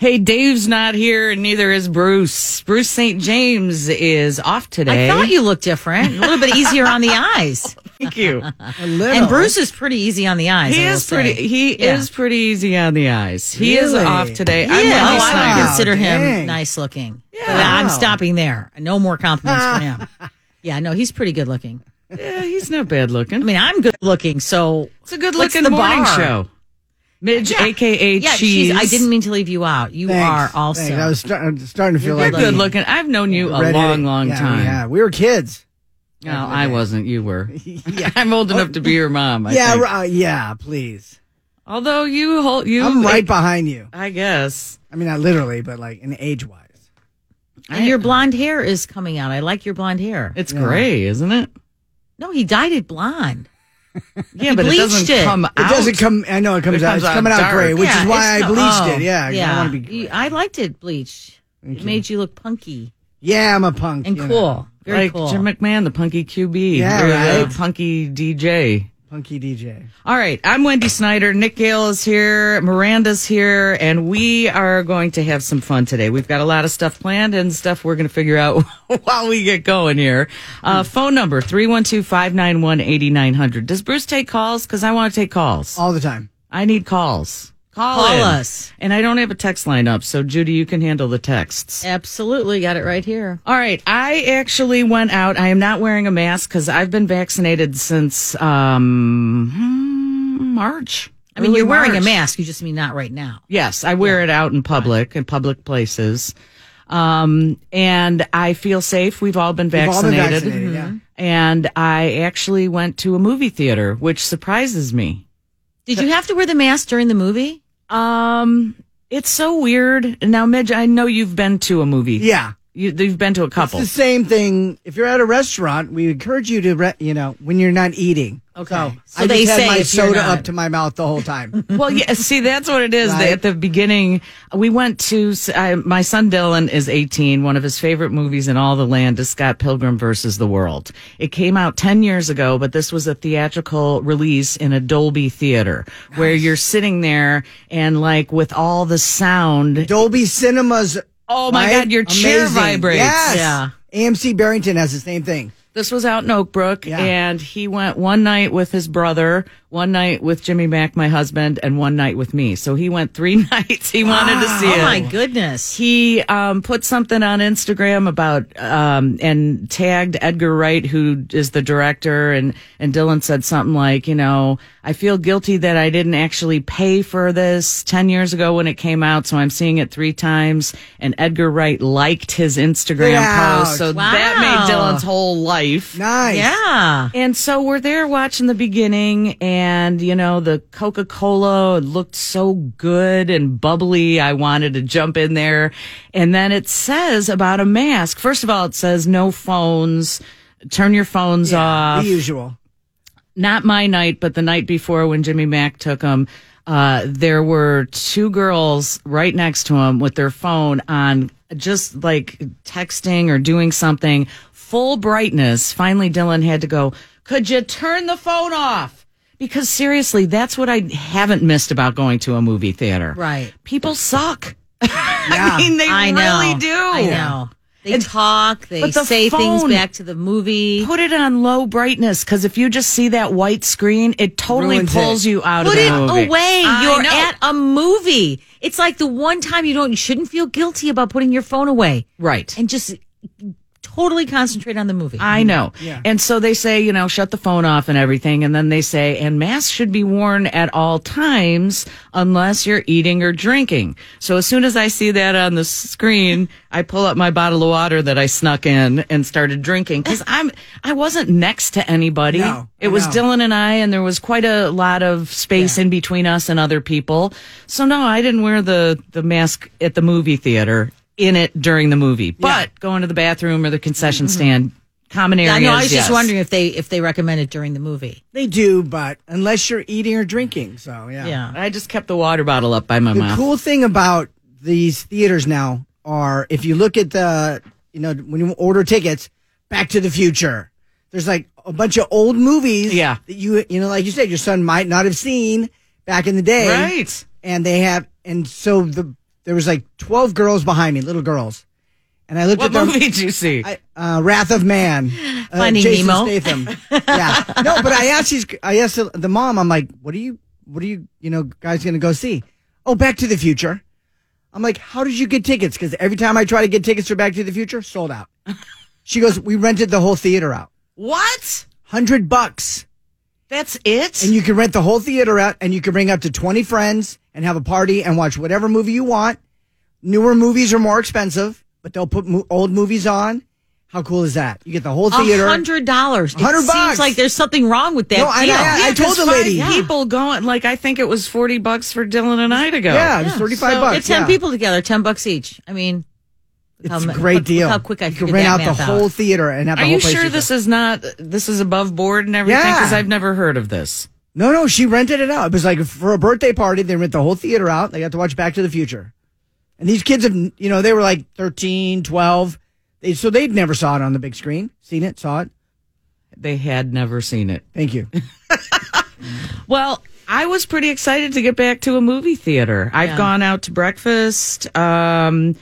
Hey, Dave's not here, and neither is Bruce. Bruce St. James is off today. I thought you looked different. A little bit easier on the eyes. Thank you. A little. And Bruce is pretty easy on the eyes. He I is pretty. say. He Yeah. is pretty easy on the eyes. He is off today. Yeah, I'm oh, I would consider him dang. nice looking. Yeah. I'm stopping there. No more compliments for him. Yeah, no, he's pretty good looking. Yeah, he's not bad looking. I mean, I'm good looking, so it's a good looking the morning bar? show. Midge, aka yeah, Cheese. she's, I didn't mean to leave you out. You Thanks, are also. thanks. I was start, starting to feel You're like good looking. I've known you a ready long, long yeah, time. Yeah, we were kids. No, I wasn't. You were. I'm old enough to be your mom. I yeah, think. uh, yeah. Please, Although you hold you. I'm right behind you. I guess. I mean, not literally, but like in age wise. and your blonde hair is coming out. I like your blonde hair. It's gray, isn't it? No, he dyed it blonde. Yeah, but it doesn't it. come It doesn't come. I know it comes It out. It's out coming out dark. gray, which Yeah, is why I it's not- bleached oh, it. Yeah, 'cause I yeah. want to be. You- I liked it bleached. It made you look punky Yeah, I'm a punk and you know. cool. Very like cool. Jim McMahon, the punky QB. Yeah, the uh, right. punky DJ. Punky DJ. All right, I'm Wendy Snyder. Nick Gale is here. Miranda's here, and we are going to have some fun today. We've got a lot of stuff planned and stuff we're going to figure out while we get going here. Uh, phone number 312 591 8900. Does Bruce take calls? Because I want to take calls. all the time. I need calls. Call, Call us. And I don't have a text line up, so Judy, you can handle the texts. Absolutely, got it right here. All right. I actually went out. I am not wearing a mask because I've been vaccinated since um, hmm, March. I mean, you're wearing a mask. You just mean not right now. Yes, I wear it out in public, in public places. Um, and I feel safe. We've all been We've all been vaccinated. vaccinated, yeah. And I actually went to a movie theater, which surprises me. Did you have to wear the mask during the movie? Um, it's so weird. Now, Midge, I know you've been to a movie. Yeah. You, you've been to a couple. It's the same thing. If you're at a restaurant, we encourage you to, re- you know, when you're not eating. Okay. So, So I they just had my if you're soda not- up to my mouth the whole time. Well, yeah. See, that's what it is. Right. At the beginning, we went to. I, my son Dylan is 18. One of his favorite movies in all the land is Scott Pilgrim versus the World. It came out 10 years ago, but this was a theatrical release in a Dolby theater where you're sitting there and like with all the sound. Dolby Cinemas. Oh my right? God, your chair Amazing. vibrates. Yes. Yeah. AMC Barrington has the same thing. This was out in Oak Brook, Yeah. and he went one night with his brother, one night with Jimmy Mack, my husband, and one night with me. So he went three nights. He wanted to see Oh it. my goodness. he um, put something on Instagram about um, and tagged Edgar Wright, who is the director, and and Dylan said something like, you know, I feel guilty that I didn't actually pay for this ten years ago when it came out, so I'm seeing it three times. And Edgar Wright liked his Instagram post, so Wow. that made Dylan's whole life. Nice. Yeah. And so we're there watching the beginning, and you know, the Coca Cola looked so good and bubbly. I wanted to jump in there. And then it says about a mask. First of all, it says no phones, turn your phones off. The usual. Not my night, but the night before when Jimmy Mack took them. Uh, there were two girls right next to him with their phone on just like texting or doing something full brightness. Finally, Dylan had to go, could you turn the phone off? Because seriously, that's what I haven't missed about going to a movie theater. Right. People suck. Yeah. I mean, they I know. really do. I know. They talk, they the say things back to the movie. Put it on low brightness because if you just see that white screen, it totally Ruins pulls it. you out Put of the it away. I You're know. at a movie. It's like the one time you don't you shouldn't feel guilty about putting your phone away right. and just totally concentrate on the movie. I know. Yeah. And so they say, you know, shut the phone off and everything. And then they say, and masks should be worn at all times unless you're eating or drinking. So as soon as I see that on the screen, I pull up my bottle of water that I snuck in and started drinking because I'm, I wasn't next to anybody. No, it was no. Dylan and I, and there was quite a lot of space in between us and other people. So no, I didn't wear the, the mask at the movie theater in it during the movie, but going to the bathroom or the concession mm-hmm. stand, common Yeah, areas. I know. I was yes. just wondering if they if they recommend it during the movie. They do, but unless you're eating or drinking. So, yeah. Yeah. I just kept the water bottle up by my The mouth. The cool thing about these theaters now are if you look at the, you know, when you order tickets, Back to the Future, there's like a bunch of old movies Yeah. that you, you know, like you said, your son might not have seen back in the day. Right. And they have, and so the, there was like twelve girls behind me, little girls, and I looked What at them. movie did you see? I, uh, Wrath of Man. Uh, Finding Jason Nemo. Statham. yeah. No, but I asked these, I asked the, the mom, I'm like, what are you, what are you, you know, guys going to go see? Oh, Back to the Future. I'm like, how did you get tickets? Because every time I try to get tickets for Back to the Future, sold out. She goes, we rented the whole theater out. what? Hundred bucks. That's it? And you can rent the whole theater out and you can bring up to 20 friends and have a party and watch whatever movie you want. Newer movies are more expensive, but they'll put mo- old movies on. How cool is that? You get the whole theater. A hundred dollars. It 100 seems like there's something wrong with that No, I- deal. I- I told 'cause the five lady. people going. Like I think it was forty bucks for Dylan and I to go. Yeah, it was 35 So bucks. Get ten yeah. people together, ten bucks each. I mean, It's how a great look- look deal. how quick I you can rent out the math whole out. theater and have the Are whole you place. sure yourself. this is not this is above board and everything? Yeah. Because I've never heard of this. No, no, she rented it out. It was like for a birthday party. They rent the whole theater out. They got to watch Back to the Future. And these kids have, you know, they were like 13, 12. They, so they'd never saw it on the big screen. Seen it, saw it. They had never seen it. Thank you. Well, I was pretty excited to get back to a movie theater. I've Yeah. gone out to breakfast. Um,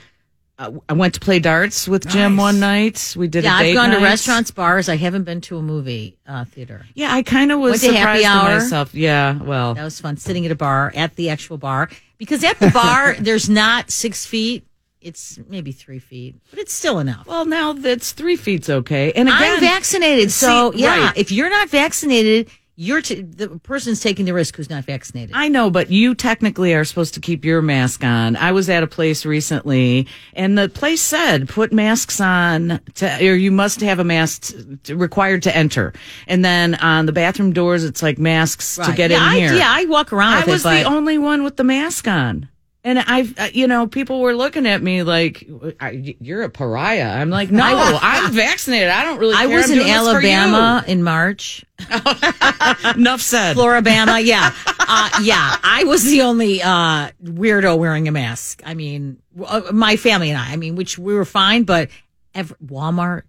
I I went to play darts with Jim Nice. one night. We did. Yeah, I've gone to restaurants, bars. I haven't been to a movie uh, theater. Yeah, I kind of was Went to happy surprised hour. to myself. Yeah, well, That was fun sitting at a bar at the actual bar because at the bar there's not six feet. It's maybe three feet, but it's still enough. well, now that's three feet's okay. And again, I'm vaccinated, so See, yeah. right. If you're not vaccinated, you're t- the person's taking the risk who's not vaccinated. I know, but you technically are supposed to keep your mask on. I was at a place recently, and the place said put masks on, to, or you must have a mask t- required to enter. And then on the bathroom doors, it's like masks to get yeah, in I, here. Yeah, I walk around. I was it, the only one with the mask on. And I've, uh, you know, people were looking at me like, "You're a pariah." I'm like, "No, I'm vaccinated. I don't really." I was I'm in doing this for you." Alabama in March. Enough said. Florabama, yeah, uh, yeah. I was the only uh, weirdo wearing a mask. I mean, uh, my family and I. I mean, which we were fine, but ev Walmart,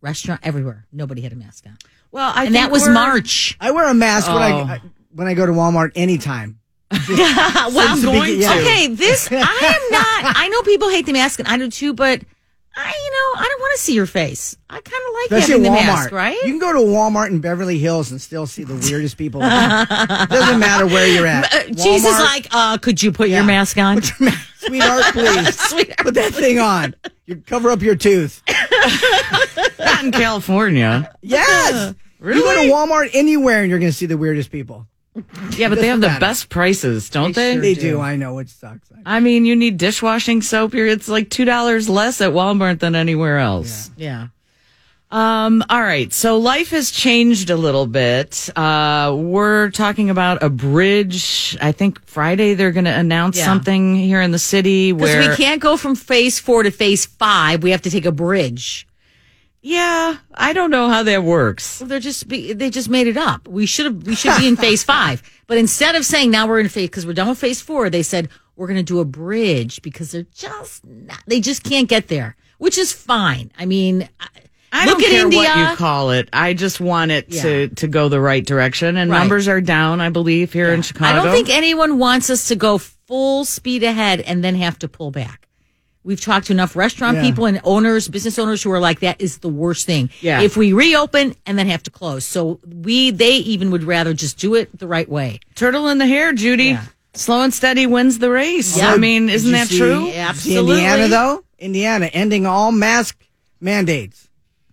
restaurant, everywhere, nobody had a mask on, Well, I and think that was March. I wear a mask when Oh. I, I when I go to Walmart anytime. well, I'm going begin- to. yeah. okay, this I am not. I know people hate the mask, and I do too, but. I, you know, I don't want to see your face. I kind of like Especially having at the Walmart. mask, right? You can go to Walmart in Beverly Hills and still see the weirdest people. Doesn't matter where you're at. Uh, Jesus, Walmart, like, uh, could you put Yeah. your mask on? sweetheart, please Sweetheart. put that thing on. You cover up your tooth. Not in California. Yes. Really? You go to Walmart anywhere and you're going to see the weirdest people. Yeah, but they have the matter. best prices, don't they? They do. I know it sucks. I mean, you need dishwashing soap here. It's like two dollars less at Walmart than anywhere else. yeah. Um, all right. So life has changed a little bit. Uh, we're talking about a bridge. I think Friday they're going to announce Yeah. something here in the city where we can't go from phase four to phase five. We have to take a bridge. Yeah, I don't know how that works. They're just be, they just made it up. We should have we should be in phase five. But instead of saying now we're in phase because we're done with phase four, they said we're going to do a bridge because they're just not, they just can't get there, which is fine. I mean, I- I look don't at care India. what you call it. I just want it to to go the right direction. And Right. numbers are down, I believe, here in Chicago. I don't think anyone wants us to go full speed ahead and then have to pull back. We've talked to enough restaurant Yeah. people and owners, business owners who are like, that is the worst thing. Yeah. If we reopen and then have to close. So we, they even would rather just do it the right way. Turtle in the hare, Judy. Yeah. Slow and steady wins the race. Yeah. I mean, isn't that see- true? did you see Absolutely. Indiana, though? Indiana ending all mask mandates.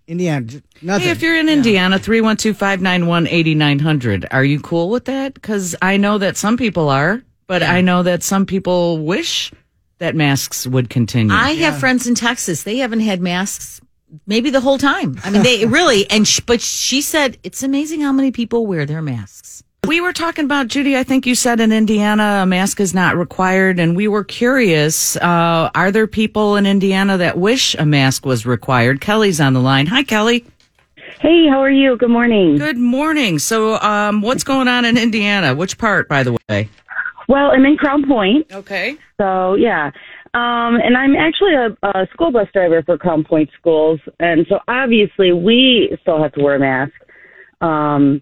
Indiana, nothing. Hey, if you're in Indiana, 312 591 8900, are you cool with that? Because I know that some people are, but I know that some people wish that masks would continue. I have friends in Texas. They haven't had masks maybe the whole time. I mean, they really, and, sh- but she said it's amazing how many people wear their masks. we were talking about, Judy, I think you said in Indiana a mask is not required, and we were curious uh, are there people in Indiana that wish a mask was required? Kelly's on the line. Hi, Kelly. Hey, how are you? Good morning. Good morning. So, um, what's going on in Indiana? Which part, by the way? Well, I'm in Crown Point, Okay. so yeah. Um, and I'm actually a, a school bus driver for Crown Point schools, and so obviously we still have to wear a mask. Um,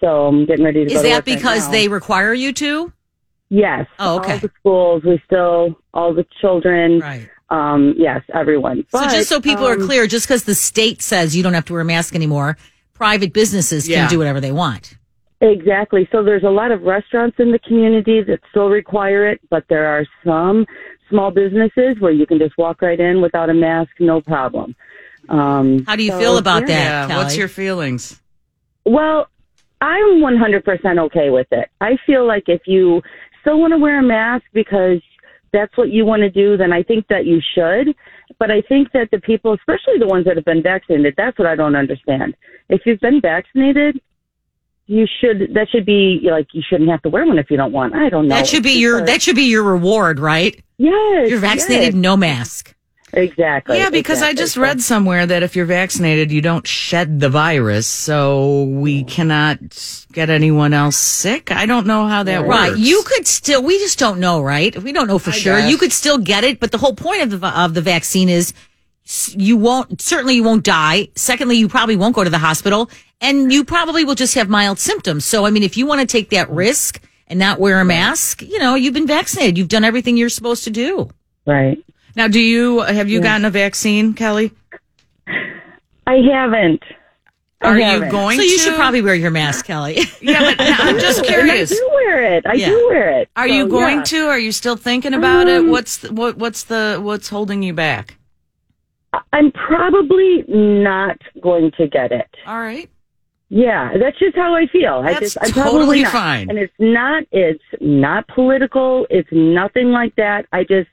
so I'm getting ready to go Is to that right because now. they require you to? Yes. Oh, okay. All the schools, we still, all the children. Right. Um, yes, everyone. So But, just so people are um, clear, just because the state says you don't have to wear a mask anymore, private businesses Yeah. can do whatever they want. Exactly. So there's a lot of restaurants in the community that still require it, but there are some small businesses where you can just walk right in without a mask, no problem. Um, How do you so, feel about yeah. that, Yeah. Kelly? What's your feelings? Well, I'm 100% okay with it. I feel like if you still want to wear a mask because that's what you want to do, then I think that you should. But I think that the people, especially the ones that have been vaccinated, that's what I don't understand. If you've been vaccinated, you should, that should be like, you shouldn't have to wear one if you don't want. I don't know. that should be It's your just that should be your reward, right? yes. You're vaccinated, no mask. Exactly. Yeah, because I just read somewhere that if you're vaccinated, you don't shed the virus, so we cannot get anyone else sick. I don't know how that works. Right. works. You could still. We just don't know, right? We don't know for I sure. guess. You could still get it, but the whole point of the of the vaccine is s- you won't. Certainly, you won't die. Secondly, you probably won't go to the hospital, and you probably will just have mild symptoms. So, I mean, if you want to take that risk and not wear a mask, you know, you've been vaccinated. You've done everything you're supposed to do. Right. now, do you have you gotten a vaccine, Kelly? I haven't. Are you haven't. going So you to? should probably wear your mask, Kelly. Yeah, but I'm just And I curious. do wear it. I Yeah. do wear it. Are So, you going yeah. to? Are you still thinking about it? Um, What's the, what what's the what's holding you back? I'm probably not going to get it. All right. Yeah, that's just how I feel. I just, I'm totally probably not. fine. And it's not, it's not political. It's nothing like that. I just,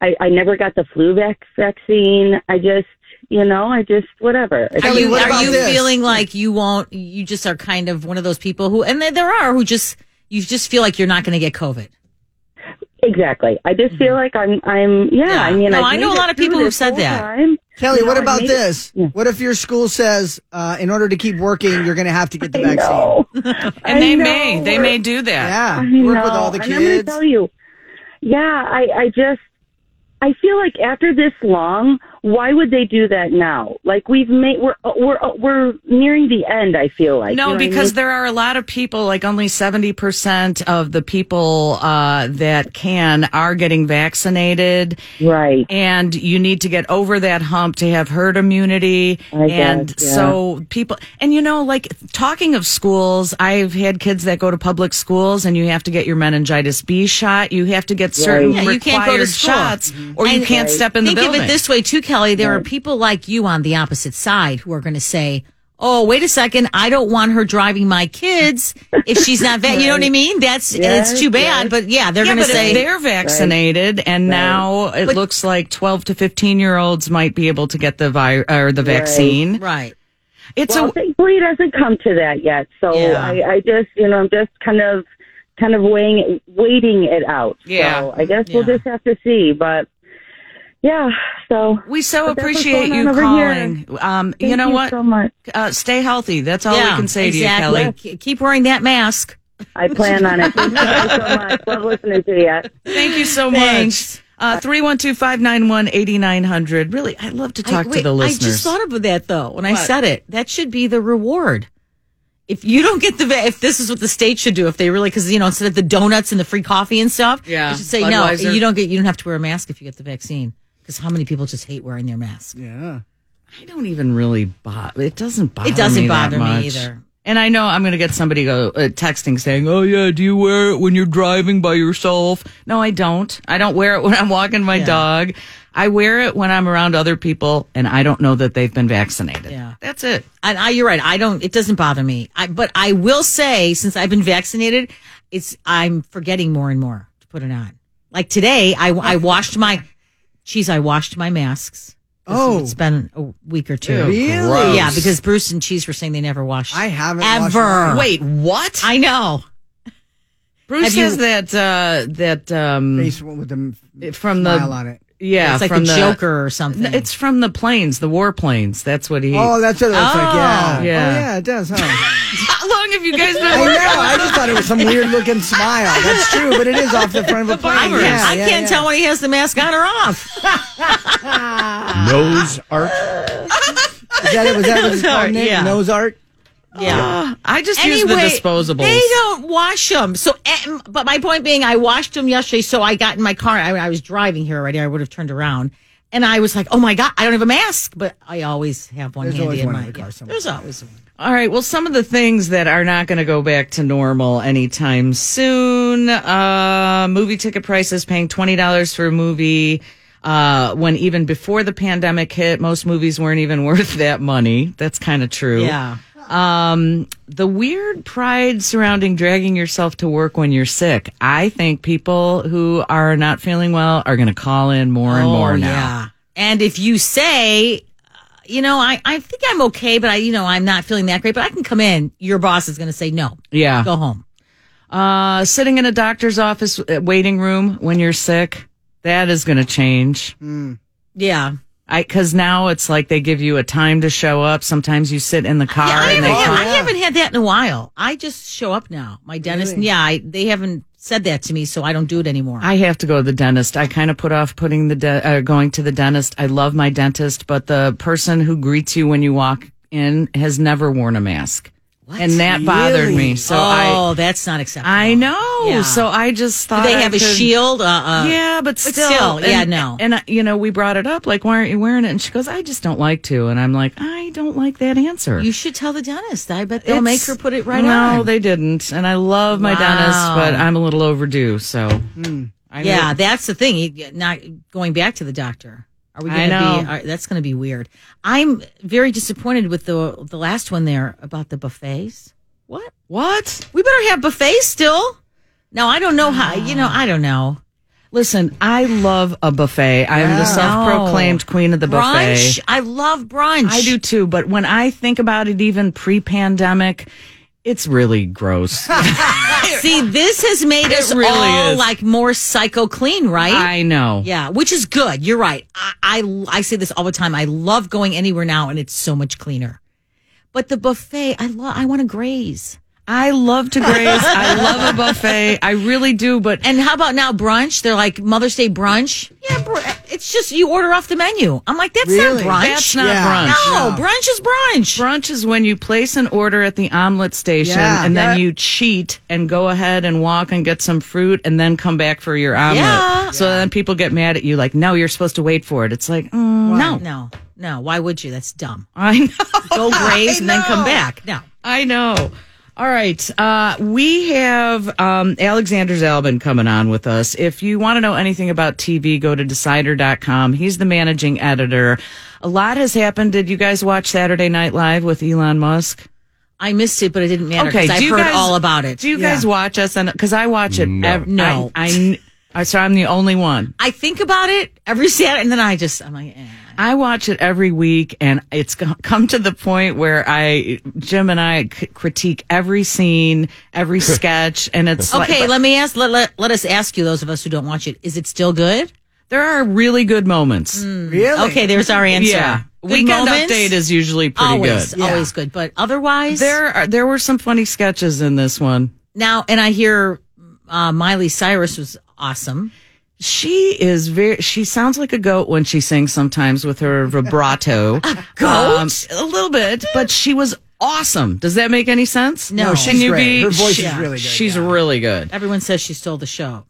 I, I never got the flu vac- vaccine. I just, you know, I just, whatever. It's- Are you, what are you this? feeling like you won't? You just are kind of one of those people who, and there, there are who just you just feel like you're not going to get COVID. Exactly. I just feel like I'm, I'm, yeah, Yeah. I mean, No, I've I know a lot of people who've said that. time. Kelly, You what know, about made this? Yeah. What if your school says, uh, in order to keep working, you're going to have to get the I vaccine? know. And I they know. may they may do that. Yeah, I work know. with all the And I'm going to tell you, yeah, I, I just, I feel like after this long, why would they do that now? Like we've made, we're, we're, we're nearing the end. I feel like. You know No, I because mean? there are a lot of people, like only 70% of the people uh, that can are getting vaccinated. right. And you need to get over that hump to have herd immunity. I and guess, yeah. so people, and you know, like talking of schools, I've had kids that go to public schools and you have to get your meningitis B shot. You have to get certain Yeah, you can't go to required school. shots or you can't step in the Think building. of it this way too, Kelly. There are people like you on the opposite side who are going to say, "Oh, wait a second, I don't want her driving my kids if she's not va-" You know what I mean? That's Yes, it's too bad, yes. but yeah, they're yeah, going to say if they're vaccinated, and now it But- looks like twelve to fifteen year olds might be able to get the vi- or the vaccine. right. It's well, a thankfully it hasn't come to that yet. So Yeah. I, I just, you know, I'm just kind of, kind of weighing, waiting it out. Yeah. So I guess we'll just have to see. But yeah, so we so But that's what's appreciate you calling. Um, you know what? so much. Uh, stay healthy. That's all yeah, we can say exactly. to you, Kelly. Ke- Keep wearing that mask. I plan on it. Thank you so much. Love listening to you. Thank you so Thanks. much. Uh, 312-591-8900. Really, I'd love to talk I, to the listeners. I just thought of that though when I said it. That should be the reward. If you don't get the, if this is what the state should do, if they really, because you know, instead of the donuts and the free coffee and stuff, Yeah, they should say Budweiser. no. You don't get, you don't have to wear a mask if you get the vaccine. Because how many people just hate wearing their mask? Yeah. I don't even really bother. It doesn't bother. It doesn't me bother me either. And I know I'm going to get somebody go uh, texting saying, "Oh yeah, do you wear it when you're driving by yourself?" No, I don't. I don't wear it when I'm walking my dog. I wear it when I'm around other people and I don't know that they've been vaccinated. Yeah. That's it. And I, you're right. I don't. It doesn't bother me. I, but I will say, since I've been vaccinated, it's I'm forgetting more and more to put it on. Like today, I I washed my, geez, I washed my masks. 'Cause Oh. it's been a week or two. Really? gross. Yeah, because Bruce and Cheese were saying they never washed. I haven't washed ever. mine. Wait, what? I know. Bruce have you- has that uh that um Face with the from the smile on it. Yeah, it's like from the, the Joker or something. It's from the planes, the war planes. That's what he Oh, that's what it looks like. Yeah. Oh. oh yeah. Oh, yeah, it does, huh? How long have you guys been I working? know. I just thought it was some weird looking smile. That's true, but it is off the front of a plane. virus. Yeah, I yeah, can't yeah. tell when he has the mask on or off. Nose art. Is that it? Was that what it's called, Nick? yeah. Nose art? Yeah. I just use the disposables. They don't wash them. So, eh, but my point being, I washed them yesterday. So I got in my car. I, I was driving here already. I would have turned around, and I was like, "Oh my god, I don't have a mask." But I always have one There's handy in one my in the car yeah, somewhere. There's always one. All right. Well, some of the things that are not going to go back to normal anytime soon. Uh, movie ticket prices paying twenty dollars for a movie. Uh, when even before the pandemic hit, most movies weren't even worth that money. That's kind of true. Yeah. Um, the weird pride surrounding dragging yourself to work when you're sick. I think people who are not feeling well are going to call in more and more now. Oh, Yeah. And if you say, uh, you know, I, I think I'm okay, but I, you know, I'm not feeling that great, but I can come in, your boss is going to say, no, Yeah. go home. Uh, sitting in a doctor's office uh, waiting room when you're sick, that is going to change. Yeah. I because now it's like they give you a time to show up. Sometimes you sit in the car Yeah, I, and they haven't, come. I haven't had that in a while. I just show up now. My dentist, Really? yeah, I, they haven't said that to me, so I don't do it anymore. I have to go to the dentist. I kind of put off putting the de- uh, going to the dentist. I love my dentist, but the person who greets you when you walk in has never worn a mask, and that bothered me. So oh, I that's not acceptable. I know. Yeah. So I just Do thought they I have a could- shield? Uh, uh, Yeah, but still, still, yeah, no. And uh, you know, we brought it up, like, why aren't you wearing it? And she goes, I just don't like to. And I'm like, I don't like that answer. You should tell the dentist. I bet they'll make her put it right no, on. No, they didn't. And I love my dentist, but I'm a little overdue. So, I yeah, know- that's the thing. Not going back to the doctor. Are we going to know. be? Are, that's going to be weird. I'm very disappointed with the the last one there about the buffets. What? what? We better have buffets still. Now I don't know how. You know, I don't know. Listen, I love a buffet. I am Yeah. the self-proclaimed queen of the buffet. Brunch. I love brunch. I do too, but when I think about it, even pre-pandemic, it's really gross. See, this has made us really all is. like more psycho clean, right? I know. Yeah, which is good. You're right. I, I I say this all the time. I love going anywhere now, and it's so much cleaner. But the buffet, I love. I want to graze. I love to graze. I love a buffet. I really do, but And how about now brunch? They're like Mother's Day brunch. Yeah, br- it's just you order off the menu. I'm like, that's Really? not brunch. That's not Yeah. brunch. No, No. brunch is brunch. Brunch is when you place an order at the omelet station Yeah. and then Yeah. you cheat and go ahead and walk and get some fruit and then come back for your omelet. Yeah. So then people get mad at you like, no, you're supposed to wait for it. It's like, mm, no. no, no. Why would you? That's dumb. I know. Go graze and then come back. No. I know. All right. Uh, we have um, Alexander Zalben coming on with us. If you want to know anything about TV, go to decider.com. He's the managing editor. A lot has happened. Did you guys watch Saturday Night Live with Elon Musk? I missed it, but it didn't matter Okay, because do I've heard guys- all about it. Do you Yeah. guys watch us? And because I watch it. No. ev- No. I, I, I so I'm the only one. I think about it every Saturday, and then I just I'm like, eh. I watch it every week, and it's come to the point where I, Jim and I, c- critique every scene, every sketch, and it's like- okay. let me ask. Let, let let us ask you, those of us who don't watch it, is it still good? there are really good moments. Really? Okay, there's our answer. Yeah, Good Weekend moments? Update is usually pretty always good. Yeah. always good, but otherwise There, are, there were some funny sketches in this one. now. And I hear uh, Miley Cyrus was awesome. She is very. She sounds like a goat when she sings sometimes with her vibrato. Um, goat? a little bit, but she was awesome. Does that make any sense? No, Can she's you great. be- Her voice she- is really good, She's yeah. really good. Everyone says she stole the show.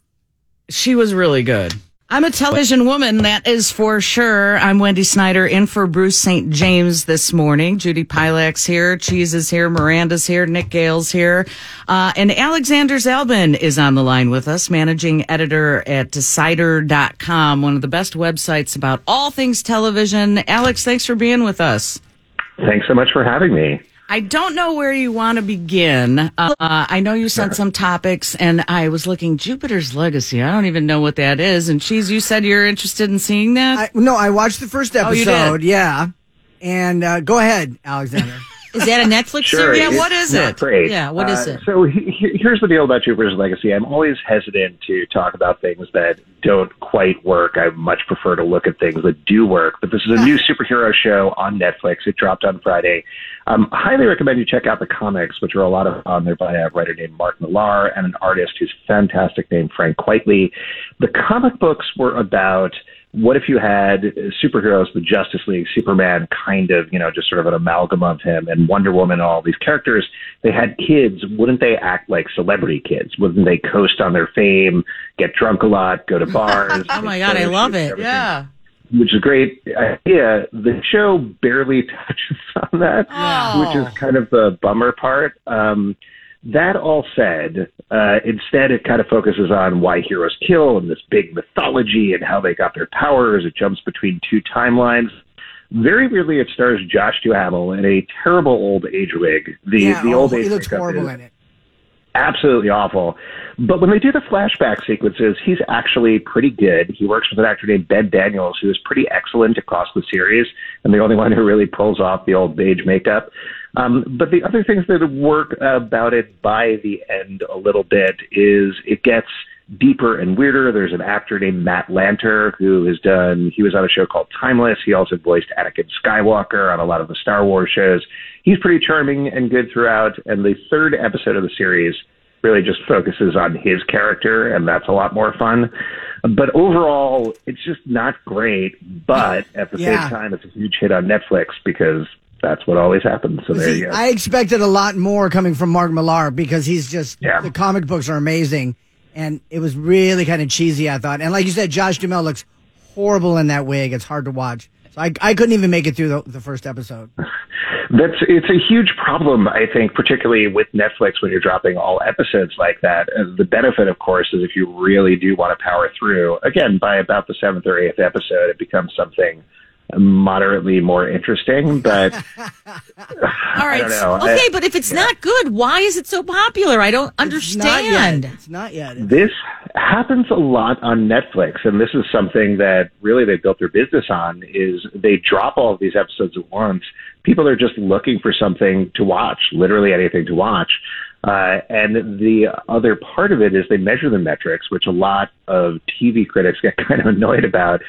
She was really good. I'm a television woman, that is for sure. I'm Wendy Snyder in for Bruce St. James this morning. Judy Pilack's here, Cheese is here, Miranda's here, Nick Gale's here. Uh, and Alexander Zalben is on the line with us, managing editor at Decider.com, one of the best websites about all things television. Alex, thanks for being with us. Thanks so much for having me. I don't know where you want to begin. Uh, I know you sent some topics, and I was looking Jupiter's Legacy. I don't even know what that is. And Cheese, you said you're interested in seeing that. I, no, I watched the first Oh, episode. yeah. And uh, go ahead, Alexander. Is that a Netflix Sure. series? Yeah, what is it? Great. Yeah, what is Uh, it? So he, he- here's the deal about Jupiter's Legacy. I'm always hesitant to talk about things that don't quite work. I much prefer to look at things that do work. But this is a new superhero show on Netflix. It dropped on Friday. Um, highly recommend you check out the comics, which are a lot of fun. They're by a writer named Mark Millar and an artist who's fantastic named Frank Quitely. The comic books were about what if you had superheroes, the Justice League, Superman, kind of, you know, just sort of an amalgam of him, and Wonder Woman, all these characters, they had kids. Wouldn't they act like celebrity kids? Wouldn't they coast on their fame, get drunk a lot, go to bars? Oh my God, I love it. Yeah. which is a great idea. The show barely touches on that, Oh. which is kind of the bummer part. Um, that all said, uh, instead it kind of focuses on why heroes kill and this big mythology and how they got their powers. It jumps between two timelines. Very weirdly, it stars Josh Duhamel in a terrible old age wig. The yeah, the oh, old he age looks horrible is- in it. absolutely awful. But when they do the flashback sequences, he's actually pretty good. He works with an actor named Ben Daniels, who is pretty excellent across the series, and the only one who really pulls off the old age makeup. Um, but the other things that work about it by the end a little bit is it gets deeper and weirder. There's an actor named Matt Lanter who has done, he was on a show called Timeless. He also voiced Anakin Skywalker on a lot of the Star Wars shows. He's pretty charming and good throughout. And the third episode of the series really just focuses on his character, and that's a lot more fun. But overall, it's just not great. But at the Yeah. same time, it's a huge hit on Netflix because that's what always happens. So there See, you go. I expected a lot more coming from Mark Millar because he's just Yeah. the comic books are amazing, and it was really kind of cheesy. I thought, and like you said, Josh Duhamel looks horrible in that wig. It's hard to watch. So I, I couldn't even make it through the, the first episode. That's it's a huge problem, I think, particularly with Netflix when you're dropping all episodes like that. Uh, the benefit, of course, is if you really do want to power through. Again, by about the seventh or eighth episode, it becomes something moderately more interesting. But All right. don't know. Okay, I- but if it's not good, why is it so popular? I don't It's not yet. understand. It's not yet. This happens a lot on Netflix, and this is something that really they built their business on. Is they drop all of these episodes at once. People are just looking for something to watch, literally anything to watch. Uh, and the other part of it is they measure the metrics, which a lot of TV critics get kind of annoyed about.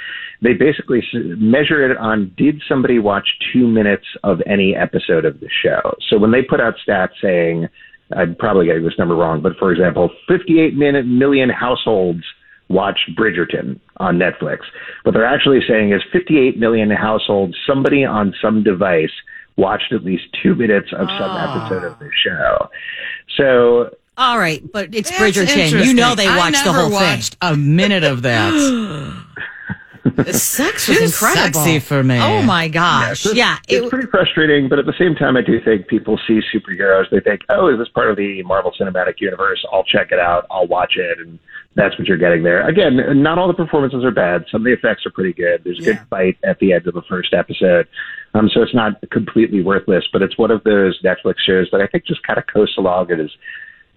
They basically measure it on did somebody watch two minutes of any episode of the show. So when they put out stats saying, I'm probably getting this number wrong, but for example, 58 minute million households watched Bridgerton on Netflix. What they're actually saying is 58 million households, somebody on some device watched at least two minutes of some ah. episode of the show. So All right, but it's That's Bridgerton. You know they watched the whole thing. never whole watched a minute of that. thing. Sex was Too incredible. sexy for me. Oh my gosh! So yeah, it's it, pretty frustrating, but at the same time, I do think people see superheroes. They think, oh, is this part of the Marvel Cinematic Universe? I'll check it out. I'll watch it. And that's what you're getting there. Again, not all the performances are bad. Some of the effects are pretty good. There's a Yeah. good fight at the end of the first episode. Um, so it's not completely worthless, but it's one of those Netflix shows that I think just kind of coasts along and is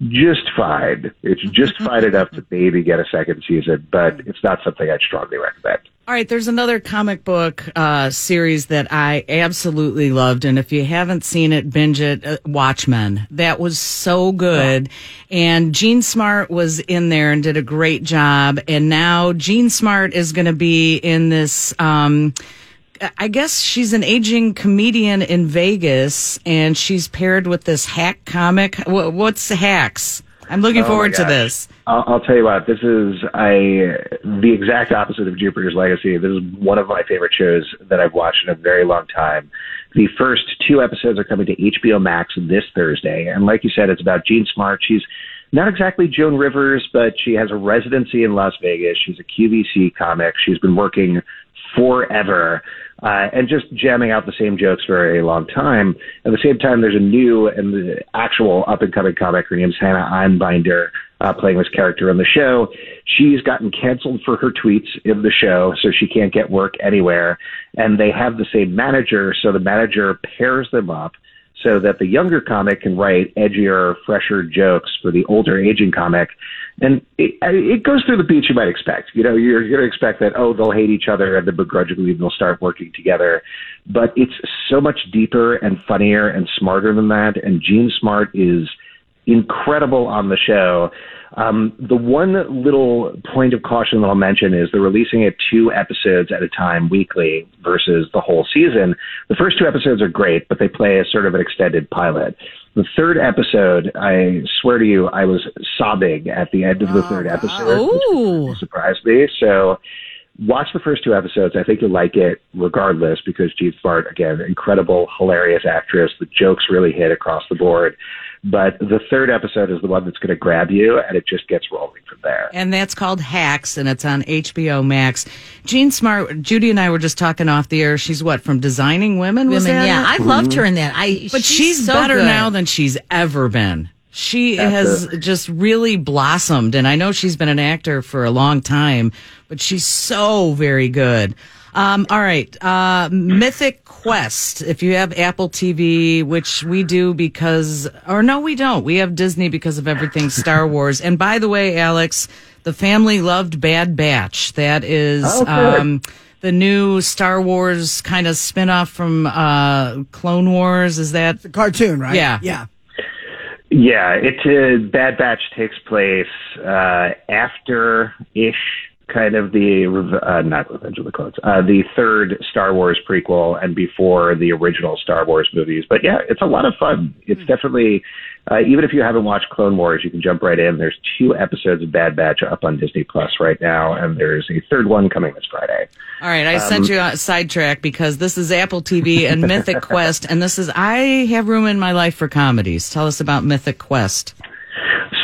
just fine. It's just fine enough to maybe get a second season, but it's not something I'd strongly recommend. All right, there's another comic book uh, series that I absolutely loved, and if you haven't seen it, binge it. Uh, Watchmen. That was so good, and Jean Smart was in there and did a great job. And now Jean Smart is going to be in this. Um, I guess she's an aging comedian in Vegas, and she's paired with this hack comic. Wha- What's hacks? I'm looking Oh, forward to this. I'll, I'll tell you what. This is I the exact opposite of Jupiter's Legacy. This is one of my favorite shows that I've watched in a very long time. The first two episodes are coming to HBO Max this Thursday, and like you said, it's about Jean Smart. She's not exactly Joan Rivers, but she has a residency in Las Vegas. She's a QVC comic. She's been working forever uh, and just jamming out the same jokes for a long time. At the same time, there's a new and the actual up and coming comic. Her name's Hannah Einbinder, uh, playing this character in the show. She's gotten canceled for her tweets in the show, so she can't get work anywhere. And they have the same manager, so the manager pairs them up so that the younger comic can write edgier, fresher jokes for the older aging comic. And it, it goes through the beats you might expect. You know, you're going to expect that, oh, they'll hate each other and then begrudgingly they'll start working together. But it's so much deeper and funnier and smarter than that. And Jean Smart is incredible on the show. Um, the one little point of caution that I'll mention is they're releasing it two episodes at a time weekly versus the whole season. The first two episodes are great, but they play as sort of an extended pilot. The third episode, I swear to you, I was sobbing at the end of the third episode, which surprised me. So watch the first two episodes. I think you'll like it regardless because Jean Smart, again, incredible, hilarious actress. The jokes really hit across the board. But the third episode is the one that's going to grab you, and it just gets rolling from there. And that's called Hacks, and it's on HBO Max. Jean Smart, Judy and I were just talking off the air. She's what from Designing Women? Was Women, yeah, it? I loved her in that. I, but she's, so better good. now than she's ever been. She That's has just really blossomed, and I know she's been an actor for a long time, but she's so very good. Um, all right, uh, Mythic Quest. If you have Apple TV, which we do because, or no, we don't. We have Disney because of everything Star Wars. And by the way, Alex, the family loved Bad Batch. That is. Oh, um, the new Star Wars kind of spin-off from uh, Clone Wars. Is that The cartoon, right? Yeah. Yeah. Yeah, it uh, Bad Batch takes place uh, after ish, kind of the uh, not Revenge of the Clones, uh, the third Star Wars prequel, and before the original Star Wars movies. But yeah, it's a lot of fun. It's definitely uh, even if you haven't watched Clone Wars, you can jump right in. There's two episodes of Bad Batch up on Disney Plus right now, and there's a third one coming this Friday. All right, I sent you a sidetrack because this is Apple TV and Mythic Quest, and this is I have room in my life for comedies. Tell us about Mythic Quest.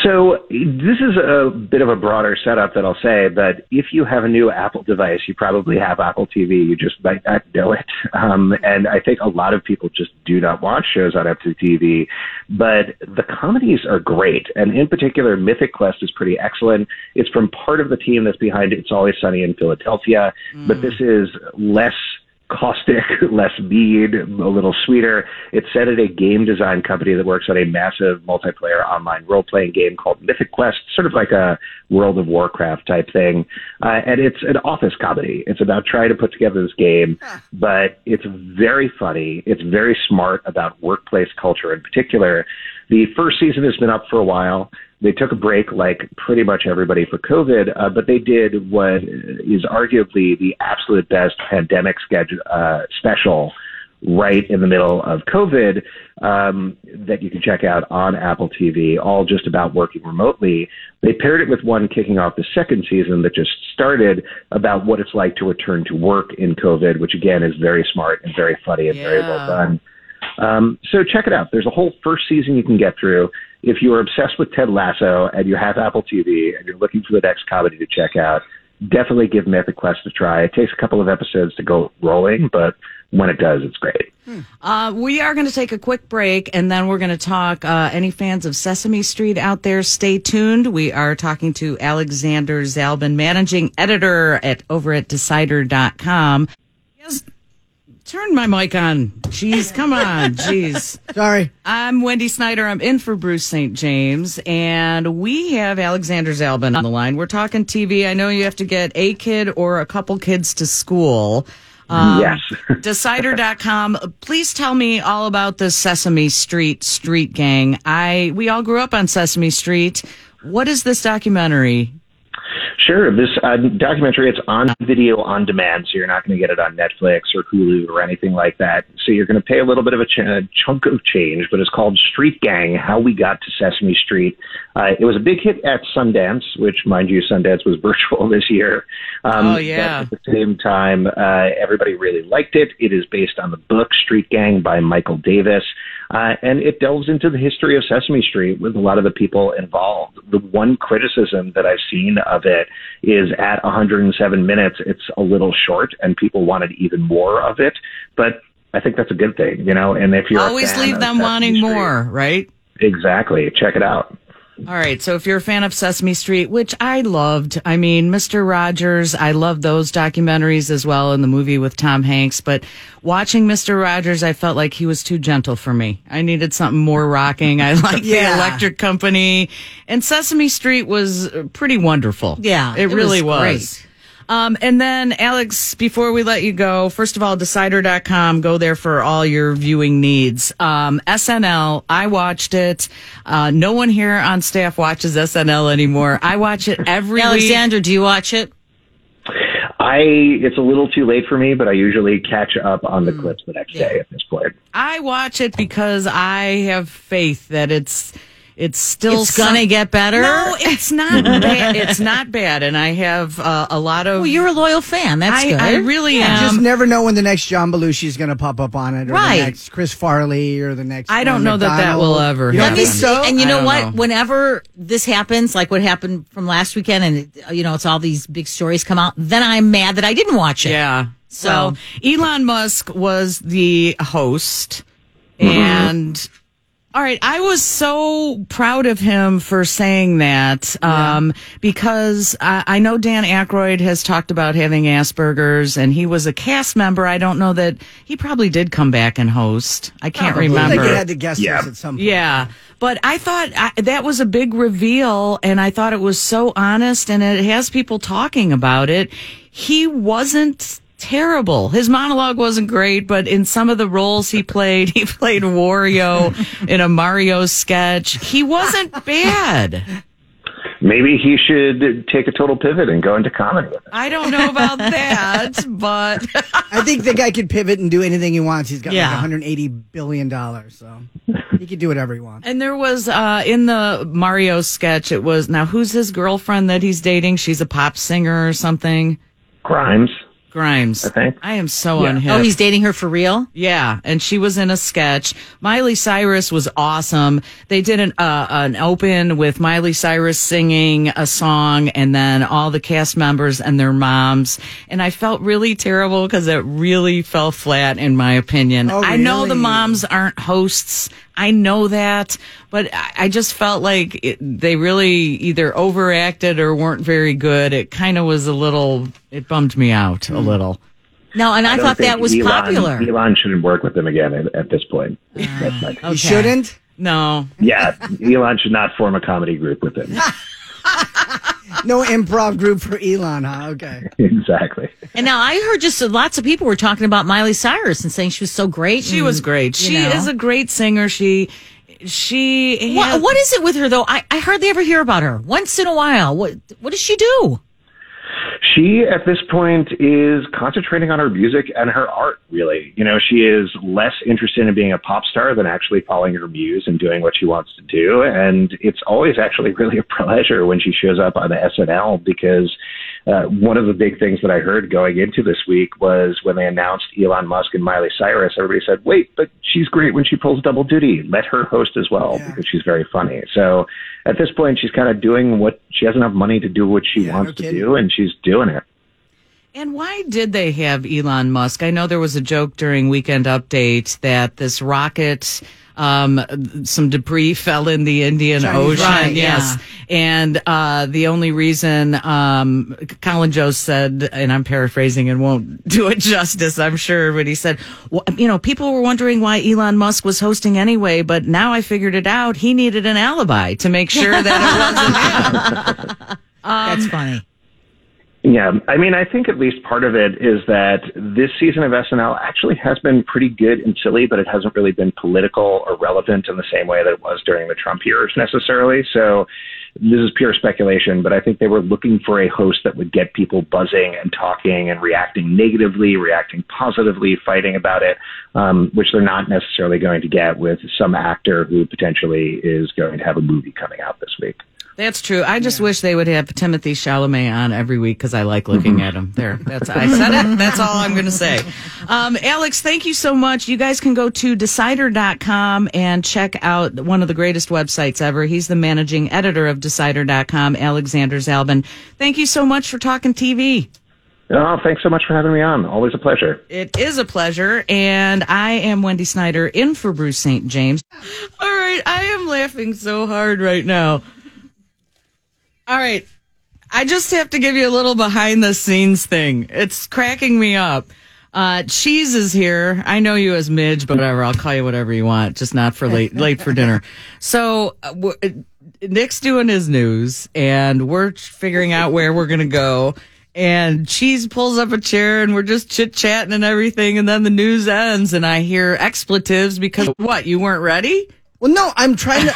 So this is a bit of a broader setup that I'll say, but if you have a new Apple device, you probably have Apple TV. You just might not know it. Um, and I think a lot of people just do not watch shows on Apple TV, but the comedies are great. And in particular, Mythic Quest is pretty excellent. It's from part of the team that's behind It's Always Sunny in Philadelphia, but this is less caustic, less mean, a little sweeter. It's set at a game design company that works on a massive multiplayer online role playing game called Mythic Quest, sort of like a World of Warcraft type thing. Uh, and it's an office comedy. It's about trying to put together this game, but it's very funny. It's very smart about workplace culture in particular. The first season has been up for a while. They took a break, like pretty much everybody, for COVID, uh, but they did what is arguably the absolute best pandemic schedule, uh, special right in the middle of COVID um, that you can check out on Apple TV, all just about working remotely. They paired it with one kicking off the second season that just started about what it's like to return to work in COVID, which again is very smart and very funny and very well done. Um, so check it out. There's a whole first season you can get through. If you are obsessed with Ted Lasso and you have Apple TV and you're looking for the next comedy to check out, definitely give Mythic Quest a try. It takes a couple of episodes to go rolling, but when it does, it's great. Uh, we are going to take a quick break, and then we're going to talk. Uh, any fans of Sesame Street out there, stay tuned. We are talking to Alexander Zalben, managing editor at over at Decider.com. Yes, turn my mic on. Jeez, come on, jeez. Sorry. I'm Wendy Snyder. I'm in for Bruce St. James, and we have Alexander Zalben on the line. We're talking TV. I know you have to get a kid or a couple kids to school. Um, yes. Decider.com. Please tell me all about the Sesame Street Street Gang. I we all grew up on Sesame Street. What is this documentary? Sure. This uh, documentary, it's on video on demand, so you're not going to get it on Netflix or Hulu or anything like that. So you're going to pay a little bit of a ch- a chunk of change, but it's called Street Gang, How We Got to Sesame Street. Uh, it was a big hit at Sundance, which, mind you, Sundance was virtual this year. Um, Oh, yeah. At the same time, uh, everybody really liked it. It is based on the book Street Gang by Michael Davis. Uh, and it delves into the history of Sesame Street with a lot of the people involved. The one criticism that I've seen of it is at 107 minutes, it's a little short, and people wanted even more of it. But I think that's a good thing, you know. And if you're Always leave them Sesame wanting Street- more, right? Exactly. Check it out. All right. So if you're a fan of Sesame Street, which I loved, I mean, Mr. Rogers, I love those documentaries as well in the movie with Tom Hanks. But watching Mr. Rogers, I felt like he was too gentle for me. I needed something more rocking. I like Yeah. the electric company and Sesame Street was pretty wonderful. Yeah, It, it really was was. Great. Um, and then Alex, before we let you go, first of all, decider.com, go there for all your viewing needs. Um, SNL, I watched it. Uh, no one here on staff watches SNL anymore. I watch it every week. Alexander, do you watch it? I it's a little too late for me, but I usually catch up on the clips the next day at this point. I watch it because I have faith that it's It's still It's gonna get better? No, it's not bad. It's not bad, and I have uh, a lot of. Well, you're a loyal fan. That's I, good. I really am. just never know when the next John Belushi is going to pop up on it, or Right. the next Chris Farley, or the next. I don't Norm know that that will ever You don't so? And you know what? know. Whenever this happens, like what happened from last weekend, and you know, it's all these big stories come out, then I'm mad that I didn't watch it. Yeah. So- So Elon Musk was the host. And all right, I was so proud of him for saying that um, because I, I know Dan Aykroyd has talked about having Asperger's and he was a cast member. I don't know that he probably did come back and host. I can't I remember. think it had to guess Yeah. this at some point. Yeah. But I thought I, that was a big reveal, and I thought it was so honest, and it has people talking about it. He wasn't terrible. His monologue wasn't great, but in some of the roles he played, he played Wario in a Mario sketch. He wasn't bad. Maybe he should take a total pivot and go into comedy. with it. I don't know about that, but I think the guy could pivot and do anything he wants. He's got Yeah. like 180 billion dollars, so he could do whatever he wants. And there was uh, in the Mario sketch, it was now who's his girlfriend that he's dating? She's a pop singer or something. Grimes. Grimes. I think. I am so Yeah. unhip. Oh, he's dating her for real? Yeah, and she was in a sketch. Miley Cyrus was awesome. They did an uh, an open with Miley Cyrus singing a song, and then all the cast members and their moms. And I felt really terrible because it really fell flat, in my opinion. Oh, I know the moms aren't hosts. I know that, but I I just felt like it, they really either overacted or weren't very good. It kind of was a little. It bummed me out a mm. little. No, and I, don't thought that was Elon, popular. Elon shouldn't work with them again at, at this point. Ah, That's my He shouldn't. No, Yeah, Elon should not form a comedy group with him. No improv group for Elon, huh? Okay. exactly. And now I heard just lots of people were talking about Miley Cyrus and saying she was so great. She and, was great. She know. is a great singer. She she What, has- what is it with her though? I, I hardly ever hear about her. Once in a while, what what does she do? She, at this point, is concentrating on her music and her art, really. You know, she is less interested in being a pop star than actually following her muse and doing what she wants to do. And it's always actually really a pleasure when she shows up on SNL because uh, one of the big things that I heard going into this week was when they announced Elon Musk and Miley Cyrus, everybody said, wait, but she's great when she pulls double duty. Let her host as well Yeah. because she's very funny. So at this point, she's kind of doing what she has enough money to do what she Yeah, wants no to kidding. do, and she's doing it. And why did they have Elon Musk? I know there was a joke during Weekend Update that this rocket, um, some debris fell in the Indian Chinese Ocean. rocket, yes. And uh, the only reason um, Colin Jost said, and I'm paraphrasing and won't do it justice, I'm sure, but he said, well, you know, people were wondering why Elon Musk was hosting anyway, but now I figured it out. He needed an alibi to make sure that it wasn't him. That's funny. Yeah, I mean, I think at least part of it is that this season of SNL actually has been pretty good and silly, but it hasn't really been political or relevant in the same way that it was during the Trump years necessarily. So this is pure speculation, but I think they were looking for a host that would get people buzzing and talking and reacting negatively, reacting positively, fighting about it, um, which they're not necessarily going to get with some actor who potentially is going to have a movie coming out this week. That's true. I just wish they would have Timothée Chalamet on every week because I like looking at him. There, that's I said it. That's all I'm going to say. Um, Alex, thank you so much. You guys can go to Decider.com and check out one of the greatest websites ever. He's the managing editor of Decider.com, Alexander Zalben. Thank you so much for talking TV. Oh, thanks so much for having me on. Always a pleasure. It is a pleasure. And I am Wendy Snyder in for Bruce St. James. All right. I am laughing so hard right now. All right. I just have to give you a little behind the scenes thing. It's cracking me up. Uh, Cheese is here. I know you as Midge, but whatever. I'll call you whatever you want, just not for late, late for dinner. So, uh, w- Nick's doing his news and we're figuring out where we're going to go. And Cheese pulls up a chair and we're just chit chatting and everything. And then the news ends and I hear expletives because what? You weren't ready? Well, no, I'm trying to.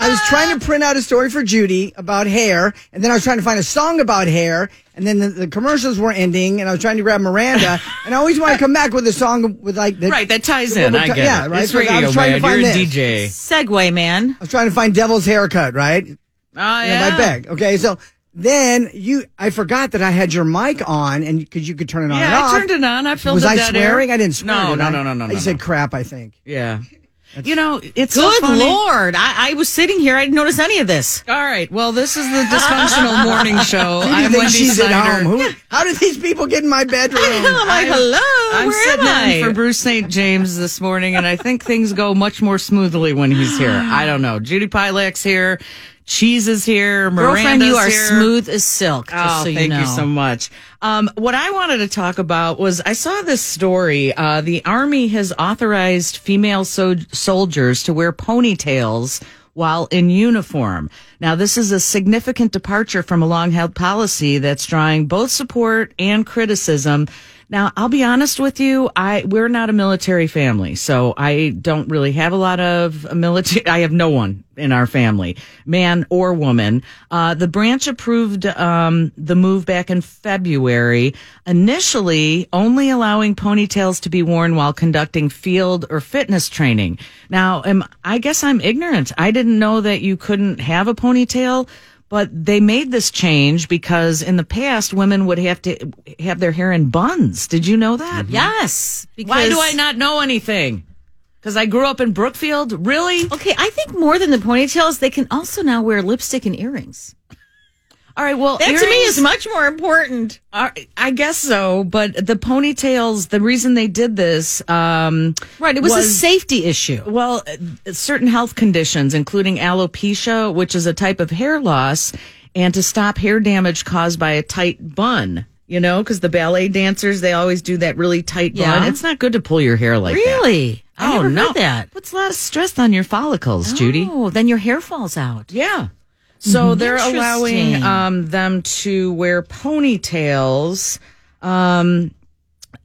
I was trying to print out a story for Judy about hair, and then I was trying to find a song about hair, and then the, the commercials were ending, and I was trying to grab Miranda, and I always want to come back with a song with like the, Right, that ties the in. little I ti- get yeah, it. right. It's So I radio, was trying man. to find You're a this. DJ. Segue, man. I was trying to find Devil's haircut, right? Oh, You yeah. know, my bag. Okay, so then you, I forgot that I had your mic on, and because you could turn it on. and Yeah, off. I turned it on. I filled Was the I dead air. swearing? I didn't swear. No, did no, I? no, no, no, I no. said crap. I think. Yeah. You know, it's Good funny. lord! I, I was sitting here. I didn't notice any of this. All right. Well, this is the dysfunctional morning show. Who do I'm think Wendy she's Snyder. at home? Who, how did these people get in my bedroom? I'm like, hello. I'm where sitting am I? in for Bruce St. James this morning, and I think things go much more smoothly when he's here. I don't know. Judy Pielach's here. Cheese is here. Miranda's Girlfriend, you are here. smooth as silk. Oh, so you thank know. you so much. Um, what I wanted to talk about was I saw this story. Uh, the Army has authorized female so- soldiers to wear ponytails while in uniform. Now, this is a significant departure from a long held policy that's drawing both support and criticism. Now, I'll be honest with you. I, we're not a military family, so I don't really have a lot of military. I have no one in our family, man or woman. Uh, the branch approved, um, the move back in February, initially only allowing ponytails to be worn while conducting field or fitness training. Now, am, I guess I'm ignorant. I didn't know that you couldn't have a ponytail. But they made this change because in the past, women would have to have their hair in buns. Did you know that? Mm-hmm. Yes. Because, Why do I not know anything? Because I grew up in Brookfield. Really? Okay, I think more than the ponytails, they can also now wear lipstick and earrings. All right. Well, That to me is much more important. Uh, I guess so, but the ponytails, the reason they did this, um, Right, it was, a safety issue. well, uh, certain health conditions, including alopecia, which is a type of hair loss, and to stop hair damage caused by a tight bun. You know, because the ballet dancers, they always do that really tight Yeah. bun. It's not good to pull your hair like that. Really? I oh, never no. heard that. Puts a lot of stress on your follicles, Judy. Oh, then your hair falls out. Yeah. So they're allowing um, them to wear ponytails. Um,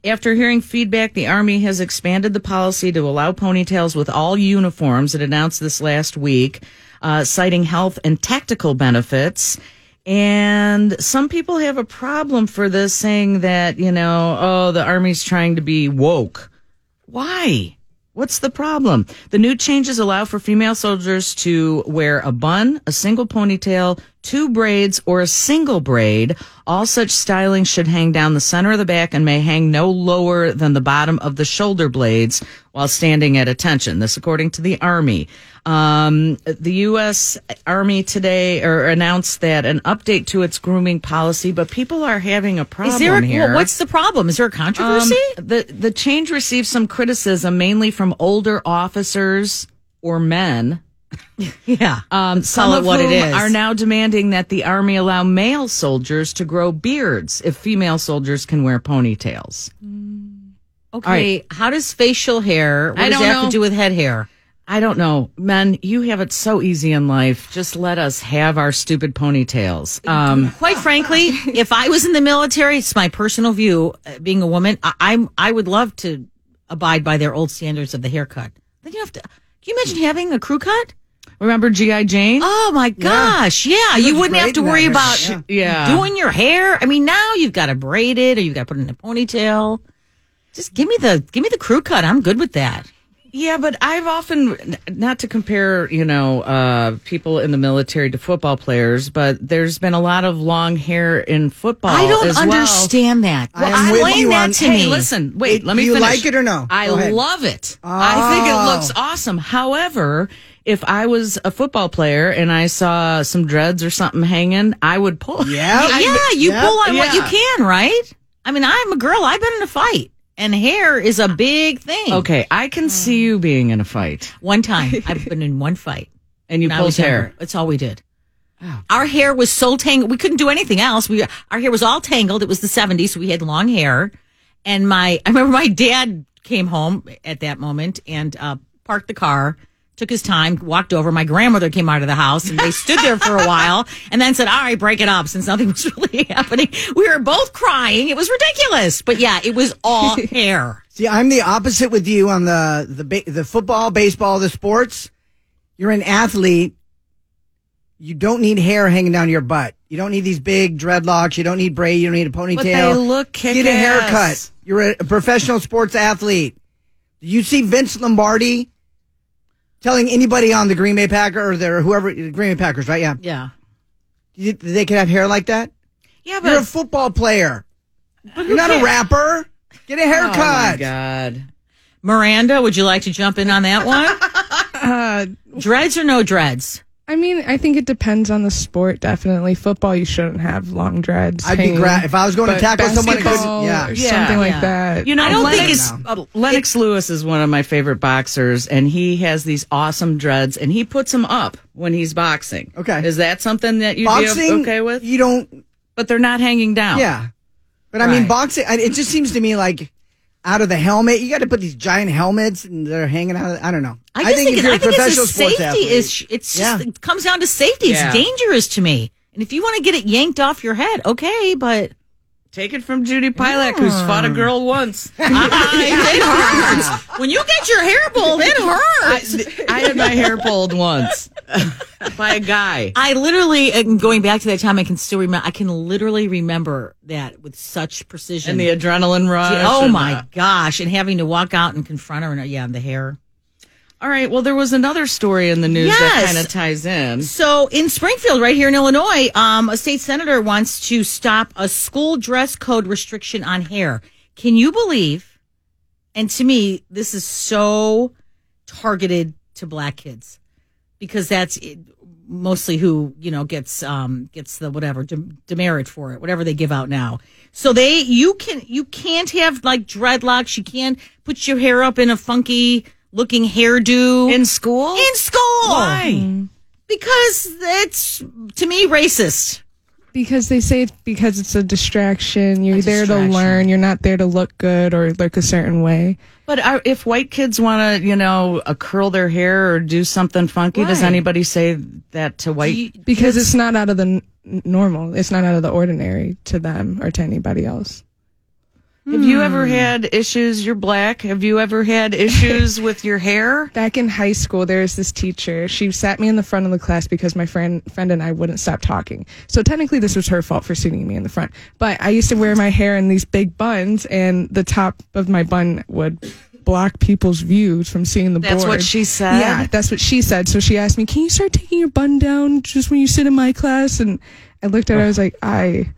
after hearing feedback, the Army has expanded the policy to allow ponytails with all uniforms. It announced this last week, uh, citing health and tactical benefits. And some people have a problem for this, saying that, you know, oh, the Army's trying to be woke. Why? What's the problem? The new changes allow for female soldiers to wear a bun, a single ponytail, two braids, or a single braid. All such styling should hang down the center of the back and may hang no lower than the bottom of the shoulder blades while standing at attention. This according to the Army. Um, the U.S. Army today or announced that an update to its grooming policy, but people are having a problem Is there a, here. what's the problem? Is there a controversy? Um, the the change received some criticism, mainly from older officers or men. yeah. Um, some of what it is. are now demanding that the army allow male soldiers to grow beards if female soldiers can wear ponytails. okay. How does facial hair, what I does don't that have know. to do with head hair? I don't know, men. You have it so easy in life. Just let us have our stupid ponytails. Um, Quite frankly, if I was in the military, it's my personal view. Uh, being a woman, I, I'm I would love to abide by their old standards of the haircut. Then you have to. Can you imagine having a crew cut? Remember GI Jane? Oh my gosh! Yeah, you wouldn't have to worry about yeah. Yeah. doing your hair. I mean, now you've got to braid it or you've got to put it in a ponytail. Just give me the give me the crew cut. I'm good with that. Yeah, but I've often not to compare, you know, uh, people in the military to football players, but there's been a lot of long hair in football. I don't as well. understand that. I Well, am with explain you that on- to Hey, me. listen, wait, It- let me you finish. like it or no? I love it. I think it Oh. looks awesome. However, if I was a football player and I saw some dreads or something hanging, I would pull. Yeah. yeah, you Yep. pull on what you can, right? I mean, I'm a girl. I've been in a fight, and hair is a big thing. Okay, I can see you being in a fight One time, I've been in one fight. and you pulled hair. younger. That's all we did. Our hair was so tangled. We couldn't do anything else. We our hair was all tangled. It was the 70s, so we had long hair. And my I remember my dad came home at that moment and uh, parked the car, took his time, walked over. My grandmother came out of the house and they stood there for a while and then said, "All right, break it up," since nothing was really happening. We were both crying. It was ridiculous, but yeah, it was all hair. See, I'm the opposite with you on the the ba- the football, baseball, the sports. you're an athlete. You don't need hair hanging down your butt. You don't need these big dreadlocks. You don't need braid. You don't need a ponytail. But they look Get a kick-ass. haircut. You're a, a professional sports athlete. You see Vince Lombardi telling anybody on the Green Bay Packer or their whoever Green Bay Packers, right? Yeah, Yeah. You- they could have hair like that. Yeah, but You're a football player. You're not a rapper. Get a haircut. oh my god. Miranda, would you like to jump in on that one? Uh, dreads or no dreads? I mean, I think it depends on the sport. Definitely, football you shouldn't have long dreads. I'd be gra- if I was going to tackle someone. It could, basketball yeah, or Yeah, something yeah. like that. You know, I don't think Lennox, it's- uh, Lennox Lewis is one of my favorite boxers, and he has these awesome dreads, and he puts them up when he's boxing. Okay. is that something that you'd boxing. be okay with? You don't. But they're not hanging down. Yeah, but I mean, boxing. It just seems to me like out of the helmet, you got to put these giant helmets, and they're hanging out. I don't know. I just think, if you're I a think professional it's a sports safety athlete, issue. It's just, Yeah. it comes down to safety. Yeah. It's dangerous to me. And if you want to get it yanked off your head, okay, but Take it from Judy Pielach, who's fought a girl once. it hurts. When you get your hair pulled, it hurts. I had my hair pulled once by a guy. I literally, and going back to that time, I can still remember. I can literally remember that with such precision. And the adrenaline rush. oh my uh, gosh! And having to walk out and confront her, and yeah, the hair. All right. Well, there was another story in the news that kind of ties in. So in Springfield, right here in Illinois, um, a state senator wants to stop a school dress code restriction on hair. Can you believe? And to me, this is so targeted to black kids because that's it- mostly who you know gets um gets the whatever dem- demerit for it whatever they give out now so they you can you can't have like dreadlocks you can't put your hair up in a funky looking hairdo In school? in school Why? because it's to me racist. because they say it's because it's a distraction. You're there distraction. to learn. You're not there to look good or look a certain way. But are, if white kids want to, you know, uh, curl their hair or do something funky, does Right. anybody say that to white? Because it's not out of the n- normal. It's not out of the ordinary to them or to anybody else. Have you Hmm. ever had issues? You're black. Have you ever had issues with your hair? Back in high school, there was this teacher. She sat me in the front of the class because my friend friend and I wouldn't stop talking. So technically, this was her fault for sitting me in the front. But I used to wear my hair in these big buns, and the top of my bun would block people's views from seeing the board. That's board. what she said? Yeah, that's what she said. So she asked me, "Can you start taking your bun down just when you sit in my class?" And I looked at her. I was like, "I,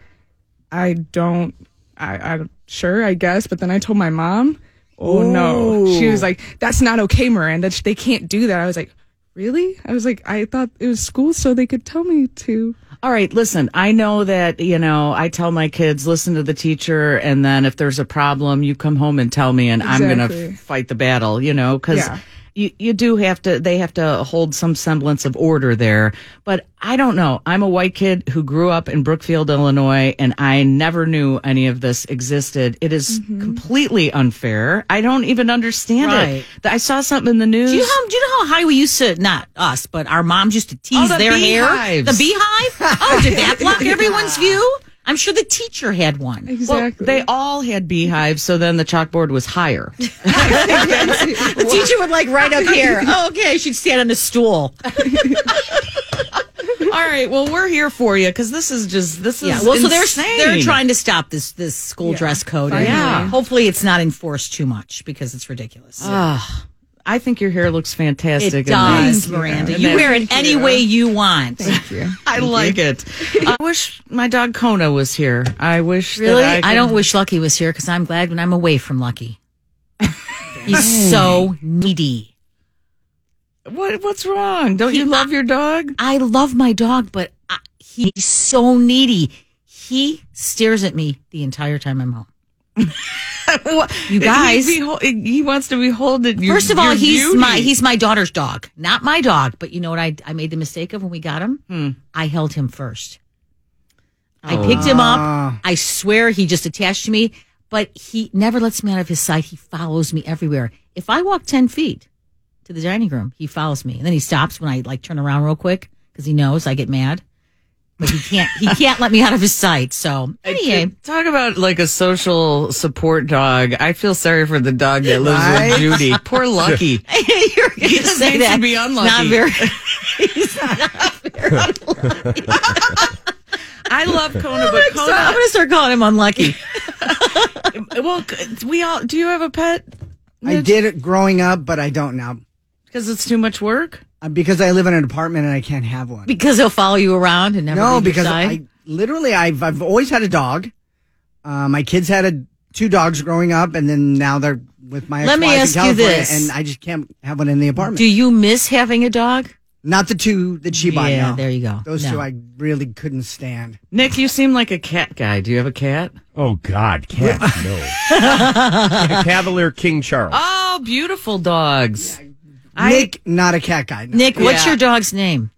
I don't. I, I'm sure, I guess." But then I told my mom. Oh no! She was oh. like, "That's not okay, Miranda. They can't do that." I was like, "Really?" I was like, "I thought it was school, so they could tell me to." All right, listen, I know that, you know, I tell my kids, listen to the teacher, and then if there's a problem, you come home and tell me, and I'm going to fight the battle, you know, because Yeah. You, you do have to, they have to hold some semblance of order there. But I don't know. I'm a white kid who grew up in Brookfield, Illinois, and I never knew any of this existed. It is Mm-hmm. completely unfair. I don't even understand Right. it. I saw something in the news. Do you know how, do you know how high we used to not us, but our moms used to tease Oh, the their hair? The beehive? Oh, did that block everyone's view? I'm sure the teacher had one. Well, Exactly. they all had beehives, so then the chalkboard was higher. The teacher would like right up here. Oh, okay, she'd stand on a stool. All right, well, we're here for you because this is just this is Yeah. Well, so they're insane. they're trying to stop this this school dress code. Yeah. Hopefully, it's not enforced too much because it's ridiculous. I think your hair looks fantastic. it does, Miranda. And You wear it any way you want. Thank you. I like it. I wish my dog Kona was here. I wish. Really? that I, I, don't wish Lucky was here because I'm glad when I'm away from Lucky. He's so needy. What, what's wrong? Don't you love your dog? I love my dog, but I, he's so needy. He stares at me the entire time I'm home. You guys. he, he wants to behold it. First of all, he's my he's my daughter's dog, not my dog. But you know what I I made the mistake of when we got him? Hmm. I held him first. I oh. picked him up. Ah. I swear he just attached to me, but he never lets me out of his sight. He follows me everywhere. If I walk ten feet to the dining room, he follows me, and then he stops when I like turn around real quick because he knows I get mad. But he can't. He can't let me out of his sight. So anyway, Talk about like a social support dog. I feel sorry for the dog that lives Right? with Judy. Poor Lucky. you're going to His say name that. should be It's unlucky. Not very. He's not very I love Kona, but So I'm going to start calling him unlucky. Well, we all. Do you have a pet? I did it growing up, but I don't now Because it's too much work. Because I live in an apartment and I can't have one. Because he'll follow you around and never no, leave your because side. I literally I've I've always had a dog. Uh, my kids had a, two dogs growing up, and then now they're with my. Let me ex-wife in ask you California, this. and I just can't have one in the apartment. Do you miss having a dog? Not the two that she bought. Yeah, no. there you go. Those No. two I really couldn't stand. Nick, you seem like a cat guy. Do you have a cat? Oh God, cat no. Cavalier King Charles. Oh, beautiful dogs. I- Nick, not a cat guy. no. Nick, what's Yeah. your dog's name?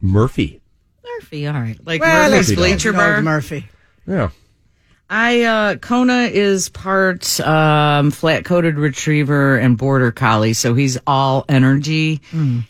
Murphy. Murphy. All right. Like Well, Murphy's let's Bleacher Bar. Murphy. Yeah. I uh Kona is part um flat coated retriever and border collie, so he's all energy.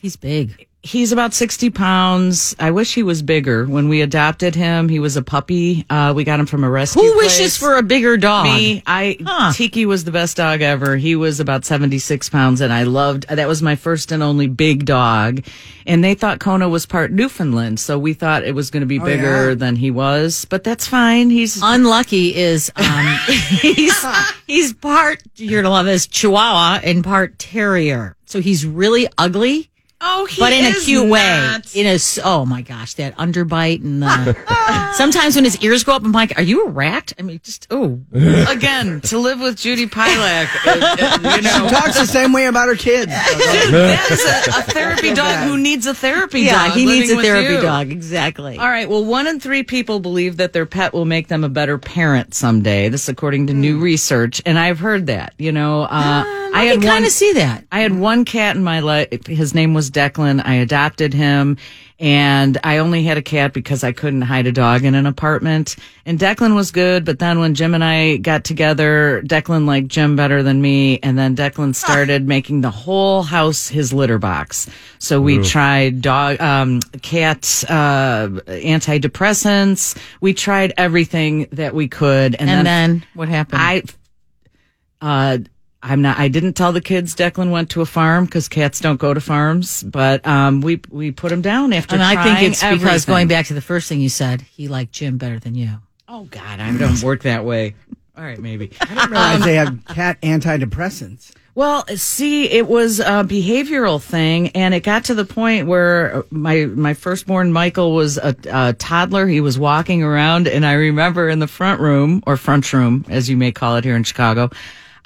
He's big. He's about 60 pounds. I wish he was bigger. When we adopted him, he was a puppy. Uh, we got him from a rescue. Who place. wishes for a bigger dog? me? I Huh. Tiki was the best dog ever. He was about 76 pounds, and I loved. That was my first and only big dog. And they thought Kona was part Newfoundland, so we thought it was going to be bigger yeah. than he was. But that's fine. He's Unlucky is um he's he's part you're gonna love this Chihuahua and part Terrier. So he's really ugly, oh, he but in a is cute way. In a oh my gosh, that underbite and the, sometimes when his ears go up, I'm like, are you a rat? I mean, just oh, Again, to live with Judy Pielach, uh, uh, you know, Talks the same way about her kids. that is a, a therapy dog who needs a therapy yeah, dog. he needs a therapy you. dog exactly. All right. Well, one in three people believe that their pet will make them a better parent someday. This, according to new research, and I've heard that. You know, uh, I I had can kind of see that. I had one cat in my life. His name was Declan. I adopted him. And I only had a cat because I couldn't hide a dog in an apartment. And Declan was good, but then when Jim and I got together, Declan liked Jim better than me. And then Declan started making the whole house his litter box. So we tried dog, um, cat, uh, antidepressants. We tried everything that we could. And, And then then what happened? I, uh, I'm not. I didn't tell the kids Declan went to a farm because cats don't go to farms. But um, we we put him down after. and I think trying it's because going back to the first thing you said, he liked Jim better than you. Oh God, I don't work that way. All right, maybe. I didn't realize they have cat antidepressants. Well, see, it was a behavioral thing, and it got to the point where my my firstborn Michael was a, a toddler. He was walking around, and I remember in the front room or front room, as you may call it here in Chicago,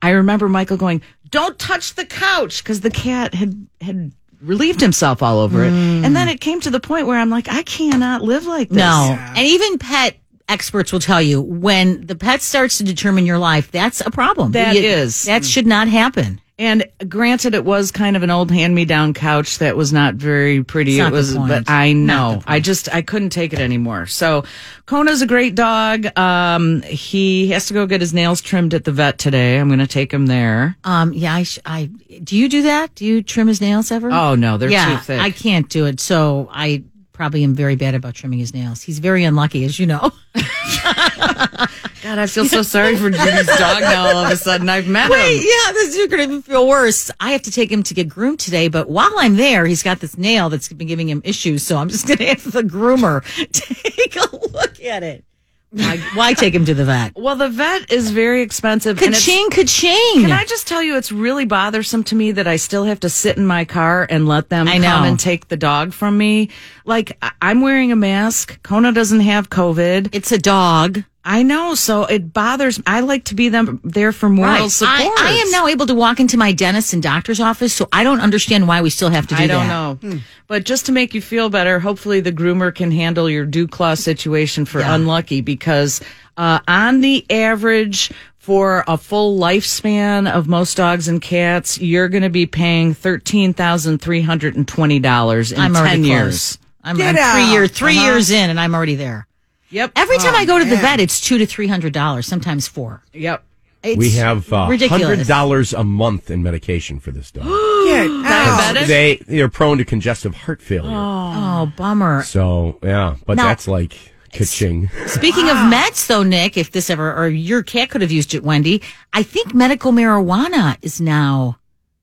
I remember Michael going, "Don't touch the couch," because the cat had had relieved himself all over it, mm. and then it came to the point where I'm like, I cannot live like this. No. And even pet experts will tell you when the pet starts to determine your life, that's a problem. That You- is. That should not happen. And granted, it was kind of an old hand-me-down couch that was not very pretty. It not the was, but I know. I just I couldn't take it anymore. So, Kona's a great dog. Um, he has to go get his nails trimmed at the vet today. I'm going to take him there. Um, yeah, I, sh- I, do you do that? Do you trim his nails ever? Oh no, they're yeah, too thick. I can't do it. So I probably am very bad about trimming his nails. He's very unlucky, as you know. God, I feel so sorry for Judy's dog now. All of a sudden, I've met Wait, him. yeah, this is going to feel worse. I have to take him to get groomed today, but while I'm there, he's got this nail that's been giving him issues. So I'm just going to have the groomer take a look at it. Why, why take him to the vet? Well, the vet is very expensive. and it's- Ka-ching, ka-ching. Can I just tell you, it's really bothersome to me that I still have to sit in my car and let them I come know. and take the dog from me. Like, I'm wearing a mask. Kona doesn't have COVID. It's a dog. I know, so it bothers. me. I like to be them there for moral support. I, I am now able to walk into my dentist and doctor's office, so I don't understand why we still have to do that. I don't know, but just to make you feel better, hopefully the groomer can handle your dew claw situation for Yeah. unlucky because uh, on the average. For a full lifespan of most dogs and cats, you're going to be paying thirteen thousand three hundred and twenty dollars in I'm ten years. close. I'm, I'm three out. years, 3 Uh-huh. years in, and I'm already there. Yep. Every time I go to the man. vet, it's two to three hundred dollars, sometimes four. Yep. It's we have uh, ridiculous. hundred dollars a month in medication for this dog. Diabetic? They they're prone to congestive heart failure. Oh, bummer. So yeah, but Now- that's like kitching. Speaking of meds, though, Nick, if this ever, or your cat could have used it, Wendy, I think medical marijuana is now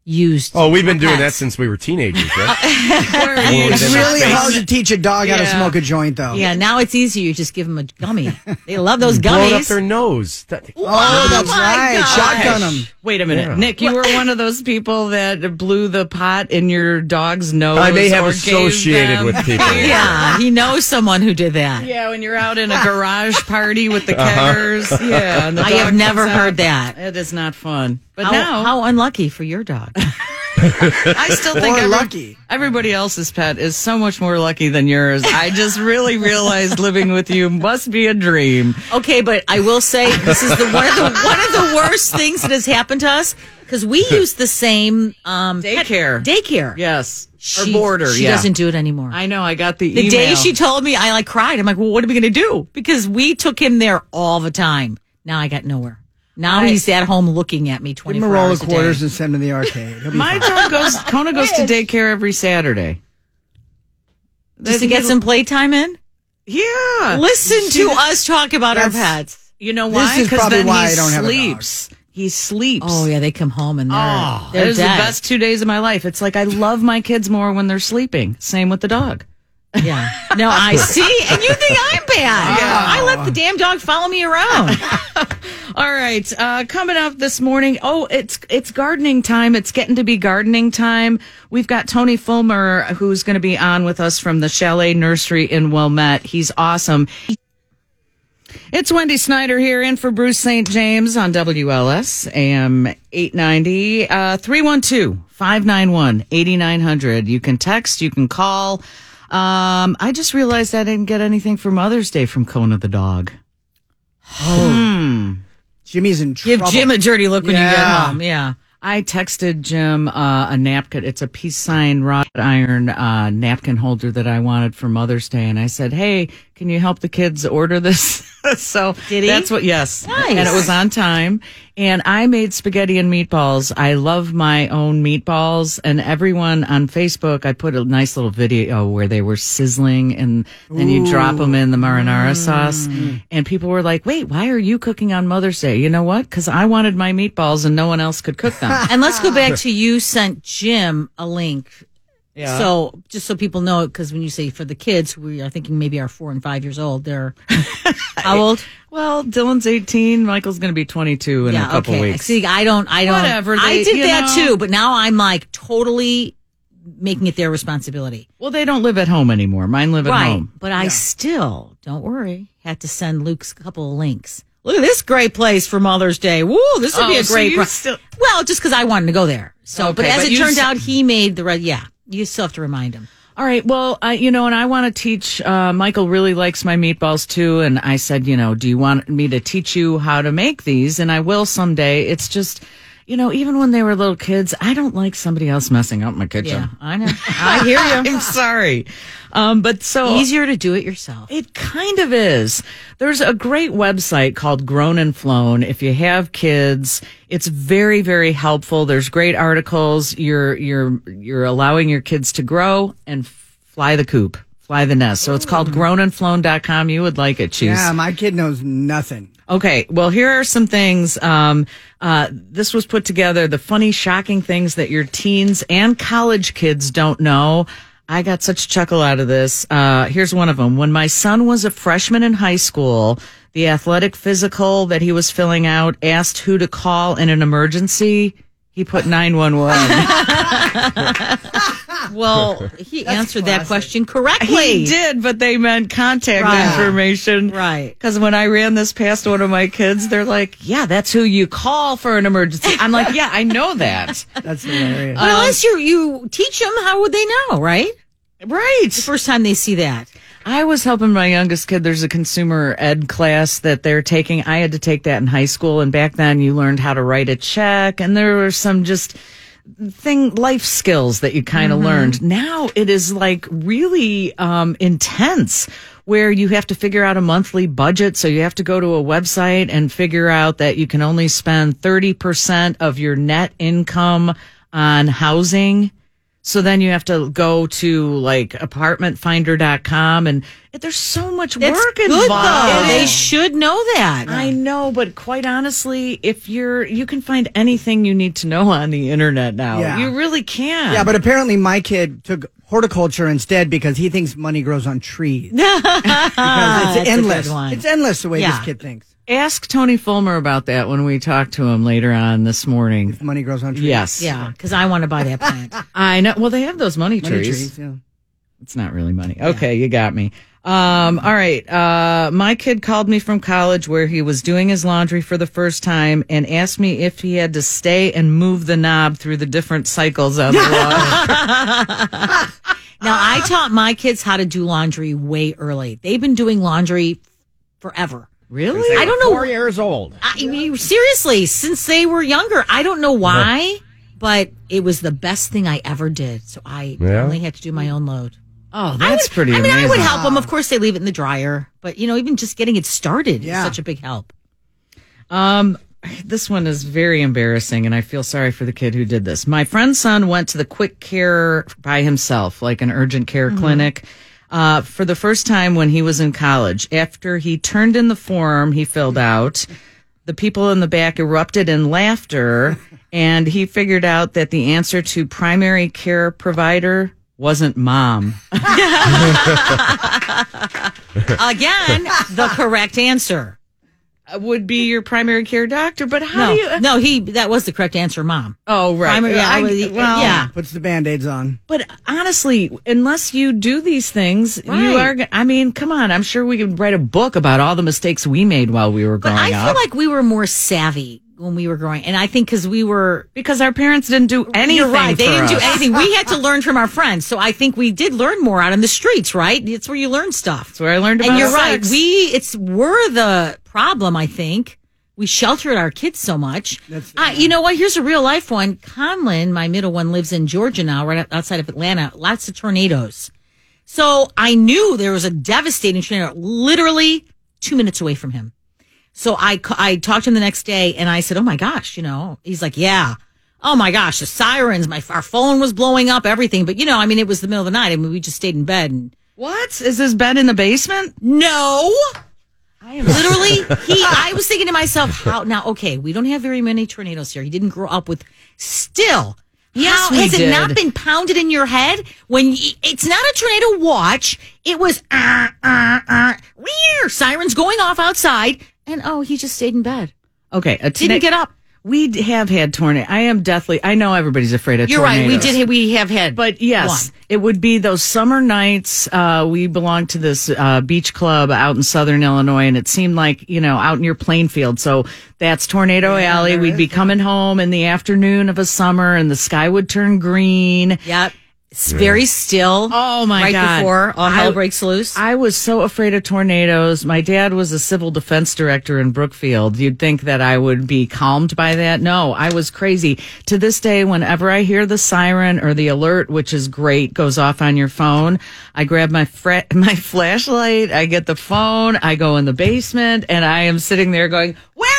used. Oh, we've been doing that since we were teenagers, right? It's really hard to teach a dog how to Yeah. smoke a joint, though. Yeah, now it's easier. You just give them a gummy. They love those Blow it up gummies. their nose. That- Oh, that's my right. gosh. Shotgun them. Wait a minute, Yeah. Nick. You were one of those people that blew the pot in your dog's nose. I may have or gave associated them- with people. yeah, he knows someone who did that. Yeah, when you're out in a garage party with the uh-huh. keggers. Yeah, and the I have dog never out. heard that. It is not fun. But How, now how unlucky for your dog. I still think Or every- lucky. everybody else's pet is so much more lucky than yours. I just really realized living with you must be a dream. Okay, but I will say this is the one of the one of the worst things that has happened to us because we use the same um, pet- Daycare. daycare. Yes, She, or border. She yeah. doesn't do it anymore. I know. I got the, the email. day she told me, I like cried. I'm like, well, what are we going to do? Because we took him there all the time. Now I got nowhere. Now he's at home looking at me Give 24 him a roll hours of a day. quarters and send him to the arcade. My fine. dog goes. Kona goes to daycare every Saturday. Just to get some playtime in. Yeah. Listen to us talk about our pets. You know This why? is Because probably then why he I don't have a dog. sleeps. He sleeps. Oh yeah, they come home and they're Oh, they're that is the best two days of my life. It's like I love my kids more when they're sleeping. Same with the dog. Yeah. No, I see. And you think I'm bad. I let the damn dog follow me around. All right, uh, coming up this morning. Oh, it's it's gardening time. It's getting to be gardening time. We've got Tony Fulmer who's going to be on with us from the Chalet Nursery in Wilmette. He's awesome. It's Wendy Snyder here in for Bruce St. James on WLS AM 890 uh 312-591-8900. You can text, you can call. Um I just realized I didn't get anything for Mother's Day from Kona the dog. Oh Jimmy's in trouble. Give Jim a dirty look when you get Yeah. home. Yeah. I texted Jim uh, a napkin. It's a peace sign wrought iron uh, napkin holder that I wanted for Mother's Day, and I said, "Hey, can you help the kids order this?" so Did he? that's what. Yes, Nice. and it was on time. And I made spaghetti and meatballs. I love my own meatballs, and everyone on Facebook, I put a nice little video where they were sizzling, and then you drop them in the marinara mm. sauce, and people were like, "Wait, why are you cooking on Mother's Day?" You know what? Because I wanted my meatballs, and no one else could cook them. And let's go back to you sent Jim a link. Yeah. So just so people know, because when you say for the kids, we are thinking maybe are four and five years old. They're how old? Well, Dylan's 18. Michael's going to be 22 in a couple okay. weeks. See, I don't, I don't. Whatever, I did that know. too, but now I'm like totally making it their responsibility. Well, they don't live at home anymore. Mine live at right. home. But I still, don't worry, had to send Luke's a couple of links. Look at this great place for Mother's Day. Woo, this would be Oh, a great. you pro- still- well, just because I wanted to go there. So, but as but it turned s- out, he made the right. Yeah, you still have to remind him. All right. Well, you know, and I want to teach. Uh, Michael really likes my meatballs too, and I said, you know, do you want me to teach you how to make these? And I will someday. It's just, you know, even when they were little kids, I don't like somebody else messing up my kitchen. Yeah, I know. I hear you. I'm sorry, um, but so Easier to do it yourself. It kind of is. There's a great website called Grown and Flown. If you have kids, it's very, very helpful. There's great articles. You're, you're, you're allowing your kids to grow and fly the coop, fly the nest. So it's called grownandflown.com. You would like it, Cheese. Yeah, my kid knows nothing. Okay, well, here are some things. Um, uh, this was put together the funny, shocking things that your teens and college kids don't know. I got such a chuckle out of this. Uh, here's one of them. When my son was a freshman in high school, the athletic physical that he was filling out asked who to call in an emergency. He put 911. Well, he answered that question correctly. he did, but they meant contact Right. information. Right. Because when I ran this past one of my kids, they're like, yeah, that's who you call for an emergency. I'm like, yeah, I know that. That's hilarious. But um, unless you you teach them, how would they know? Right. right. The first time they see that. I was helping my youngest kid. There's a consumer ed class that they're taking. I had to take that in high school. And back then you learned how to write a check and there were some just thing, life skills that you kind of learned. Now it is like really, um, intense where you have to figure out a monthly budget. So you have to go to a website and figure out that you can only spend 30% of your net income on housing. So then you have to go to like apartmentfinder.com and there's so much It's work good involved. though. They should know that. I know, but quite honestly, if you're, you can find anything you need to know on the internet now. Yeah. You really can. Yeah, but apparently my kid took horticulture instead because he thinks money grows on trees. because That's a it's good endless. one. It's endless the way Yeah. this kid thinks. ask Tony Fulmer about that when we talk to him later on this morning. Money grows on trees. Yes. Yeah, because I want to buy that plant. I know. Well, they have those money, Money trees. trees. Yeah. It's not really money. Okay, you got me. Um, all right. Uh, my kid called me from college where he was doing his laundry for the first time and asked me if he had to stay and move the knob through the different cycles on the water. Now, I taught my kids how to do laundry way early. They've been doing laundry forever. really? I don't know. Four years old. I mean, seriously, since they were younger, I don't know why, but it was the best thing I ever did. So I Yeah? only had to do my own load. Oh, that's would- pretty I mean, amazing. I would help them. Of course, they leave it in the dryer, but you know, even just getting it started Yeah. is such a big help. Um, this one is very embarrassing, and I feel sorry for the kid who did this. My friend's son went to the quick care by himself, like an urgent care clinic, uh, for the first time when he was in college. After he turned in the form he filled out, the people in the back erupted in laughter, and he figured out that the answer to primary care provider wasn't mom. Again, the correct answer. Uh, would be your primary care doctor, but how No, do you? Uh, no, he that was the correct answer, mom. Oh, right. Primary- yeah, I- I was- well, yeah. Puts the band-aids on. But honestly, unless you do these things, you are. g- I mean, come on. I'm sure we could write a book about all the mistakes we made while we were But growing I up. feel like we were more savvy when we were growing, and I think because we were because our parents didn't do anything. You're right. They didn't do anything. We had to learn from our friends. So I think we did learn more out in the streets, right? It's where you learn stuff. That's where I learned about And you're right. sex. We it's we're the problem. I think we sheltered our kids so much. That's- uh, you know what? Here's a real life one. Conlin, my middle one, lives in Georgia now, right outside of Atlanta. Lots of tornadoes. So I knew there was a devastating tornado literally two minutes away from him. So I, I talked to him the next day and I said, Oh my gosh, you know, he's like, yeah. Oh my gosh, the sirens, my, our phone was blowing up, everything. But you know, I mean, it was the middle of the night. I mean, we just stayed in bed and What is this bed in the basement? no. I am literally he I was thinking to myself, how now okay, we don't have very many tornadoes here. He didn't grow up with still. Yes, how, has did. it not been pounded in your head when y it's not a tornado watch? It was uh, uh, uh, rear sirens going off outside, and oh, he just stayed in bed. Okay, a Didn't get up. We have had tornado. I am deathly. I know everybody's afraid of tornadoes. You're tornadoes. right. We did. We have had, But yes, one. it would be those summer nights. Uh, we belonged to this uh, beach club out in southern Illinois, and it seemed like, you know, out near Plainfield. So that's Tornado Alley. We'd be coming home in the afternoon of a summer, and the sky would turn green. Yep. It's very still. Oh, my right God. before all hell I- breaks loose. I was so afraid of tornadoes. My dad was a civil defense director in Brookfield. You'd think that I would be calmed by that. No, I was crazy. To this day, whenever I hear the siren or the alert, which is great, goes off on your phone, I grab my fre- my flashlight, I get the phone, I go in the basement, and I am sitting there going, "Where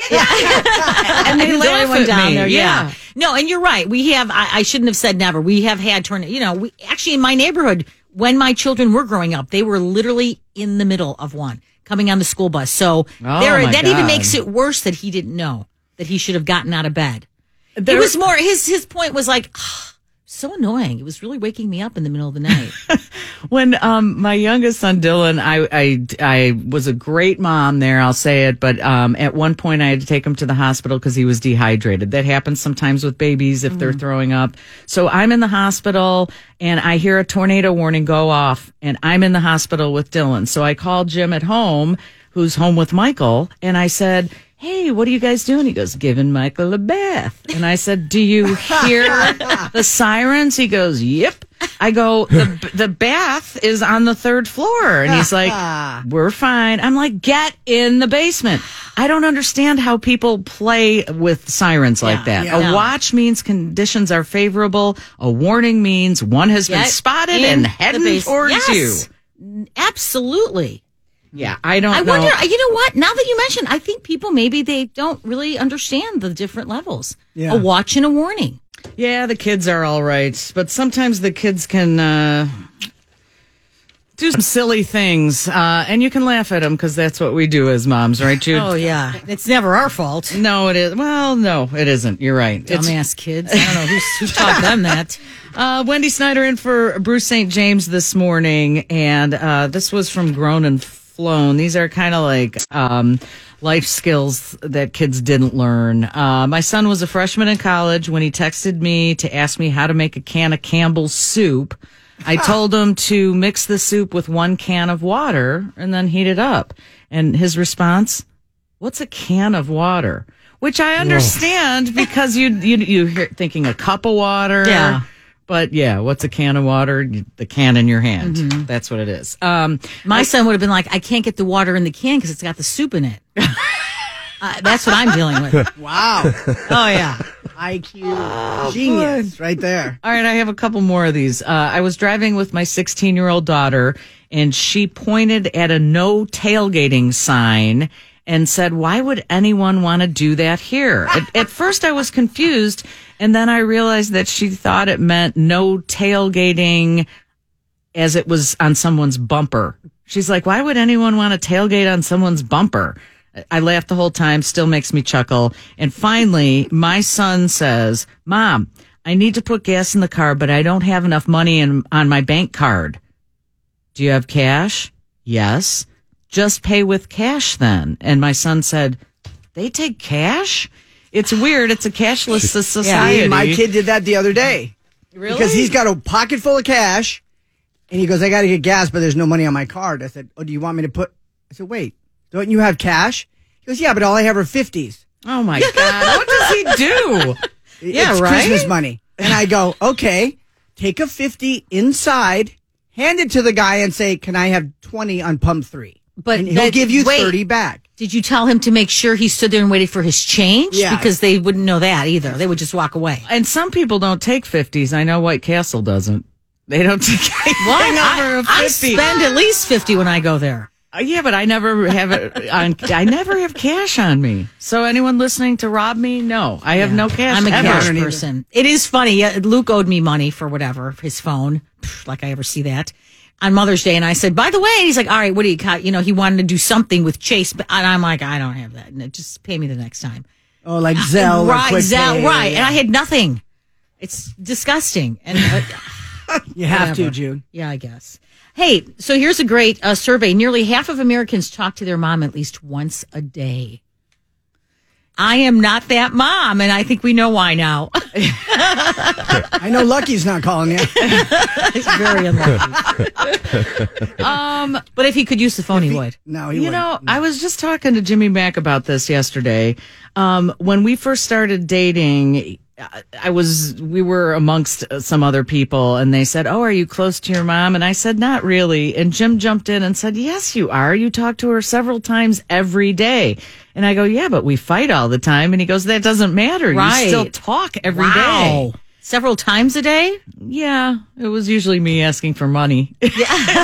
is everybody?" and they There's laugh only at down me. there. Yeah. No, and you're right. We have. I, I shouldn't have said never. We have had tornado. You know, we actually in my neighborhood when my children were growing up, they were literally in the middle of one coming on the school bus. So Oh, there, my that even makes it worse that he didn't know that he should have gotten out of bed. There- it was more his his point was like. "Ah, so annoying. It was really waking me up in the middle of the night. when um my youngest son Dylan, I I I was a great mom there. I'll say it, but um at one point I had to take him to the hospital because he was dehydrated. That happens sometimes with babies if they're throwing up. So I'm in the hospital and I hear a tornado warning go off, and I'm in the hospital with Dylan. So I called Jim at home, who's home with Michael, and I said. Hey, what are you guys doing? He goes, giving Michael a bath. And I said, Do you hear the sirens? He goes, Yep. I go, the, the bath is on the third floor. And he's like, We're fine. I'm like, Get in the basement. I don't understand how people play with sirens like that. yeah. a watch means conditions are favorable. A warning means one has been spotted and heading towards Yes. you. Absolutely. Yeah, I don't I know. wonder. You know what? Now that you mentioned, I think people maybe they don't really understand the different levels. Yeah. A watch and a warning. Yeah, the kids are all right, but sometimes the kids can uh, do some silly things, uh, and you can laugh at them because that's what we do as moms, right, Jude? Oh yeah, it's never our fault. No, it is. Well, no, it isn't. You're right. It's Dumbass kids. I don't know who's, who taught them that. Uh, Wendy Snyder in for Bruce St. James this morning, and uh, this was from Grown and Flown. These are kind of like um, life skills that kids didn't learn. Uh, my son was a freshman in college when he texted me to ask me how to make a can of Campbell's soup. I told him to mix the soup with one can of water and then heat it up. And his response, what's a can of water? Which I understand because you you you hear thinking a cup of water. Yeah. But yeah, what's a can of water? The can in your hand. That's what it is. Um, My son would have been like, I can't get the water in the can because it's got the soup in it. uh, that's what I'm dealing with. Wow. Oh yeah. IQ genius right there. All right, I have a couple more of these. Uh, I was driving with my 16 year old daughter, and she pointed at a no tailgating sign and said, Why would anyone want to do that here? At, at first, I was confused, and then I realized that she thought it meant no tailgating as it was on someone's bumper. She's like, Why would anyone want to tailgate on someone's bumper? I laughed the whole time, still makes me chuckle. And finally, my son says, Mom, I need to put gas in the car, but I don't have enough money in, on my bank card. Do you have cash? Yes. Just pay with cash then. And my son said, They take cash? It's weird. It's a cashless society. See, my kid did that the other day. Really? Because he's got a pocket full of cash, and he goes, "I got to get gas, but there's no money on my card." I said, "Oh, do you want me to put?" I said, "Wait, don't you have cash?" He goes, "Yeah, but all I have are fifties. Oh my God. What does he do? Yeah, it's right? Christmas money." And I go, "Okay, take a fifty inside, hand it to the guy, and say, "Can I have twenty on pump three? But and he'll that- give you wait. thirty back." Did you tell him to make sure he stood there and waited for his change? Yeah. Because they wouldn't know that either. They would just walk away. And some people don't take 50s. I know White Castle doesn't. They don't take anything Well, over I, a I 50. spend at least 50 when I go there. Uh, yeah, but I never have it on. I never have cash on me. So anyone listening to rob me, no, I have no cash. I'm a ever. cash either. person. It is funny. Luke owed me money for whatever, his phone, like I ever see that. On Mother's Day, and I said, by the way, he's like, all right, what do you got? You know, he wanted to do something with Chase, but and I'm like, I don't have that. No, just pay me the next time. Oh, like Zelle, right, Quick Zelle, Pay. right. And I had nothing. It's disgusting. And uh, You have Whatever. to, June. Yeah, I guess. Hey, so here's a great uh, survey. Nearly half of Americans talk to their mom at least once a day. I am not that mom, and I think we know why now. I know Lucky's not calling you. He's very unlucky. um, but if he could use the phone, he would. No, he You wouldn't. know, I was just talking to Jimmy Mack about this yesterday. Um, when we first started dating, I- I was, we were amongst some other people and they said, Oh, are you close to your mom? And I said, Not really. And Jim jumped in and said, Yes, you are. You talk to her several times every day. And I go, Yeah, but we fight all the time. And he goes, That doesn't matter. Right. You still talk every day. Several times a day? Yeah, it was usually me asking for money. it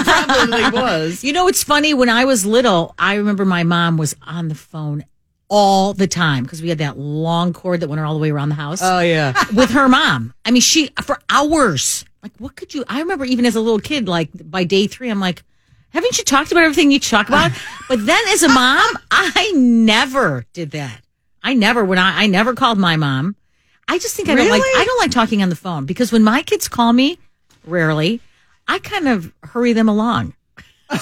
probably was. You know, it's funny. When I was little, I remember my mom was on the phone all the time because we had that long cord that went all the way around the house. Oh, yeah. with her mom. I mean, she for hours. Like, what could you? I remember even as a little kid, like by day three, I'm like, haven't you talked about everything you talk about? but then as a mom, I never did that. I never when I I never called my mom. I just think I don't like I don't like talking on the phone because when my kids call me, rarely, I kind of hurry them along. All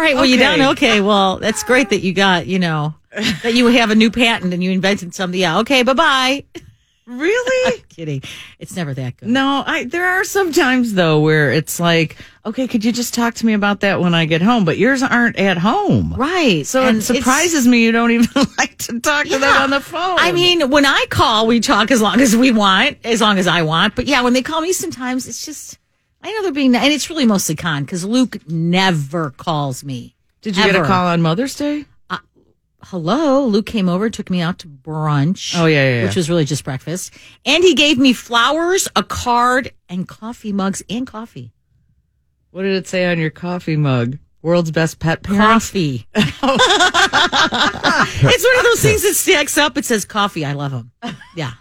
right, well, you Okay. don't. Okay, well, that's great that you got, you know, that you have a new patent and you invented something. Yeah, okay, bye bye. Really? Kidding. It's never that good. No, I there are some times though where it's like, okay, could you just talk to me about that when I get home? But yours aren't at home. Right. So And it surprises me you don't even like to talk to them on the phone. I mean, when I call, we talk as long as we want, as long as I want. But yeah, when they call me, sometimes it's just, I know they're being, and it's really mostly con because Luke never calls me. did you get a call on Mother's Day? Hello, Luke came over, took me out to brunch. Oh, yeah, yeah, yeah. Which was really just breakfast. And he gave me flowers, a card, and coffee mugs and coffee. What did it say on your coffee mug? World's best pet parent. Coffee. it's one of those things that stacks up. It says coffee. I love him. Yeah.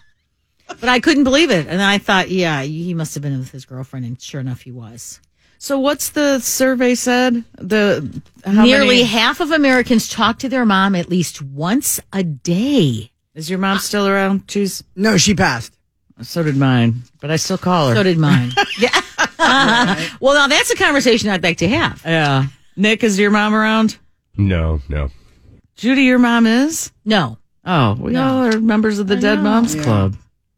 But I couldn't believe it. And I thought, yeah, he must have been with his girlfriend. And sure enough, he was. So what's the survey said? The how Nearly many- half of Americans talk to their mom at least once a day. is your mom still around? She's No, she passed. so did mine, but I still call her. So did mine. yeah. well, now that's a conversation I'd like to have. yeah. Nick, is your mom around? No, no. Judy, your mom is? No. Oh, we all are members of the Dead Moms Club.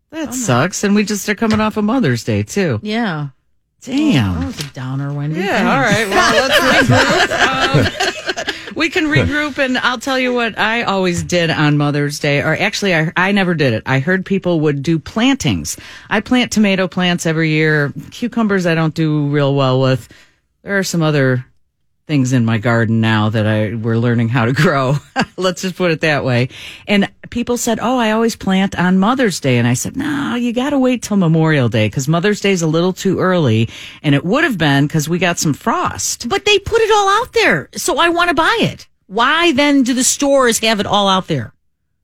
That oh, sucks. And we just are coming off of Mother's Day, too. Yeah. Damn. That was a downer, Wendy. Yeah, all right. Well, let's regroup. Um, we can regroup, and I'll tell you what I always did on Mother's Day, or actually, I, I never did it. I heard people would do plantings. I plant tomato plants every year. Cucumbers, I don't do real well with. There are some other things in my garden now that I we're learning how to grow. Let's just put it that way. And people said, "Oh, I always plant on Mother's Day." And I said, "No, you got to wait till Memorial Day cuz Mother's Day is a little too early." And it would have been cuz we got some frost. But they put it all out there. So I want to buy it. Why then do the stores have it all out there?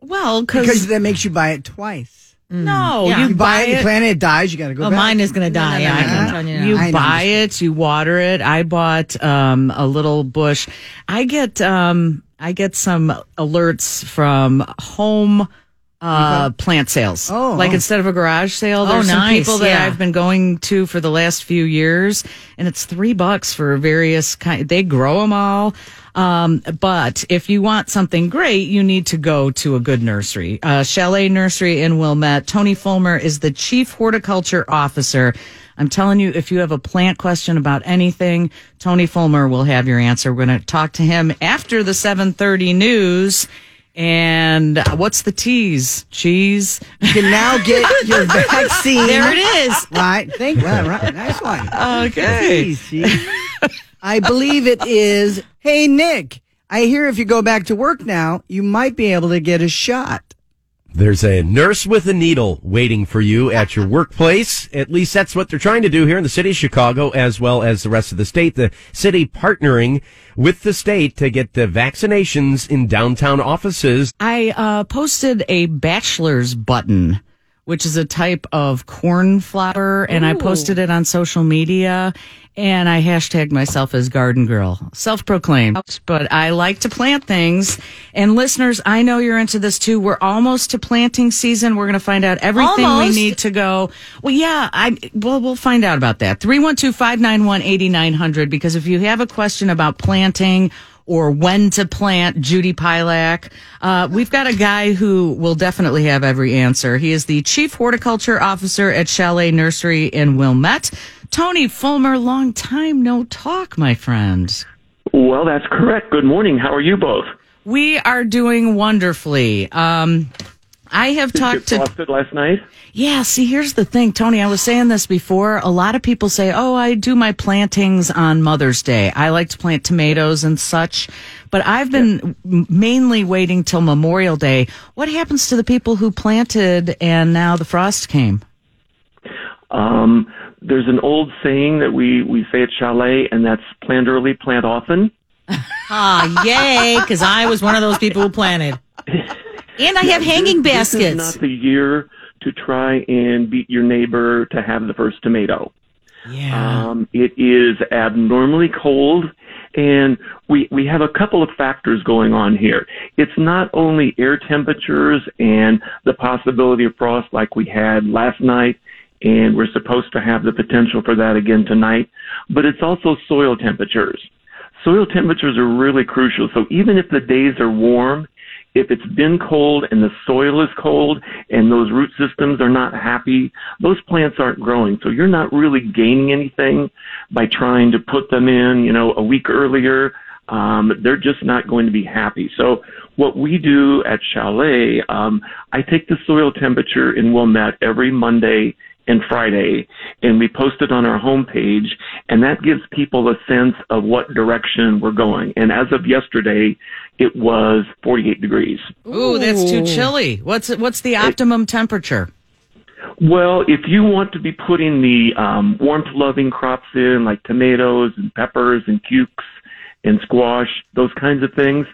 Well, Because cuz that makes you buy it twice. No, Yeah. you, You buy it, you plant it, it dies, you got to go Oh, back. mine is going to die. no, yeah, I no, can no. tell you now. You I know, buy it, you water it. I bought um, a little bush. I get um, I get some alerts from home uh, plant sales. Oh, like oh. instead of a garage sale, Oh, there's some nice, people that yeah. I've been going to for the last few years, and it's three bucks for various kind. They grow them all. Um, but if you want something great, you need to go to a good nursery. Uh, Chalet Nursery in Wilmette. Tony Fulmer is the chief horticulture officer. I'm telling you, if you have a plant question about anything, Tony Fulmer will have your answer. We're going to talk to him after the 7:30 news. And uh, what's the tease? Cheese. You can now get your vaccine. There it is. Right. Thank well, right. Nice one. Okay. I believe it is. Hey, Nick, I hear if you go back to work now, you might be able to get a shot. There's a nurse with a needle waiting for you at your workplace. At least that's what they're trying to do here in the city of Chicago, as well as the rest of the state. The city partnering with the state to get the vaccinations in downtown offices. I uh, posted a bachelor's button, which is a type of cornflower, and I posted it on social media. And I hashtagged myself as garden girl, self proclaimed. But I like to plant things. And listeners, I know you're into this too. We're almost to planting season. We're going to find out everything Almost. we need to go. Well, yeah, I, well, we'll find out about that. 312 591 8900. Because if you have a question about planting or when to plant Judy Pielach. Uh, we've got a guy who will definitely have every answer. He is the chief horticulture officer at Chalet Nursery in Wilmette. Tony Fulmer, long time no talk, my friend. Well, that's correct. Good morning. How are you both? We are doing wonderfully. Um, I have Did you talked to frosted last night? Yeah, see, here's the thing, Tony. I was saying this before. A lot of people say, oh, I do my plantings on Mother's Day. I like to plant tomatoes and such. But I've been m mainly waiting till Memorial Day. What happens to the people who planted and now the frost came? Um, there's an old saying that we, we say at Chalet, and that's plant early, plant often. Ah, yay, because I was one of those people who planted. And I have hanging This is not the year to try and beat your neighbor to have the first tomato. Yeah. Um, it is abnormally cold, and we we have a couple of factors going on here. It's not only air temperatures and the possibility of frost like we had last night, and we're supposed to have the potential for that again tonight, but it's also soil temperatures. Soil temperatures are really crucial. So even if the days are warm, if it's been cold and the soil is cold and those root systems are not happy, those plants aren't growing. So you're not really gaining anything by trying to put them in, you know, a week earlier. Um, they're just not going to be happy. So what we do at Chalet, um, I take the soil temperature in Wilmette every Monday and Friday, and we post it on our homepage, and that gives people a sense of what direction we're going. And as of yesterday, it was 48 degrees. Ooh, that's too chilly. What's what's the optimum temperature? Well, if you want to be putting the um, warmth-loving crops in, like tomatoes and peppers and cukes and squash, those kinds of things,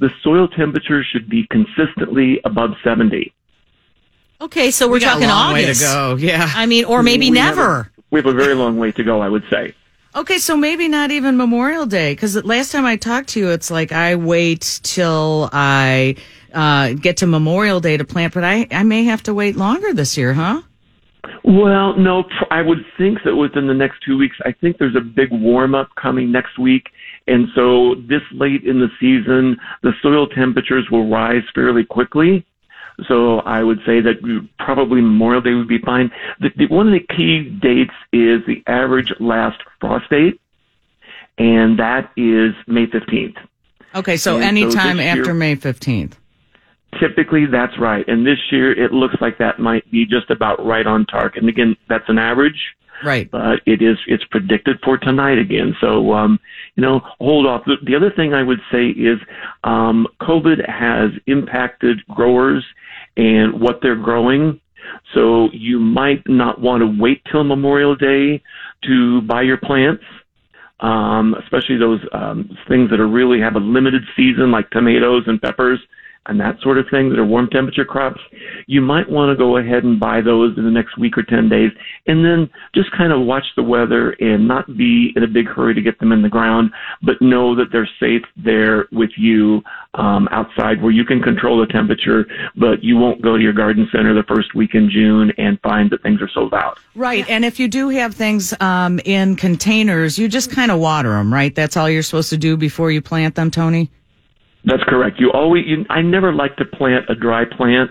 the soil temperature should be consistently above 70. Okay, so we're We got a talking long way to August. go. Yeah. I mean, or maybe We have a- never. we have a very long way to go, I would say. Okay, so maybe not even Memorial Day because last time I talked to you, it's like I wait till I uh, get to Memorial Day to plant, but I I may have to wait longer this year, huh? Well, no, I would think that within the next two weeks, I think there's a big warm up coming next week. And so this late in the season, the soil temperatures will rise fairly quickly. So I would say that probably Memorial Day would be fine. The, the, one of the key dates is the average last frost date, and that is May 15th. Okay, so And so anytime this year- after May fifteenth. Typically, that's right. And this year, it looks like that might be just about right on target. And again, that's an average. Right. but it is it's predicted for tonight again. So um, you know, hold off. The, the other thing I would say is um, COVID has impacted growers and what they're growing. So you might not want to wait till Memorial Day to buy your plants. Um, especially those um, things that are really have a limited season, like tomatoes and peppers and that sort of thing that are warm temperature crops, you might want to go ahead and buy those in the next week or 10 days and then just kind of watch the weather and not be in a big hurry to get them in the ground, but know that they're safe there with you um, outside where you can control the temperature, but you won't go to your garden center the first week in June and find that things are sold out. Right, and if you do have things um, in containers, you just kind of water them, right? That's all you're supposed to do before you plant them, Tony. That's correct. You always, you, I never like to plant a dry plant,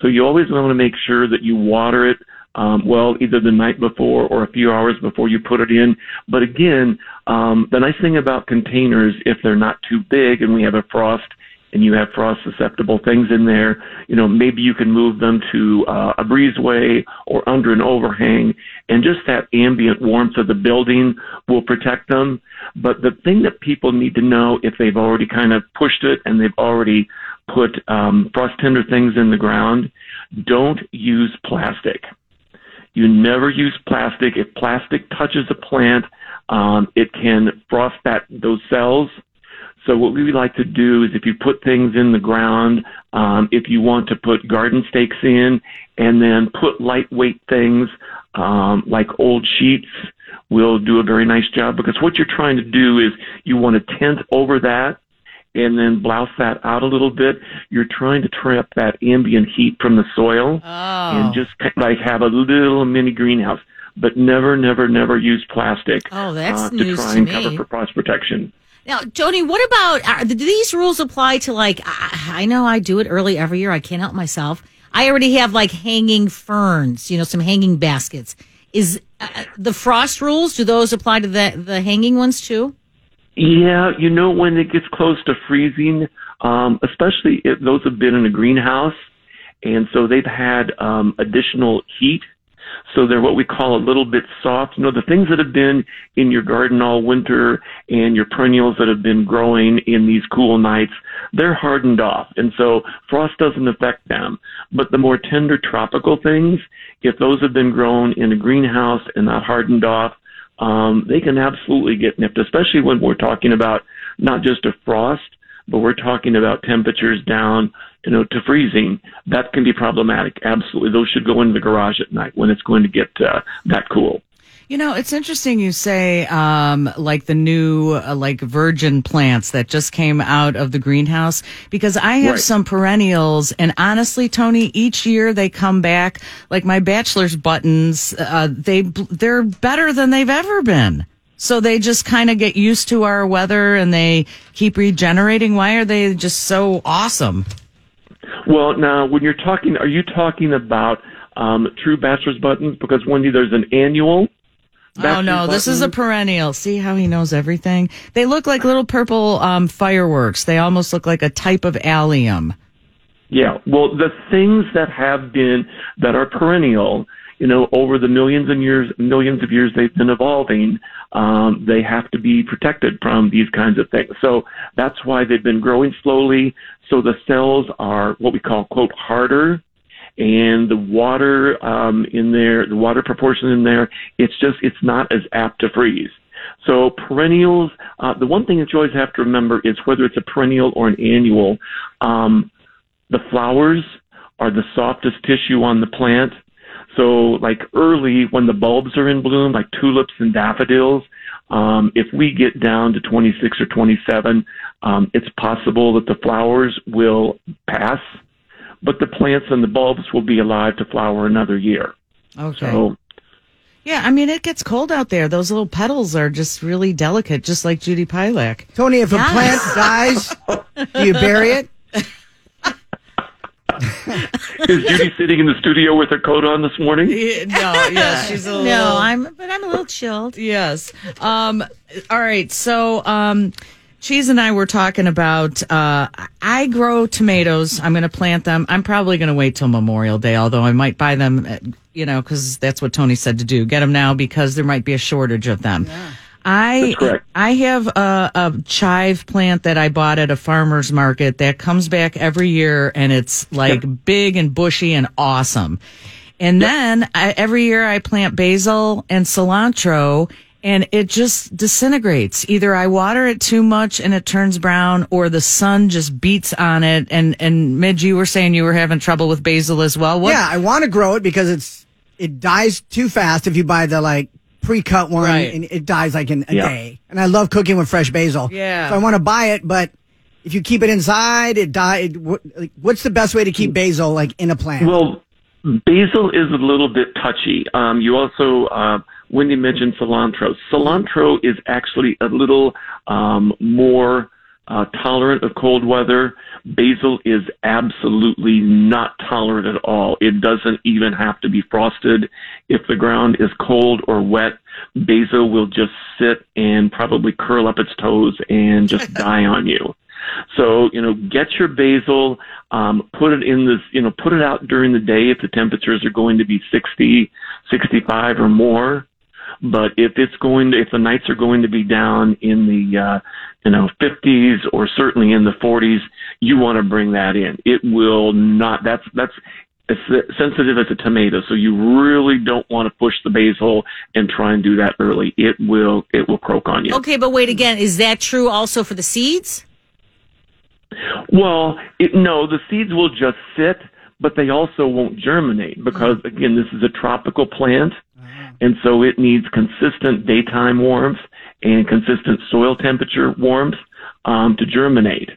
so you always want to make sure that you water it. Um, well, either the night before or a few hours before you put it in. But again, um, the nice thing about containers, if they're not too big and we have a frost and you have frost susceptible things in there, you know, maybe you can move them to uh, a breezeway or under an overhang and just that ambient warmth of the building will protect them. But the thing that people need to know if they've already kind of pushed it and they've already put um, frost tender things in the ground, don't use plastic. You never use plastic. If plastic touches a plant, um, it can frost that those cells. So what we like to do is if you put things in the ground, um, if you want to put garden stakes in and then put lightweight things um, like old sheets, will do a very nice job because what you're trying to do is you want to tent over that and then blouse that out a little bit. You're trying to trap that ambient heat from the soil and just kind of like have a little mini greenhouse. But never, never, never use plastic Oh, that's uh, to try to and me. cover for frost protection. Now, Tony, what about are, do these rules apply to like? I, I know I do it early every year. I can't help myself. I already have like hanging ferns, you know, some hanging baskets. Is uh, the frost rules? Do those apply to the the hanging ones too? Yeah, you know when it gets close to freezing, um, especially if those have been in a greenhouse, and so they've had um, additional heat, so they're what we call a little bit soft. You know, the things that have been in your garden all winter and your perennials that have been growing in these cool nights, they're hardened off, and so frost doesn't affect them. But the more tender tropical things, if those have been grown in a greenhouse and not hardened off, um, they can absolutely get nipped, especially when we're talking about not just a frost, but we're talking about temperatures down, you know, to freezing. That can be problematic. Absolutely, those should go into the garage at night when it's going to get uh, that cool. You know, it's interesting you say um, like the new uh, like virgin plants that just came out of the greenhouse because I have Right. some perennials and honestly, Tony, each year they come back like my bachelor's buttons. Uh, they they're better than they've ever been. So they just kind of get used to our weather and they keep regenerating. Why are they just so awesome? Well, now when you're talking, are you talking about um, true bachelor's buttons? Because Wendy, there's an annual. Oh bachelor's no, this is a perennial. See how he knows everything? They look like little purple um, fireworks. They almost look like a type of allium. Yeah. Well, the things that have been that are perennial, you know, over the millions and years, millions of years they've been evolving, um, they have to be protected from these kinds of things. So that's why they've been growing slowly. So the cells are what we call quote harder, and the water um, in there, the water proportion in there, it's just it's not as apt to freeze. So perennials, uh, the one thing that you always have to remember is whether it's a perennial or an annual, um, the flowers are the softest tissue on the plant. So like early when the bulbs are in bloom, like tulips and daffodils, um, if we get down to 26 or 27, um, it's possible that the flowers will pass, but the plants and the bulbs will be alive to flower another year. Okay. So yeah, I mean, it gets cold out there. Those little petals are just really delicate, just like Judy Pielach. Tony, if a plant dies, do you bury it? Is Judy sitting in the studio with her coat on this morning? no, yes, she's a little. No, I'm, but I'm a little chilled. Yes. Um, all right. So, um, Cheese and I were talking about. Uh, I grow tomatoes. I'm going to plant them. I'm probably going to wait till Memorial Day, although I might buy them. At, you know, because that's what Tony said to do. Get them now because there might be a shortage of them. I I have a, a chive plant that I bought at a farmer's market that comes back every year, and it's like big and bushy and awesome. And then I, every year I plant basil and cilantro and it just disintegrates. Either I water it too much and it turns brown or the sun just beats on it. And, and Midge, you were saying you were having trouble with basil as well. What? Yeah, I want to grow it because it's it dies too fast if you buy the like pre-cut one Right. and it dies like in a Yeah. day. And I love cooking with fresh basil. Yeah. So I want to buy it, but if you keep it inside, it die. It, what, like, what's the best way to keep basil like in a plant? Well, basil is a little bit touchy. Um, you also, uh, Wendy mentioned cilantro. Cilantro is actually a little um, more uh, tolerant of cold weather. Basil is absolutely not tolerant at all. It doesn't even have to be frosted. If the ground is cold or wet, basil will just sit and probably curl up its toes and just die on you. So, you know, get your basil, um, put it in this, you know, put it out during the day if the temperatures are going to be 60, 65 or more. But if it's going to, if the nights are going to be down in the, uh, you know, 50s or certainly in the 40s, you want to bring that in. It will not, that's, that's, as sensitive as a tomato, so you really don't want to push the basil and try and do that early. It will, it will croak on you. Okay, but wait again. Is that true also for the seeds? Well, it, no, the seeds will just sit, but they also won't germinate because, again, this is a tropical plant, and so it needs consistent daytime warmth and consistent soil temperature warmth um, to germinate.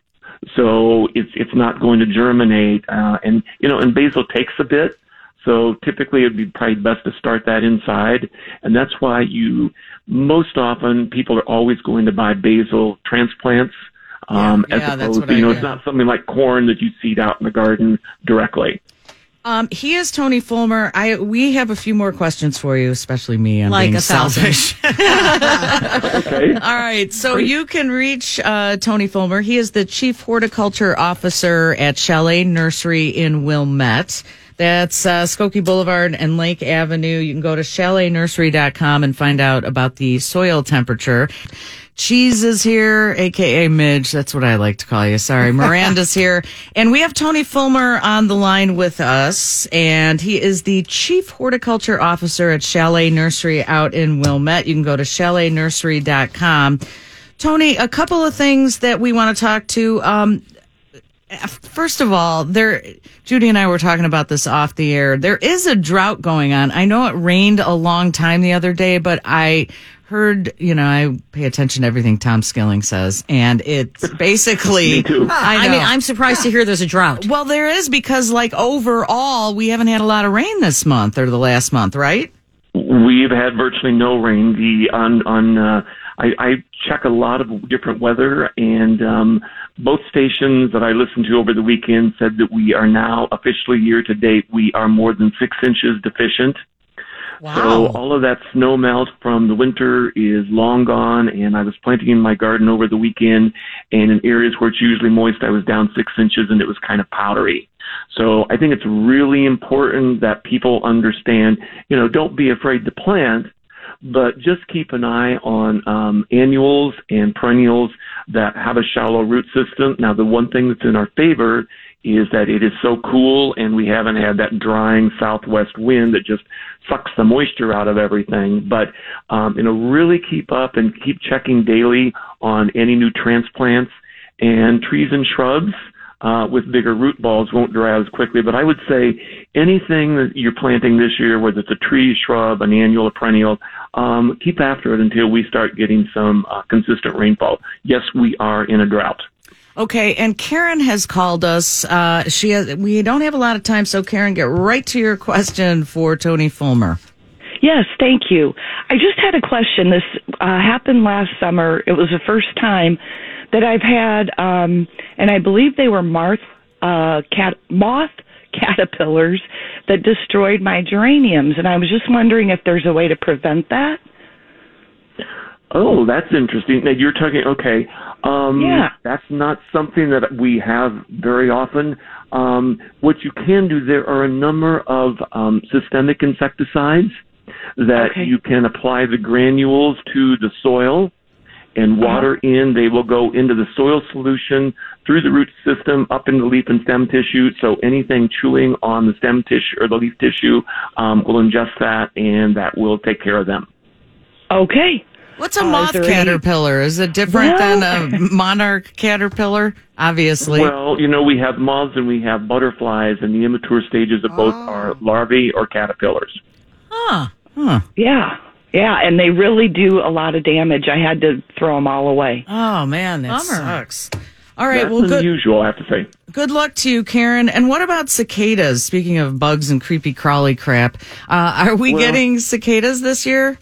So it's it's not going to germinate, uh, and you know, and basil takes a bit. So typically, it'd be probably best to start that inside, and that's why you most often people are always going to buy basil transplants. Um, Yeah, as yeah, opposed to, you I know, it's not something like corn that you seed out in the garden directly. Um, he is Tony Fulmer. I we have a few more questions for you, especially me. I'm Like being a thousand. selfish. Okay. All right, so you can reach uh, Tony Fulmer. He is the chief horticulture officer at Chalet Nursery in Wilmette. That's uh, Skokie Boulevard and Lake Avenue. You can go to chaletnursery.com and find out about the soil temperature. Cheese is here, aka Midge. That's what I like to call you. Sorry. Miranda's here. And we have Tony Fulmer on the line with us. And he is the chief horticulture officer at Chalet Nursery out in Wilmette. You can go to chaletnursery.com. Tony, a couple of things that we want to talk to. Um, First of all, there, Judy and I were talking about this off the air. There is a drought going on. I know it rained a long time the other day, but I heard, you know, I pay attention to everything Tom Skilling says, and it's basically. Me too. I, I, mean, I'm surprised to hear there's a drought. well, there is because, like, overall, we haven't had a lot of rain this month or the last month, right? We've had virtually no rain. The on on uh, I, I check a lot of different weather, and um, both stations that I listened to over the weekend said that we are now officially year to date. We are more than six inches deficient. So all of that snow melt from the winter is long gone, and I was planting in my garden over the weekend, and in areas where it's usually moist, I was down six inches, and it was kind of powdery. So I think it's really important that people understand, you know, don't be afraid to plant, but just keep an eye on um, annuals and perennials that have a shallow root system. Now, the one thing that's in our favor is that it is so cool and we haven't had that drying southwest wind that just sucks the moisture out of everything. But, um, you know, really keep up and keep checking daily on any new transplants and trees and shrubs. Uh, with bigger root balls won't dry out as quickly, but I would say anything that you're planting this year, whether it's a tree, shrub, an annual, a perennial, um, keep after it until we start getting some uh, consistent rainfall. Yes, we are in a drought. Okay, and Karen has called us. Uh, she has, we don't have a lot of time, so Karen, get right to your question for Tony Fulmer. Yes, thank you. I just had a question. This uh, happened last summer. It was the first time that I've had, um, and I believe they were moth, uh, cat, moth caterpillars that destroyed my geraniums. And I was just wondering if there's a way to prevent that. Oh, that's interesting. Now you're talking. Okay, um, Yeah. that's not something that we have very often. Um, what you can do, there are a number of um, systemic insecticides that Okay. you can apply the granules to the soil and water in. They will go into the soil solution through the root system up into the leaf and stem tissue. So anything chewing on the stem tissue or the leaf tissue um, will ingest that, and that will take care of them. Okay. What's a Uh, is moth there any- caterpillar? Is it different Well- than a monarch caterpillar? Obviously. Well, you know, we have moths and we have butterflies, and the immature stages of both are larvae or caterpillars. Huh. huh. Yeah. Yeah, and they really do a lot of damage. I had to throw them all away. Oh man, that Bummer. sucks. All right, That's well, good unusual, I have to say. good luck to you, Karen. And what about cicadas? Speaking of bugs and creepy crawly crap, uh, are we Well- getting cicadas this year?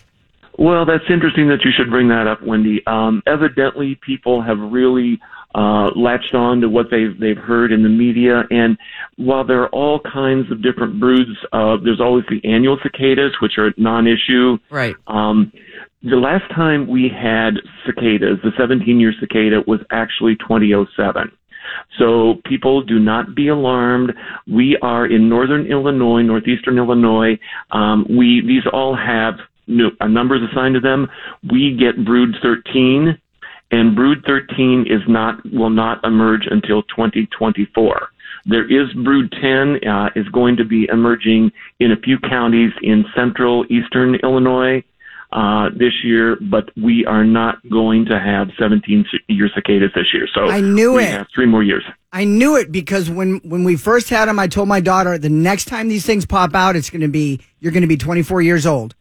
Well, that's interesting that you should bring that up, Wendy. Um, evidently, people have really uh, latched on to what they've they've heard in the media, and while there are all kinds of different broods, uh, there's always the annual cicadas, which are non-issue. Right. Um, the last time we had cicadas, the 17-year cicada, was actually 2007. So people do not be alarmed. We are in northern Illinois, northeastern Illinois. Um, we these all have nu- uh, numbers assigned to them. We get brood 13, and brood 13 is not will not emerge until 2024. There is brood 10 uh, is going to be emerging in a few counties in central eastern Illinois uh, this year, but we are not going to have 17 year cicadas this year. So I knew we it. have three more years. I knew it because when when we first had them, I told my daughter the next time these things pop out, it's going to be you're going to be 24 years old.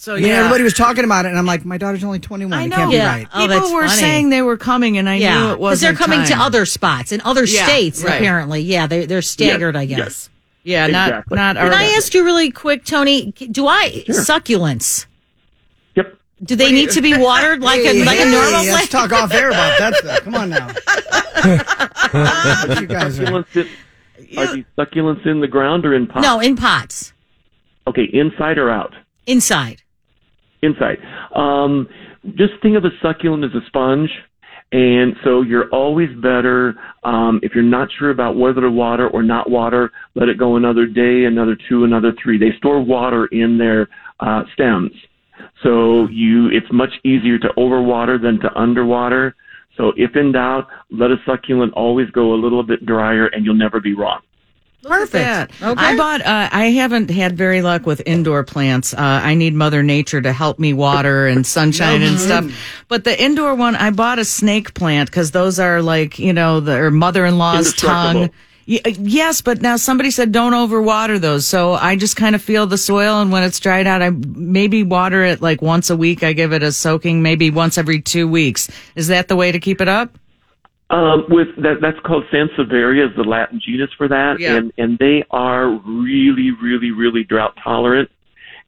So I mean, everybody was talking about it, and I'm like, my daughter's only 21. I It know. can't Yeah. be right. Oh, people were funny. saying they were coming, and I knew it was because they're coming to other spots in other Yeah, states. right. Apparently, yeah, they they're staggered. I guess. yes. Yeah, not Exactly. not. Can our- I ask you really quick, Tony? Do I succulents? Yep. Do they need to be watered like a Hey, like a hey, normal Let's plant? talk off air about that stuff. Come on now. You guys are. Succulents are these succulents in the ground or in pots? No, in pots, Okay, inside or out? inside. Inside. Um, just think of a succulent as a sponge. And so you're always better, um, if you're not sure about whether to water or not water, let it go another day, another two, another three. They store water in their, uh, stems. So you, it's much easier to overwater than to underwater. So if in doubt, let a succulent always go a little bit drier and you'll never be wrong. Perfect. Okay. I bought. Uh, I haven't had very luck with indoor plants. Uh, I need Mother Nature to help me water and sunshine and stuff. But the indoor one, I bought a snake plant because those are like you know the or mother-in-law's tongue. Y- uh, Yes, but now somebody said don't overwater those. So I just kind of feel the soil, and when it's dried out, I maybe water it like once a week. I give it a soaking, maybe once every two weeks. Is that the way to keep it up? Um, with that, that's called Sansevieria is the Latin genus for that, Yeah. and and they are really, really, really drought tolerant.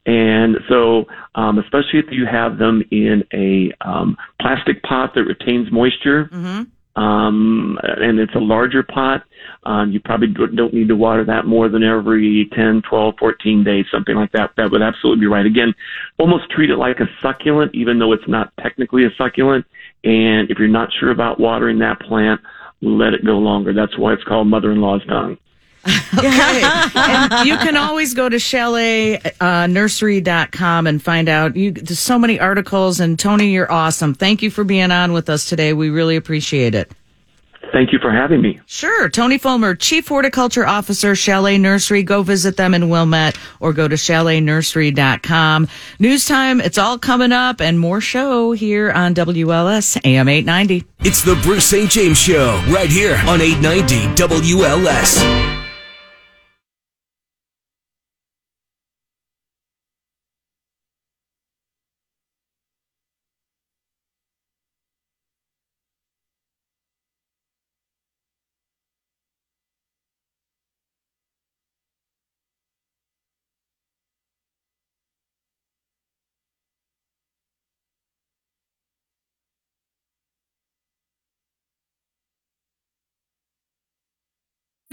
And so, um, especially if you have them in a um, plastic pot that retains moisture, um, and it's a larger pot, um, you probably do- don't need to water that more than every 10, 12, 14 days, something like that. That would absolutely be right. Again, almost treat it like a succulent, even though it's not technically a succulent. And if you're not sure about watering that plant, let it go longer. That's why it's called mother-in-law's tongue. Okay. and you can always go to chaletnursery.com uh, and find out. You, there's so many articles. And Tony, you're awesome. Thank you for being on with us today. We really appreciate it. Thank you for having me. Sure. Tony Fulmer, Chief Horticulture Officer, Chalet Nursery. Go visit them in Wilmette or go to chaletnursery.com. News time. It's all coming up and more show here on WLS AM 890. It's the Bruce St. James Show right here on 890 WLS.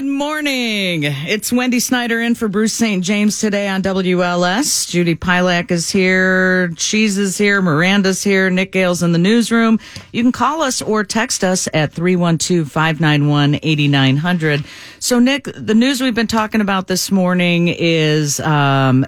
Morning. It's Wendy Snyder in for Bruce St. James today on WLS. Judy Pielach is here. Cheese is here. Miranda's here. Nick Gale's in the newsroom. You can call us or text us at 312-591-8900. So Nick, the news we've been talking about this morning is, um,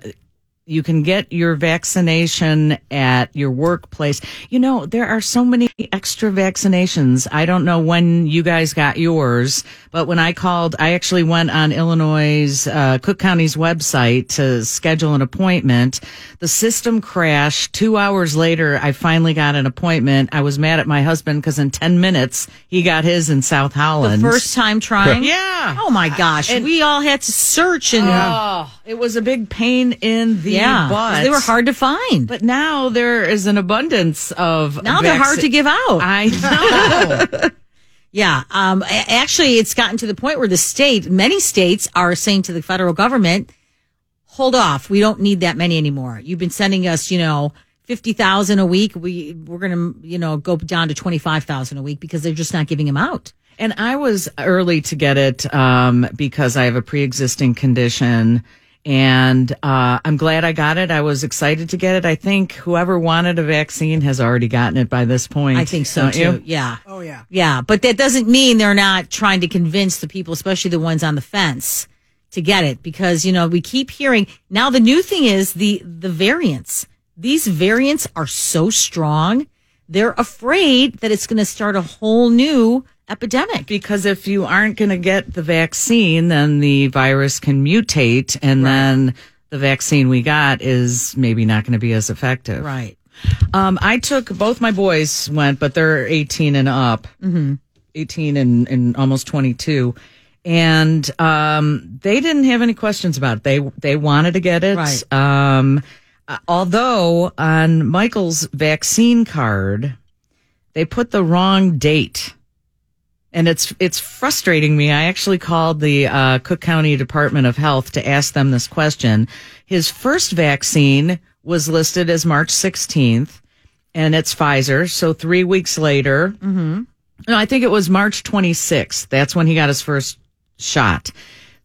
you can get your vaccination at your workplace. You know, there are so many extra vaccinations. I don't know when you guys got yours, but when I called, I actually went on Illinois' uh, Cook County's website to schedule an appointment. The system crashed. Two hours later, I finally got an appointment. I was mad at my husband because in 10 minutes, he got his in South Holland. The first time trying. Yeah. Oh my gosh. And- we all had to search and Oh, it was a big pain in the yeah, butt. they were hard to find. But now there is an abundance of now they're hard to give out. I know. Yeah. Um, actually, it's gotten to the point where the state, many states are saying to the federal government, hold off. We don't need that many anymore. You've been sending us, you know, 50,000 a week. We, we're going to, you know, go down to 25,000 a week because they're just not giving them out. and I was early to get it um, because I have a pre-existing condition. And uh, I'm glad I got it. I was excited to get it. I think whoever wanted a vaccine has already gotten it by this point. I think so don't too. you? Yeah. Oh yeah. Yeah. But that doesn't mean they're not trying to convince the people, especially the ones on the fence to get it because, you know, we keep hearing now the new thing is the, the variants. These variants are so strong. They're afraid that it's going to start a whole new epidemic. Because if you aren't going to get the vaccine, then the virus can mutate, and then the vaccine we got is maybe not going to be as effective. Right. Um, I took both my boys went, but they're 18 and up, mm-hmm. 18 and, and almost 22. And, um, they didn't have any questions about it. They, they wanted to get it. Right. Um, although on Michael's vaccine card, they put the wrong date. And it's it's frustrating me. I actually called the uh, Cook County Department of Health to ask them this question. His first vaccine was listed as March 16th, and it's Pfizer. So three weeks later, no, I think it was March 26th. That's when he got his first shot.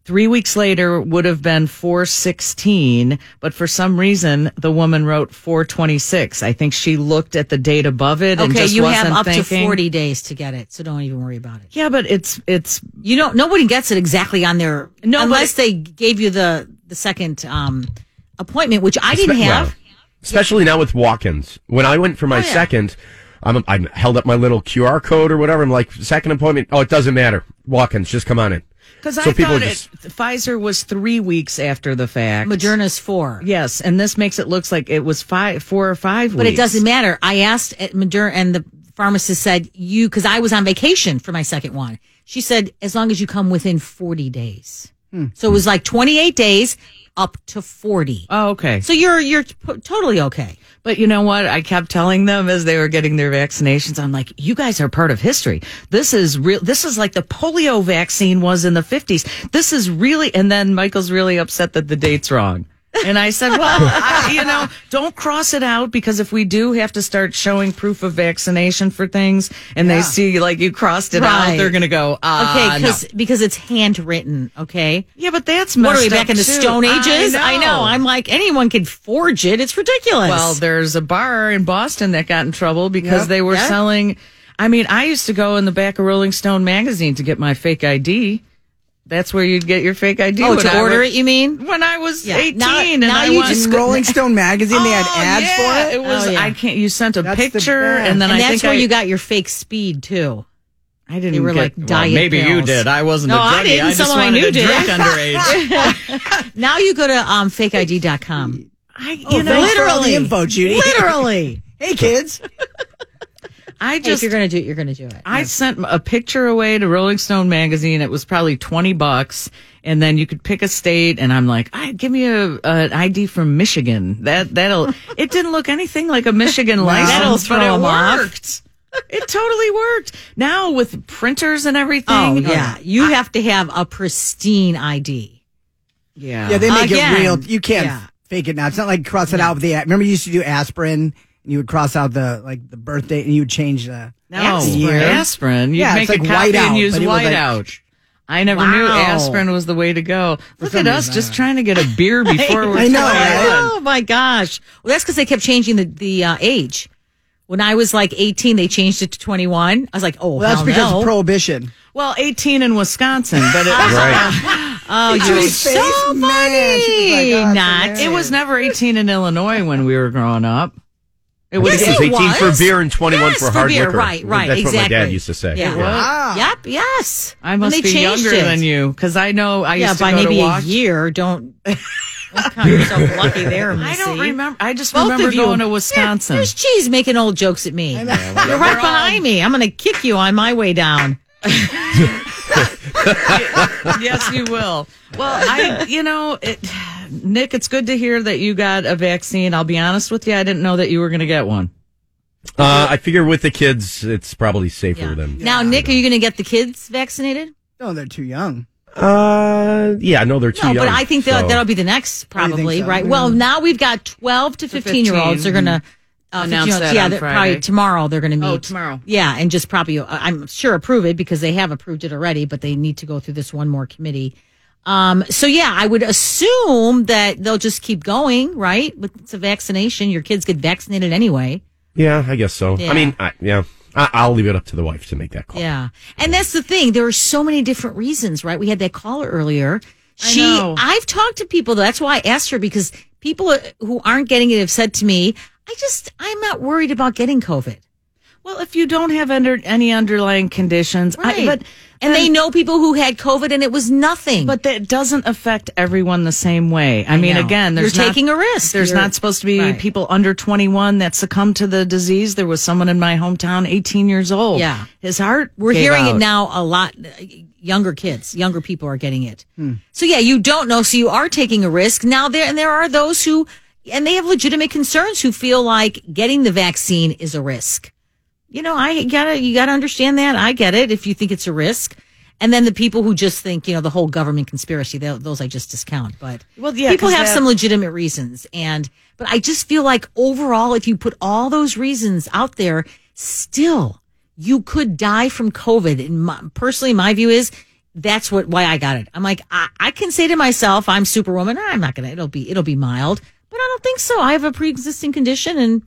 Three weeks later would have been 416, but for some reason the woman wrote 426. I think she looked at the date above it and Okay. just You have wasn't up to 40 days to get it. So don't even worry about it. Yeah, but it's it's You don't, nobody gets it exactly on their, No, but unless they gave you the, the second, um, appointment, which I didn't Espe- have. well, especially now with walk-ins. When I went for my Oh, yeah. second, I'm, I'm held up my little QR code or whatever. I'm like, second appointment. Oh, it doesn't matter. Walk-ins, just come on in. Because So I thought just- it, Pfizer was three weeks after the fact. Moderna's four. Yes, and this makes it looks like it was five, four or five. But weeks. it doesn't matter. I asked at Moderna, and the pharmacist said you because I was on vacation for my second one. She said as long as you come within forty days. Hmm. So it was like twenty eight days up to forty. Oh, okay. So you're you're t- totally okay. But you know what? I kept telling them as they were getting their vaccinations, I'm like, you guys are part of history. This is real. This is like the polio vaccine was in the 50s. This is really, and then Michael's really upset that the date's wrong. And I said, well, I, you know, don't cross it out because if we do have to start showing proof of vaccination for things and they see like you crossed it out, they're going to go, ah, Okay, no. because because it's handwritten. Okay. Yeah, but that's What are we back in the too. Stone Ages? I know. I'm like anyone could forge it. It's ridiculous. Well, there's a bar in Boston that got in trouble because Yep. they were Yeah. selling. I mean, I used to go in the back of Rolling Stone magazine to get my fake ID. That's where you'd get your fake ID. Oh, to order was- it, you mean? When I was Yeah. 18 Now- and now I you went- just Rolling Stone magazine, they had Oh, ads yeah, for it. It was. Oh, yeah. I can't. You sent a That's picture, best. and then And I that's think where I, you got your fake speed too. I didn't. they were get, like well, diet Maybe you did. I wasn't. No, a I druggie. didn't. just Someone I knew to did. drink underage. Now you go to um, fakeid.com. I, you Oh, know, thanks for all the literally. info, Judy. Literally. hey, kids. I Hey, if just. you're going to do it, you're going to do it. I sent a picture away to Rolling Stone magazine. It was probably twenty bucks, and then you could pick a state. And I'm like, I give me a an ID from Michigan. That that'll. it didn't look anything like a Michigan license, but throw it 'em off. worked. It totally worked. Now with printers and everything. Oh, yeah. Um, you have to have a pristine ID. yeah, Yeah, they make Again, it real. You can't yeah. fake it now. It's not like cross it out with the. Remember, you used to do aspirin, and you would cross out the like the birthday, and you would change the. No, Aspirin. aspirin. aspirin. You'd Yeah, make it's a like copy whiteout, and use but it was like- whiteout. I never knew aspirin was the way to go. Look at us just don't trying to get a beer before we're I know, right? Oh my gosh. Well, that's because they kept changing the, the uh, age. When I was like 18, they changed it to 21. I was like, oh, Well, that's hell because no. of prohibition. Well, 18 in Wisconsin, but it was, Right. oh, you're so face, man, she was like, funny. oh, Not. hilarious. it was never 18 in Illinois when we were growing up. It was Yes, It was it 18 for was. beer and 21 Yes, for for hard beer, liquor. right, right, That's what my dad used to say. Yeah. Wow. Yep, yes. I must be younger it. than you because I know I Yeah, used to by go maybe to a year. Don't, don't count yourself lucky there, I don't remember. I just Both remember of you. going to Here, Wisconsin. There's cheese making old jokes at me. You're right behind me. I'm going to kick you on my way down. yes, you will. Well, I, you know, it, Nick, it's good to hear that you got a vaccine. I'll be honest with you, I didn't know that you were going to get one. Uh, I figure with the kids, it's probably safer Yeah. than. Now, Nick, are you going to get the kids vaccinated? No, they're too young. Uh, yeah, no, they're too No, young. but I think that, so- that'll be the next, probably, so? right? Well, now we've got 12 to 15 year olds. They're going to uh, Announce 15 that yeah, on they're probably tomorrow they're going to meet. Oh, tomorrow. Yeah, and just probably, uh, I'm sure approve it because they have approved it already, but they need to go through this one more committee. Um, so yeah, I would assume that they'll just keep going, right? With it's a vaccination, your kids get vaccinated anyway. Yeah, I guess so. Yeah. I mean, I, yeah, I, I'll leave it up to the wife to make that call. Yeah. And that's the thing. There are so many different reasons, right? We had that caller earlier. She, know. I've talked to people. That's why I asked her because people who aren't getting it have said to me, I just, I'm not worried about getting COVID. Well, if you don't have under, any underlying conditions, I, but and they know people who had COVID and it was nothing. But that doesn't affect everyone the same way. I, mean, know. again, there's You're not- taking a risk. There's You're- not supposed to be Right. people under 21 that succumb to the disease. There was someone in my hometown, 18 years old. Yeah. his heart. We're hearing it now a lot. Uh, younger kids, younger people are getting it. Hmm. So yeah, you don't know. So you are taking a risk now. There and there are those who, and they have legitimate concerns who feel like getting the vaccine is a risk. You know, I gotta, you gotta understand that. I get it if you think it's a risk. And then the people who just think, you know, the whole government conspiracy, tho- those I just discount. But Well, yeah, people have some legitimate reasons. And, but I just feel like overall, if you put all those reasons out there, still, you could die from COVID. And my, personally, my view is that's what, why I got it. I'm like, I, I can say to myself, I'm superwoman. Or I'm not going to, it'll be, it'll be mild, but I don't think so. I have a pre-existing condition. And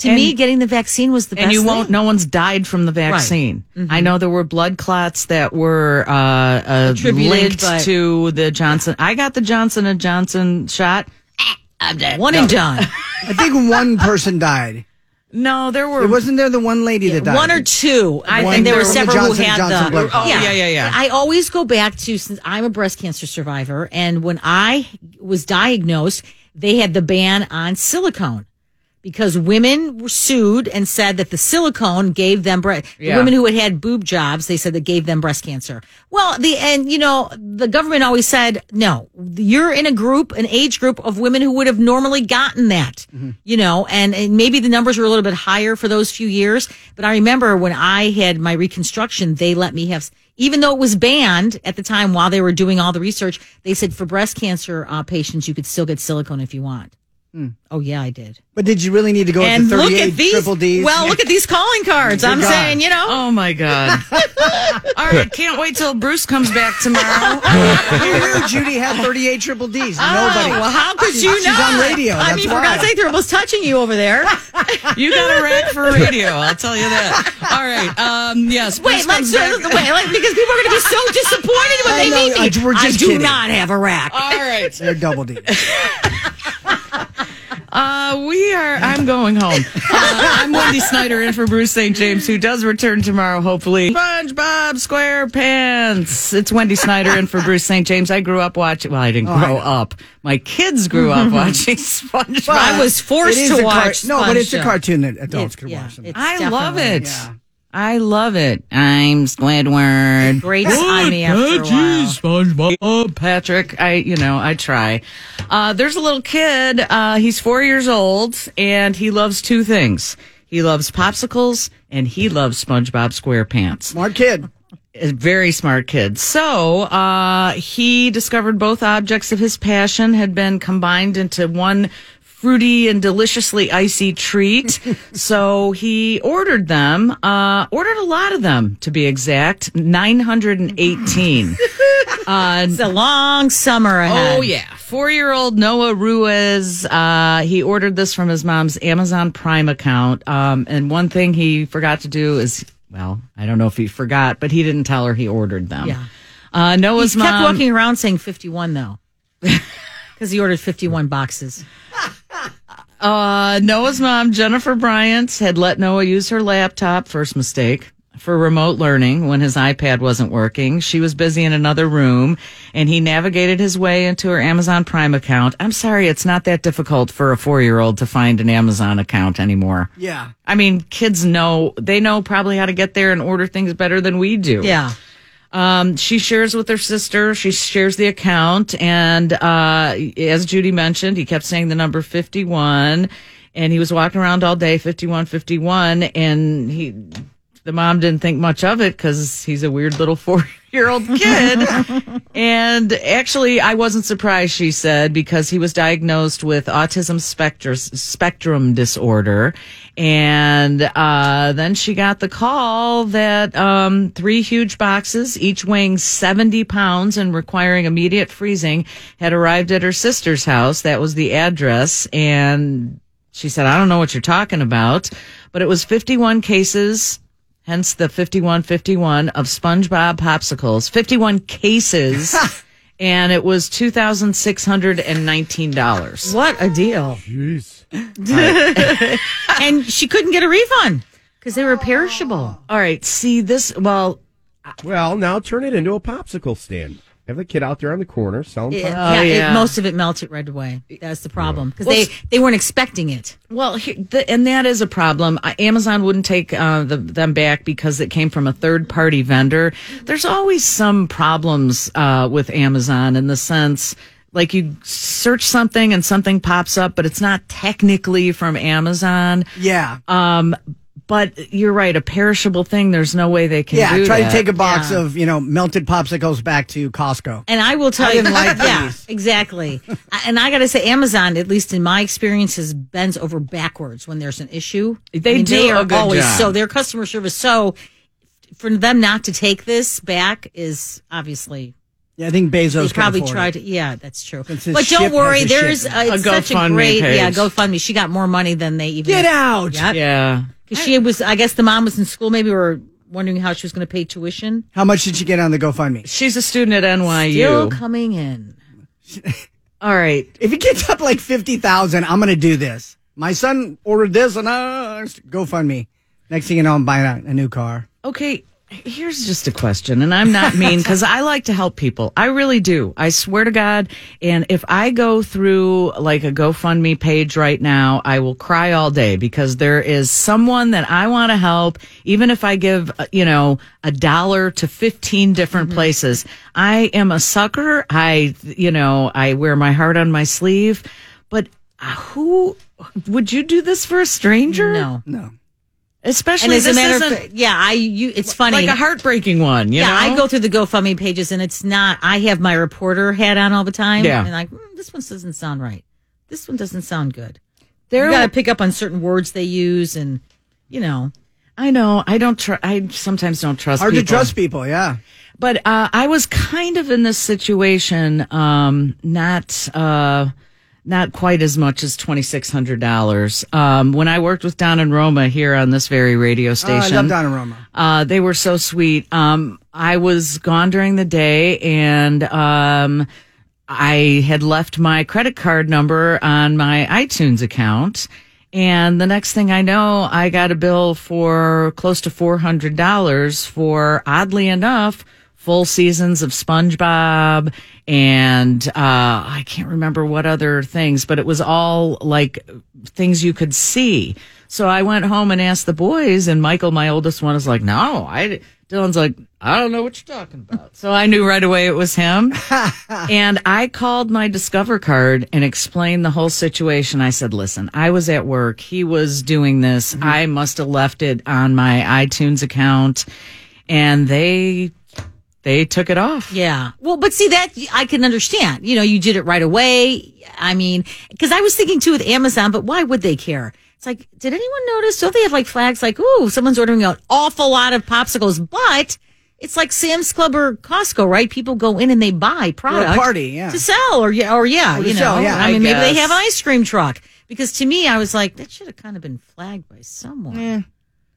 to And- me, getting the vaccine was the best and you won't. thing. Mm-hmm. No one's died from the vaccine. I know there were blood clots that were uh, uh, Attributed, linked but- to the Johnson. I got the Johnson and Johnson shot. I'm dead. One and done. I think one person died. No, there were. It wasn't there the one lady that died. One or two. I One think there were from the several Johnson who had Johnson the. blood clot. Oh, yeah, yeah, yeah. I always go back to since I'm a breast cancer survivor, and when I was diagnosed, they had the ban on silicone because women were sued and said that the silicone gave them breast. Yeah. The women who had had boob jobs, they said that gave them breast cancer. Well, the and you know the government always said no. You're in a group, an age group of women who would have normally gotten that. You know, and, and maybe the numbers were a little bit higher for those few years. But I remember when I had my reconstruction, they let me have. Even though it was banned at the time while they were doing all the research, they said for breast cancer uh, patients, you could still get silicone if you want. Oh yeah, I did. But did you really need to go and with the look 38 at these. triple Ds? Well, look at these calling cards. I'm God. saying, you know, Oh my God. All right. Can't wait till Bruce comes back tomorrow. Who knew Judy had 38 triple Ds? Nobody. Oh, well, how could She's- you she's not? on radio, I that's mean, for why. God's sake, they're almost touching you over there. You got a rack for radio. I'll tell you that. All right. Um, yes. Wait, let's back- wait, like, because people are going to be so disappointed when I they know, meet me. I- we're just I do kidding. not have a rack. All right. They're double Ds. Uh, we are. I'm going home. Uh, I'm Wendy Snyder in for Bruce St. James, who does return tomorrow, hopefully. SpongeBob SquarePants. It's Wendy Snyder in for Bruce St. James. I grew up watching. Well, I didn't Oh, I grow know. up. My kids grew up watching SpongeBob. I was forced to a car- watch. no, but it's a cartoon that adults It- can yeah, watch. I love it. Yeah. I love it. I'm Squidward. Great on me after a while. SpongeBob. Oh, Patrick, I, you know, I try. Uh, there's a little kid. Uh, he's four years old and he loves two things. He loves popsicles and he loves SpongeBob SquarePants. Smart kid. A very smart kid. So, uh, he discovered both objects of his passion had been combined into one fruity and deliciously icy treat. so he ordered them, uh, ordered a lot of them to be exact, 918. uh, It's a long summer ahead. Oh yeah, four-year-old Noah Ruiz. Uh, he ordered this from his mom's Amazon Prime account. Um, and one thing he forgot to do is, well, I don't know if he forgot, but he didn't tell her he ordered them. Yeah. Uh, He Noah's kept mom. walking around saying 51, though. Because he ordered 51 boxes. Uh, Noah's mom, Jennifer Bryant, had let Noah use her laptop, first mistake, for remote learning when his iPad wasn't working. She was busy in another room and he navigated his way into her Amazon Prime account. I'm sorry, it's not that difficult for a four year old to find an Amazon account anymore. Yeah. I mean, kids know, they know probably how to get there and order things better than we do. Yeah. Um, she shares with her sister. She shares the account, and uh, as Judy mentioned, he kept saying the number fifty-one, and he was walking around all day, 51, 51, and he. The mom didn't think much of it because he's a weird little four-year-old kid. and actually, I wasn't surprised. She said because he was diagnosed with autism spectrum spectrum disorder, and uh, then she got the call that um, three huge boxes, each weighing 70 pounds and requiring immediate freezing, had arrived at her sister's house. That was the address. And she said, I don't know what you're talking about, but it was 51 cases. Hence the 5151 of SpongeBob popsicles, 51 cases, and it was $2,619. What a deal. Jeez. and she couldn't get a refund because they were perishable. All right. See this. Well, Well, now turn it into a popsicle stand. Have the kid out there on the corner selling It- popsicles. yeah, it- most of it melted right away. That's the problem because Well, they, they weren't expecting it. well, he- the, and that is a problem. Uh, Amazon wouldn't take uh, the, them back because it came from a third party vendor. There's always some problems uh, with Amazon in the sense. Like you search something and something pops up, but it's not technically from Amazon. Yeah. Um, but you're right, a perishable thing. There's no way they can yeah. do Try that. to take a box Yeah. of, you know, melted popsicles back to Costco. And I will tell I you, didn't like yeah, these. exactly. And I got to say, Amazon, at least in my experience, has bends over backwards when there's an issue. They I mean, do They a are good always job. so their customer service. So for them not to take this back is obviously Yeah, I think Bezos they probably tried it. to. Yeah, that's true. But don't worry, there's ship. uh, it's A such a GoFundMe great yeah. GoFundMe. She got more money than they even Get out. Yep. Yeah. 'Cause she was. I guess the mom was in school. Maybe we were wondering how she was going to pay tuition. How much did you get on the GoFundMe? She's a student at NYU. Still coming in. All right. If it gets up like 50,000, I'm going to do this. My son ordered this and uh, GoFundMe. Next thing you know, I'm buying a, a new car. Okay, here's just a question, and I'm not mean because I like to help people. I really do. I swear to God. And if I go through like a GoFundMe page right now, I will cry all day because there is someone that I want to help, even if I give, uh, you know, a dollar to 15 different places. I am a sucker. I, you know, I wear my heart on my sleeve, but uh, who would you do this for a stranger? No. No. Especially And as a this matter isn't of fact, yeah, I you. It's funny. like a heartbreaking one, you yeah, know? I go through the GoFundMe pages and it's not. I have my reporter hat on all the time. Yeah. and like mm, this one doesn't sound right. this one doesn't sound good. There you got to pick up on certain words they use, and you know, I know. I don't tr- I sometimes don't trust Hard people. to trust people, yeah. But uh, I was kind of in this situation, um, not uh, not quite as much as twenty six hundred dollars. Um, when I worked with Don and Roma here on this very radio Oh, I station, love Don and Roma. uh, they were so sweet. Um, I was gone during the day and um, I had left my credit card number on my iTunes account. And the next thing I know, I got a bill for close to $400 for, oddly enough, full seasons of SpongeBob and uh, I can't remember what other things, but it was all like things you could see. So I went home and asked the boys, and Michael, my oldest one, is like, "No, I." Dylan's like, "I don't know what you're talking about." So I knew right away it was him, and I called my Discover card and explained the whole situation. I said, "Listen, I was at work. He was doing this. I must have left it on my iTunes account, and they." They took it off. Yeah. Well, but see that I can understand. You know, you did it right away. I mean, because I was thinking too with Amazon, but why would they care? It's like, did anyone notice? Don't they have like flags like, ooh, someone's ordering an awful lot of popsicles, but it's like Sam's Club or Costco, right? People go in and they buy product party, yeah. to sell or yeah, or yeah, Or you know. sell, yeah, I I mean, maybe they have an ice cream truck. Because to me, I was like, that should have kind of been flagged by someone. Yeah,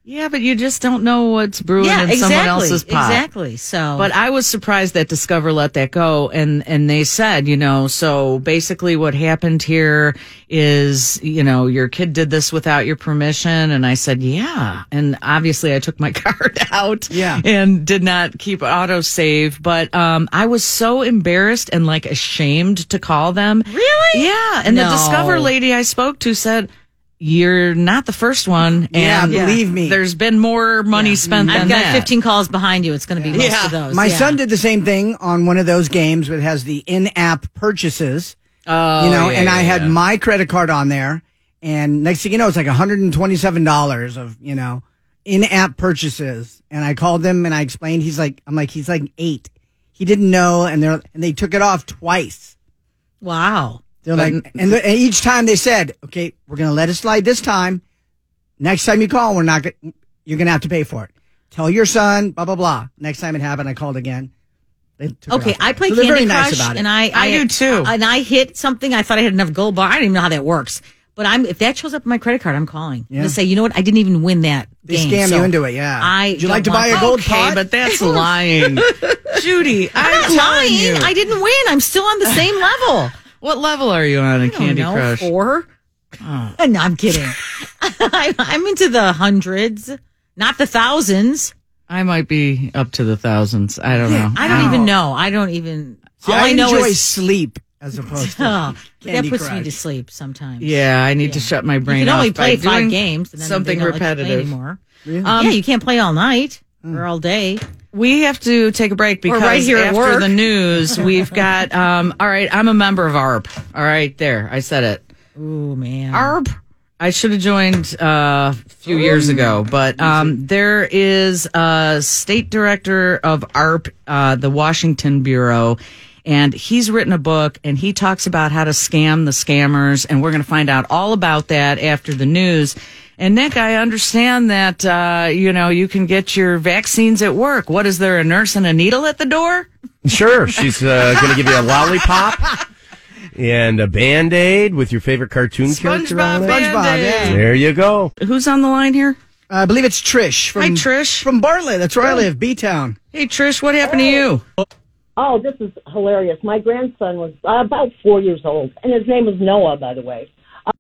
but you just don't know what's brewing Yeah, in exactly. someone else's pot. Exactly. So, But I was surprised that Discover let that go, and and they said, you know, so basically what happened here is, you know, your kid did this without your permission, and I said, yeah, and obviously I took my card out, Yeah. and did not keep auto save, but um, I was so embarrassed and like ashamed to call them. Really? Yeah, and No. the Discover lady I spoke to said. You're not the first one, Yeah, and believe me. there's been more money spent than I've got that. 15 calls behind you. It's going to be most Yeah. of those. My Yeah. son did the same thing on one of those games that has the in-app purchases. Oh, you know, yeah, and I had yeah. my credit card on there, and next thing you know, it's like $127 of you know in-app purchases. And I called him and I explained. He's like, I'm like, he's like eight. He didn't know, and they're and they took it off twice. Wow. They're like, and, the, and each time they said, okay, we're gonna let it slide this time. Next time you call, we're not. Gonna, you're gonna have to pay for it. Tell your son, blah blah blah. Next time it happened, I called again. They took Okay, off. I play So Candy very Crush, nice about it. and I, I do too. And I hit something. I thought I had enough gold bar. I don't even know how that works. But I'm if that shows up on my credit card, I'm calling. Yeah. gonna say, you know what? I didn't even win that. They game, scam so you into it, yeah. I Would you like to buy a gold Okay, pot? but that's lying. Judy, I'm I'm, not telling lying. you. I didn't win. I'm still on the same level. What level are you on in Candy know, Crush? Four. Oh. no, I'm kidding. I, I'm into the hundreds, not the thousands. I might be up to the thousands. I don't know. I don't even know. I don't even. See, all I, I, know is sleep as opposed to Oh, that Candy puts me to sleep sometimes. Yeah, I need to shut my brain you can off only by play five games. And then something they don't let you play repetitive. anymore. Really? Um, yeah, you can't play all night or mm. all day. We have to take a break because right here after the news, we've got. Um, all right, I'm a member of AARP. All right, there, I said it. Ooh man. AARP. I should have joined uh, a few years ago, but um, there is a state director of AARP, uh, the Washington Bureau, and he's written a book and he talks about how to scam the scammers, and we're going to find out all about that after the news. And Nick, I understand that uh, you know you can get your vaccines at work. What is there a nurse and a needle at the door? Sure, she's uh, going to give you a lollipop and a band aid with your favorite cartoon character on SpongeBob it. SpongeBob, Band-Aid. yeah. There you go. Who's on the line here? I believe it's Trish from Hi, Trish. from Bartlett. That's where I live, B Town. Hey, Trish, what happened to you? Oh, this is hilarious. My grandson was uh, about four years old, and his name was Noah, by the way.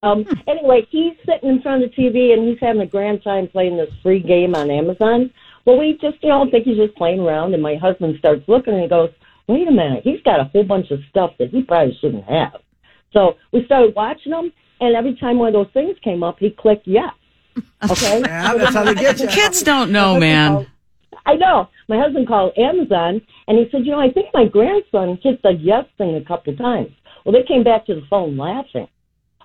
Um, anyway, he's sitting in front of the TV, and he's having a grand time playing this free game on Amazon. Well, we just, you know, I think he's just playing around, and my husband starts looking, and he goes, wait a minute, he's got a whole bunch of stuff that he probably shouldn't have. So we started watching him, and every time one of those things came up, he clicked yes. Okay? Yeah, that's how they get you. Kids don't know, man. I know. My husband called Amazon and he said, you know, I think my grandson hit the yes thing a couple of times. Well, they came back to the phone laughing.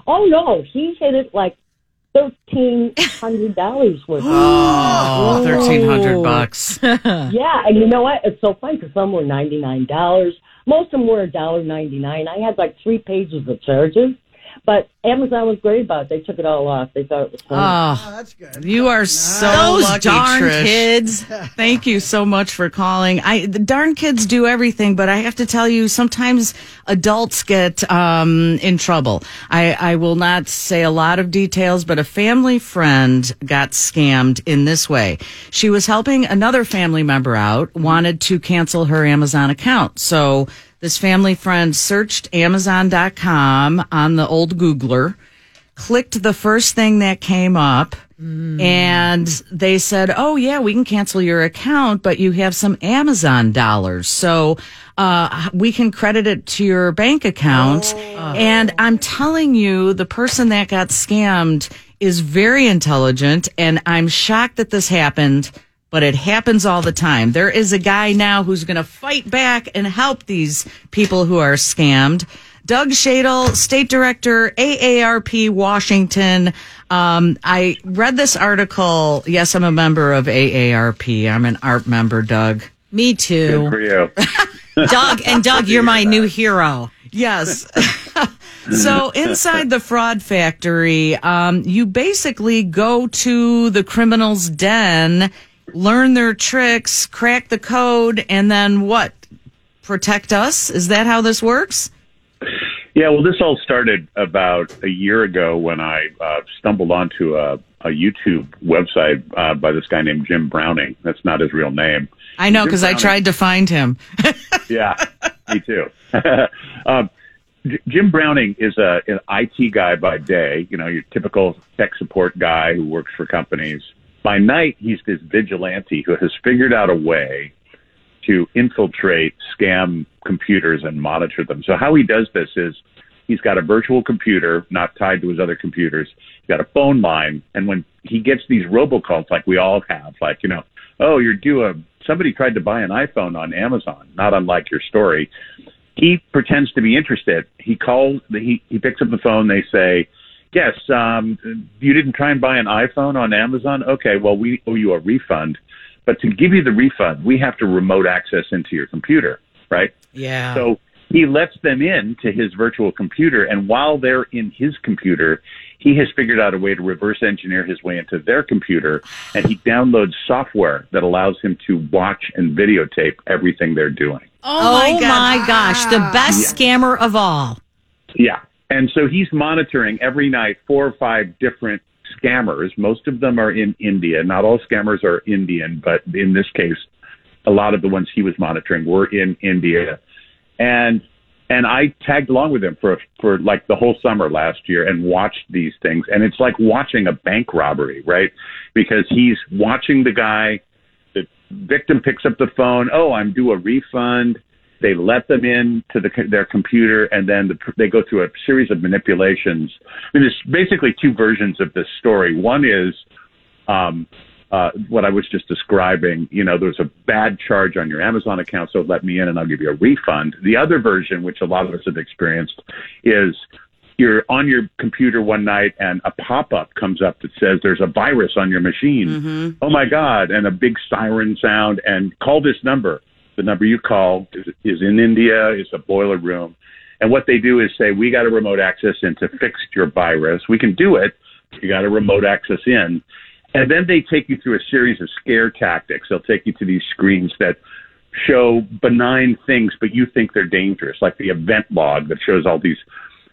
Oh no, he hit it like thirteen hundred dollars worth. Oh, thirteen hundred bucks. yeah, and you know what? It's so funny because some were ninety nine dollars. Most of them were a dollar ninety nine. I had like three pages of charges, But Amazon was great about it. They took it all off. They thought it was funny. Oh, that's good. You are so Those lucky, darn Trish. kids. Thank you so much for calling. I the darn kids do everything, but I have to tell you, sometimes adults get um, in trouble. I, I will not say a lot of details, but a family friend got scammed in this way. She was helping another family member out, wanted to cancel her Amazon account, so. This family friend searched Amazon.com on the old Googler, clicked the first thing that came up, and they said, "Oh yeah, we can cancel your account, but you have some Amazon dollars, so uh, we can credit it to your bank account." And I'm telling you, the person that got scammed is very intelligent, and I'm shocked that this happened. But it happens all the time. There is a guy now who's going to fight back and help these people who are scammed. Doug Shadel, State Director, AARP Washington. Um, I read this article. Yes, I'm a member of AARP. I'm an AARP member, Doug. Me too. Good too. for you. Doug and Doug, you're my new hero. Yes. so inside the fraud factory, um, you basically go to the criminal's den, learn their tricks, crack the code, and then what? Protect us? Is that how this works? Yeah, well, this all started about a year ago when I uh, stumbled onto a, a YouTube website uh, by this guy named Jim Browning. That's not his real name. I know because I tried to find him. yeah, me too. um, J- Jim Browning is a, an IT guy by day, you know, your typical tech support guy who works for companies. By night, he's this vigilante who has figured out a way to infiltrate scam computers and monitor them. So how he does this is he's got a virtual computer not tied to his other computers. He's got a phone line, and when he gets these robocalls, like we all have, like you know, oh, you're due a somebody tried to buy an iPhone on Amazon, not unlike your story. He pretends to be interested. He calls. He he picks up the phone. They say. Yes, um, you didn't try and buy an iPhone on Amazon? Okay, well, we owe you a refund. But to give you the refund, we have to remote access into your computer, right? Yeah. So he lets them in to his virtual computer, and while they're in his computer, he has figured out a way to reverse engineer his way into their computer, and he downloads software that allows him to watch and videotape everything they're doing. Oh, my, gosh, the best scammer of all. Yeah. And so he's monitoring every night four or five different scammers. Most of them are in India. Not all scammers are Indian, but in this case, a lot of the ones he was monitoring were in India. And and I tagged along with him for for like the whole summer last year and watched these things. And it's like watching a bank robbery, right? Because he's watching the guy. The victim picks up the phone. Oh, I'm due a refund. They let them in to the, their computer, and then the, they go through a series of manipulations. I mean, there's basically two versions of this story. One is um, uh, what I was just describing. You know, there's a bad charge on your Amazon account, so let me in and I'll give you a refund. The other version, which a lot of us have experienced, is you're on your computer one night and a pop-up comes up that says there's a virus on your machine. Oh my God. And a big siren sound and call this number. The number you call is, is in India, it's a boiler room. And what they do is say, we got a remote access in to fix your virus. We can do it. You got a remote access in. And then they take you through a series of scare tactics. They'll take you to these screens that show benign things, but you think they're dangerous, like the event log that shows all these.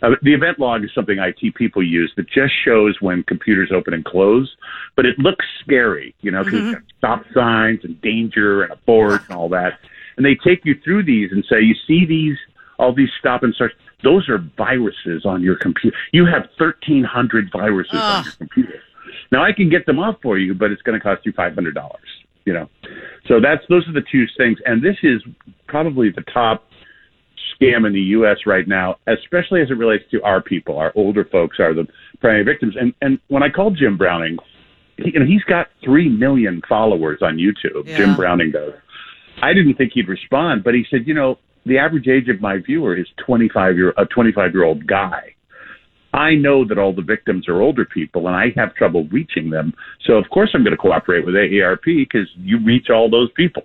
Uh, the event log is something IT people use that just shows when computers open and close, but it looks scary, you know, because got stop signs and danger and a board and all that. And they take you through these and say, you see these, all these stop and start. Those are viruses on your computer. You have 1,300 viruses on your computer. Now I can get them off for you, but it's going to cost you five hundred dollars. You know, so that's those are the two things, and this is probably the top scam in the U.S. right now, especially as it relates to our people. Our older folks are the primary victims. And and when I called Jim Browning, he, you know, he's got three million followers on YouTube. Yeah. Jim Browning does. I didn't think he'd respond, but he said, you know, the average age of my viewer is 25 year a 25 year old guy. I know that all the victims are older people, and I have trouble reaching them. So of course I'm going to cooperate with AARP because you reach all those people,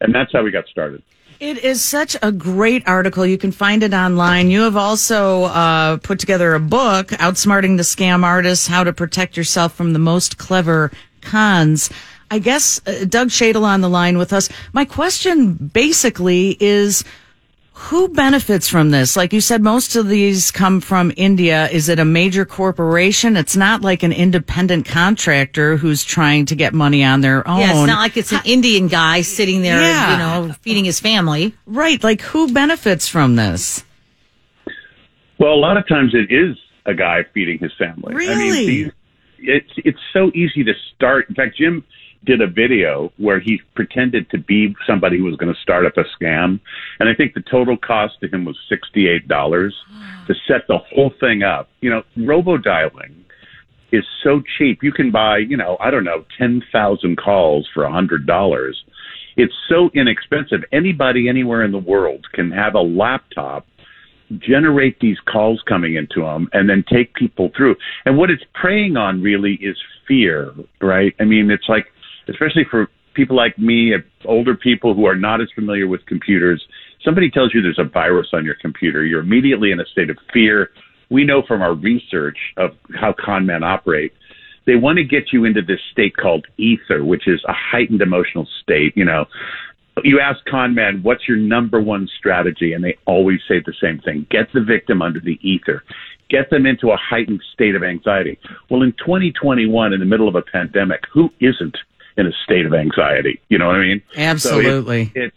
and that's how we got started. It is such a great article. You can find it online. You have also uh, put together a book, Outsmarting the Scam Artists How to Protect Yourself from the Most Clever Cons. I guess uh, Doug Shadel on the line with us. My question basically is who benefits from this? Like you said, most of these come from India. Is it a major corporation? It's not like an independent contractor who's trying to get money on their own. Yeah, it's not like it's an Indian guy sitting there, Yeah. you know, feeding his family. Right. Like who benefits from this? Well, a lot of times it is a guy feeding his family. I Really? mean, these, it's it's so easy to start. In fact, Jim did a video where he pretended to be somebody who was going to start up a scam, and I think the total cost to him was sixty eight dollars to set the whole thing up. You know, robo dialing is so cheap. You can buy, you know, I don't know, ten thousand calls for a hundred dollars. It's so inexpensive. Anybody anywhere in the world can have a laptop generate these calls coming into them and then take people through. And what it's preying on really is fear, right? I mean, it's like, especially for people like me, uh, older people who are not as familiar with computers, somebody tells you there's a virus on your computer, you're immediately in a state of fear. We know from our research of how con men operate, they want to get you into this state called ether, which is a heightened emotional state. You know, you ask con men, what's your number one strategy? And they always say the same thing. Get the victim under the ether. Get them into a heightened state of anxiety. Well, in 2021, in the middle of a pandemic, who isn't in a state of anxiety? You know what I mean? So it- Absolutely. it's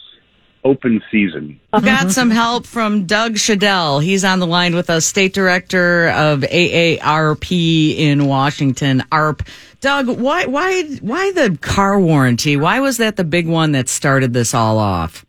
open season. We've got some help from Doug Shadel. He's on the line with us, State Director of AARP in Washington, AARP. Doug, why, why, why the car warranty? Why was that the big one that started this all off?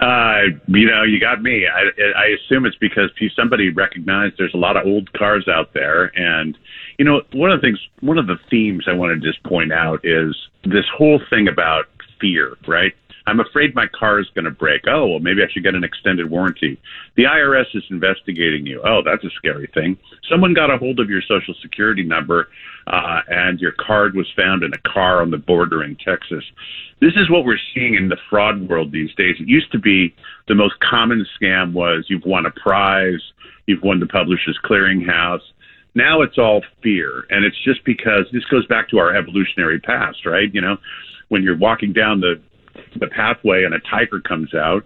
Uh, you know, you got me. I, I assume it's because somebody recognized there's a lot of old cars out there, and you know, one of the things, one of the themes I want to just point out is this whole thing about fear, right? I'm afraid my car is going to break. Oh, well, maybe I should get an extended warranty. The IRS is investigating you. Oh, that's a scary thing. Someone got a hold of your social security number, uh, and your card was found in a car on the border in Texas. This is what we're seeing in the fraud world these days. It used to be the most common scam was you've won a prize, you've won the publisher's clearinghouse. Now it's all fear. And it's just because this goes back to our evolutionary past, right? You know, when you're walking down the the pathway and a tiger comes out,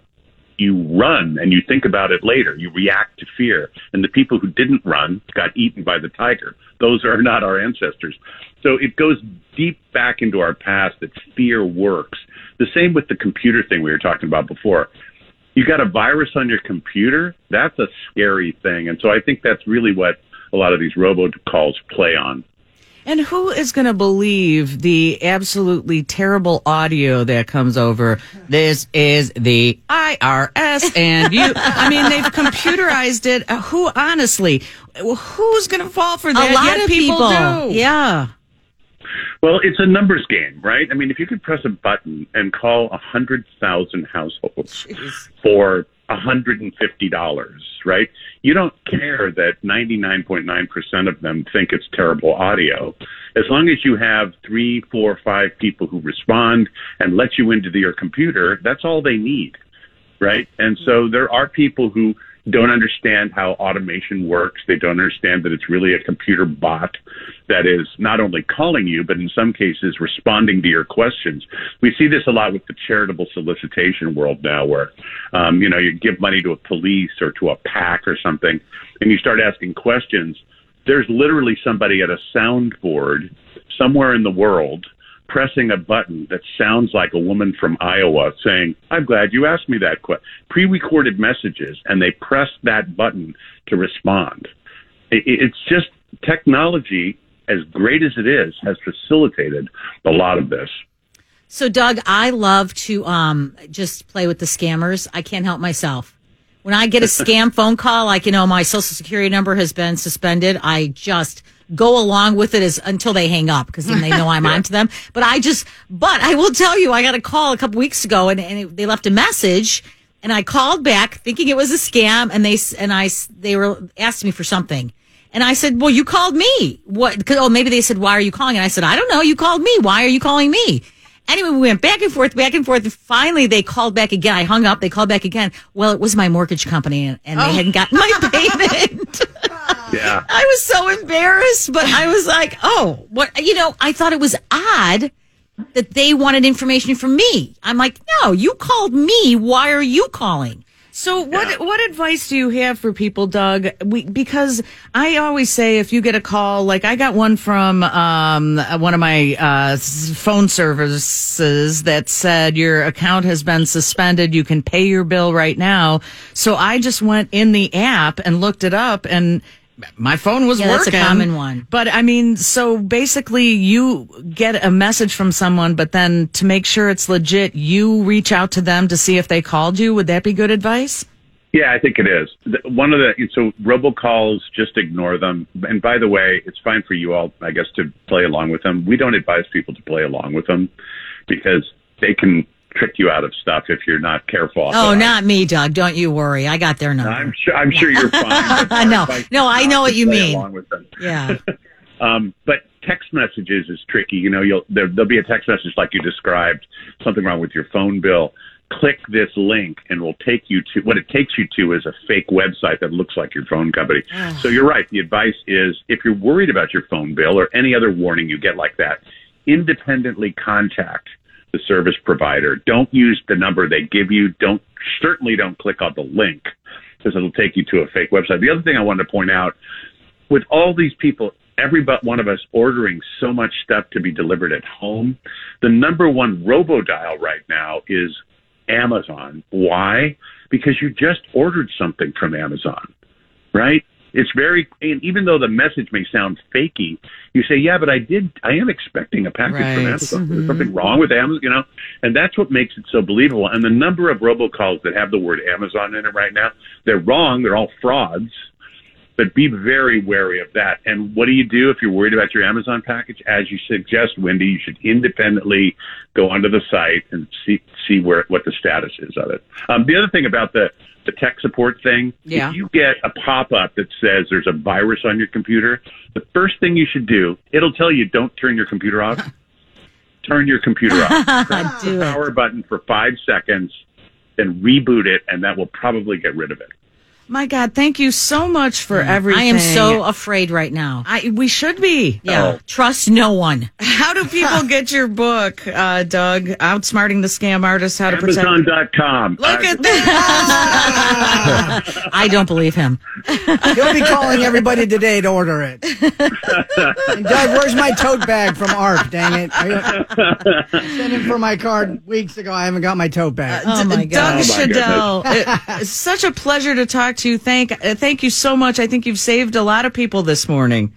you run and you think about it later. You react to fear. And the people who didn't run got eaten by the tiger. Those are not our ancestors. So it goes deep back into our past that fear works. The same with the computer thing we were talking about before. You got a virus on your computer? That's a scary thing. And so I think that's really what a lot of these robocalls play on. And who is going to believe the absolutely terrible audio that comes over? This is the IRS, and you. I mean, they've computerized it. Uh, Who, honestly, who's going to fall for that? a lot Yet of people, people. do. Yeah. Well, it's a numbers game, right? I mean, if you could press a button and call a hundred thousand households for a hundred and fifty dollars, right? You don't care that ninety nine point nine percent of them think it's terrible audio. As long as you have three, four, five people who respond and let you into your computer, that's all they need, right? And so there are people who don't understand how automation works. They don't understand that it's really a computer bot that is not only calling you, but in some cases responding to your questions. We see this a lot with the charitable solicitation world now, where um, you know you give money to a police or to a PAC or something, and you start asking questions. There's literally somebody at a soundboard somewhere in the world pressing a button that sounds like a woman from Iowa saying, I'm glad you asked me that question. Pre recorded messages, and they press that button to respond. It's just technology, as great as it is, has facilitated a lot of this. So, Doug, I love to um, just play with the scammers. I can't help myself. When I get a scam phone call, like, you know, my social security number has been suspended, I just go along with it as until they hang up because then they know I'm onto them. But I just, but I will tell you, I got a call a couple weeks ago and, and it, they left a message and I called back thinking it was a scam and they, and I, they were asked me for something. And I said, well, you called me. What? Cause, oh, maybe they said, why are you calling? And I said, I don't know. You called me. Why are you calling me? Anyway, we went back and forth, back and forth. And finally, they called back again. I hung up. They called back again. Well, it was my mortgage company, and, and they hadn't gotten my payment. Yeah. I was so embarrassed, but I was like, oh, what? You know, I thought it was odd that they wanted information from me. I'm like, no, you called me. Why are you calling? So what what advice do you have for people, Doug? We, because I always say if you get a call, like I got one from um, one of my uh, phone services that said your account has been suspended. You can pay your bill right now. So I just went in the app and looked it up and. My phone was Yeah, that's a common one. But I mean, so basically you get a message from someone, but then to make sure it's legit, you reach out to them to see if they called you. Would that be good advice? Yeah, I think it is. One of the so robocalls, just ignore them. And by the way, it's fine for you all, I guess, to play along with them. We don't advise people to play along with them because they can trick you out of stuff if you're not careful. Oh, But not me, Doug. Don't you worry. I got their number. I'm sure. I'm sure you're fine. no, no, I know what you mean. Along with them. Yeah. Um, but text messages is tricky. You know, you'll there, there'll be a text message like you described, something wrong with your phone bill. Click this link, and we'll take you to what it takes you to is a fake website that looks like your phone company. so you're right. The advice is if you're worried about your phone bill or any other warning you get like that, independently contact the service provider. Don't use the number they give you. Don't certainly don't click on the link because it'll take you to a fake website. The other thing I wanted to point out with all these people, every but one of us ordering so much stuff to be delivered at home, the number one robo dial right now is Amazon. Why? Because you just ordered something from Amazon, right? It's very, and even though the message may sound fakey, you say, yeah, but I did, I am expecting a package from Right. Amazon. There's mm-hmm. something wrong with Amazon, you know? And that's what makes it so believable. And the number of robocalls that have the word Amazon in it right now, they're wrong. They're all frauds but be very wary of that. And what do you do if you're worried about your Amazon package? As you suggest, Wendy, you should independently go onto the site and see see where what the status is of it. Um, the other thing about the the tech support thing, Yeah. if you get a pop up that says there's a virus on your computer, the first thing you should do, it'll tell you don't turn your computer off. turn your computer off. Press Do the power button for five seconds, then reboot it, and that will probably get rid of it. My God, thank you so much for everything. I am so afraid right now. I, we should be. Yeah. Oh. Trust no one. How do people get your book, uh, Doug? Outsmarting the Scam Artist, How to Protect. Amazon.com. Look Uh, at that. I don't believe him. He'll be calling everybody today to order it. And Doug, where's my tote bag from AARP? Dang it! I I sent it for my card weeks ago. I haven't got my tote bag. Oh my Doug god. Oh, my Shadel, it- it's such a pleasure to talk to. Thank, uh, thank you so much. I think you've saved a lot of people this morning.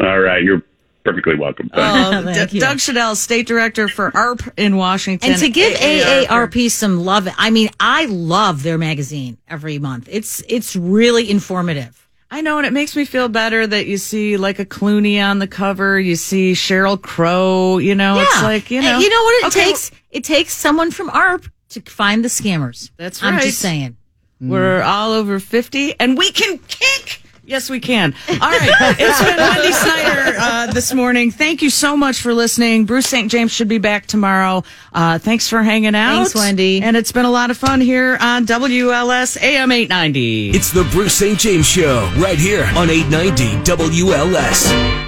All right, you're perfectly welcome. Thanks. Oh, Thank D- you. Doug Shadel, State Director for AARP in Washington. And to give AARP. AARP some love, I mean, I love their magazine every month. It's it's really informative. I know, and it makes me feel better that you see like a Clooney on the cover. You see Sheryl Crow. You know, it's like you And know, you know what it Okay, takes? It takes someone from AARP to find the scammers. That's right. I'm just saying. We're all over 50 and we can kick. Yes, we can. All right. It's been Wendy Snyder uh, this morning. Thank you so much for listening. Bruce St. James should be back tomorrow. Uh, thanks for hanging out. Thanks, Wendy. And it's been a lot of fun here on WLS AM 890. It's the Bruce St. James Show right here on 890 WLS.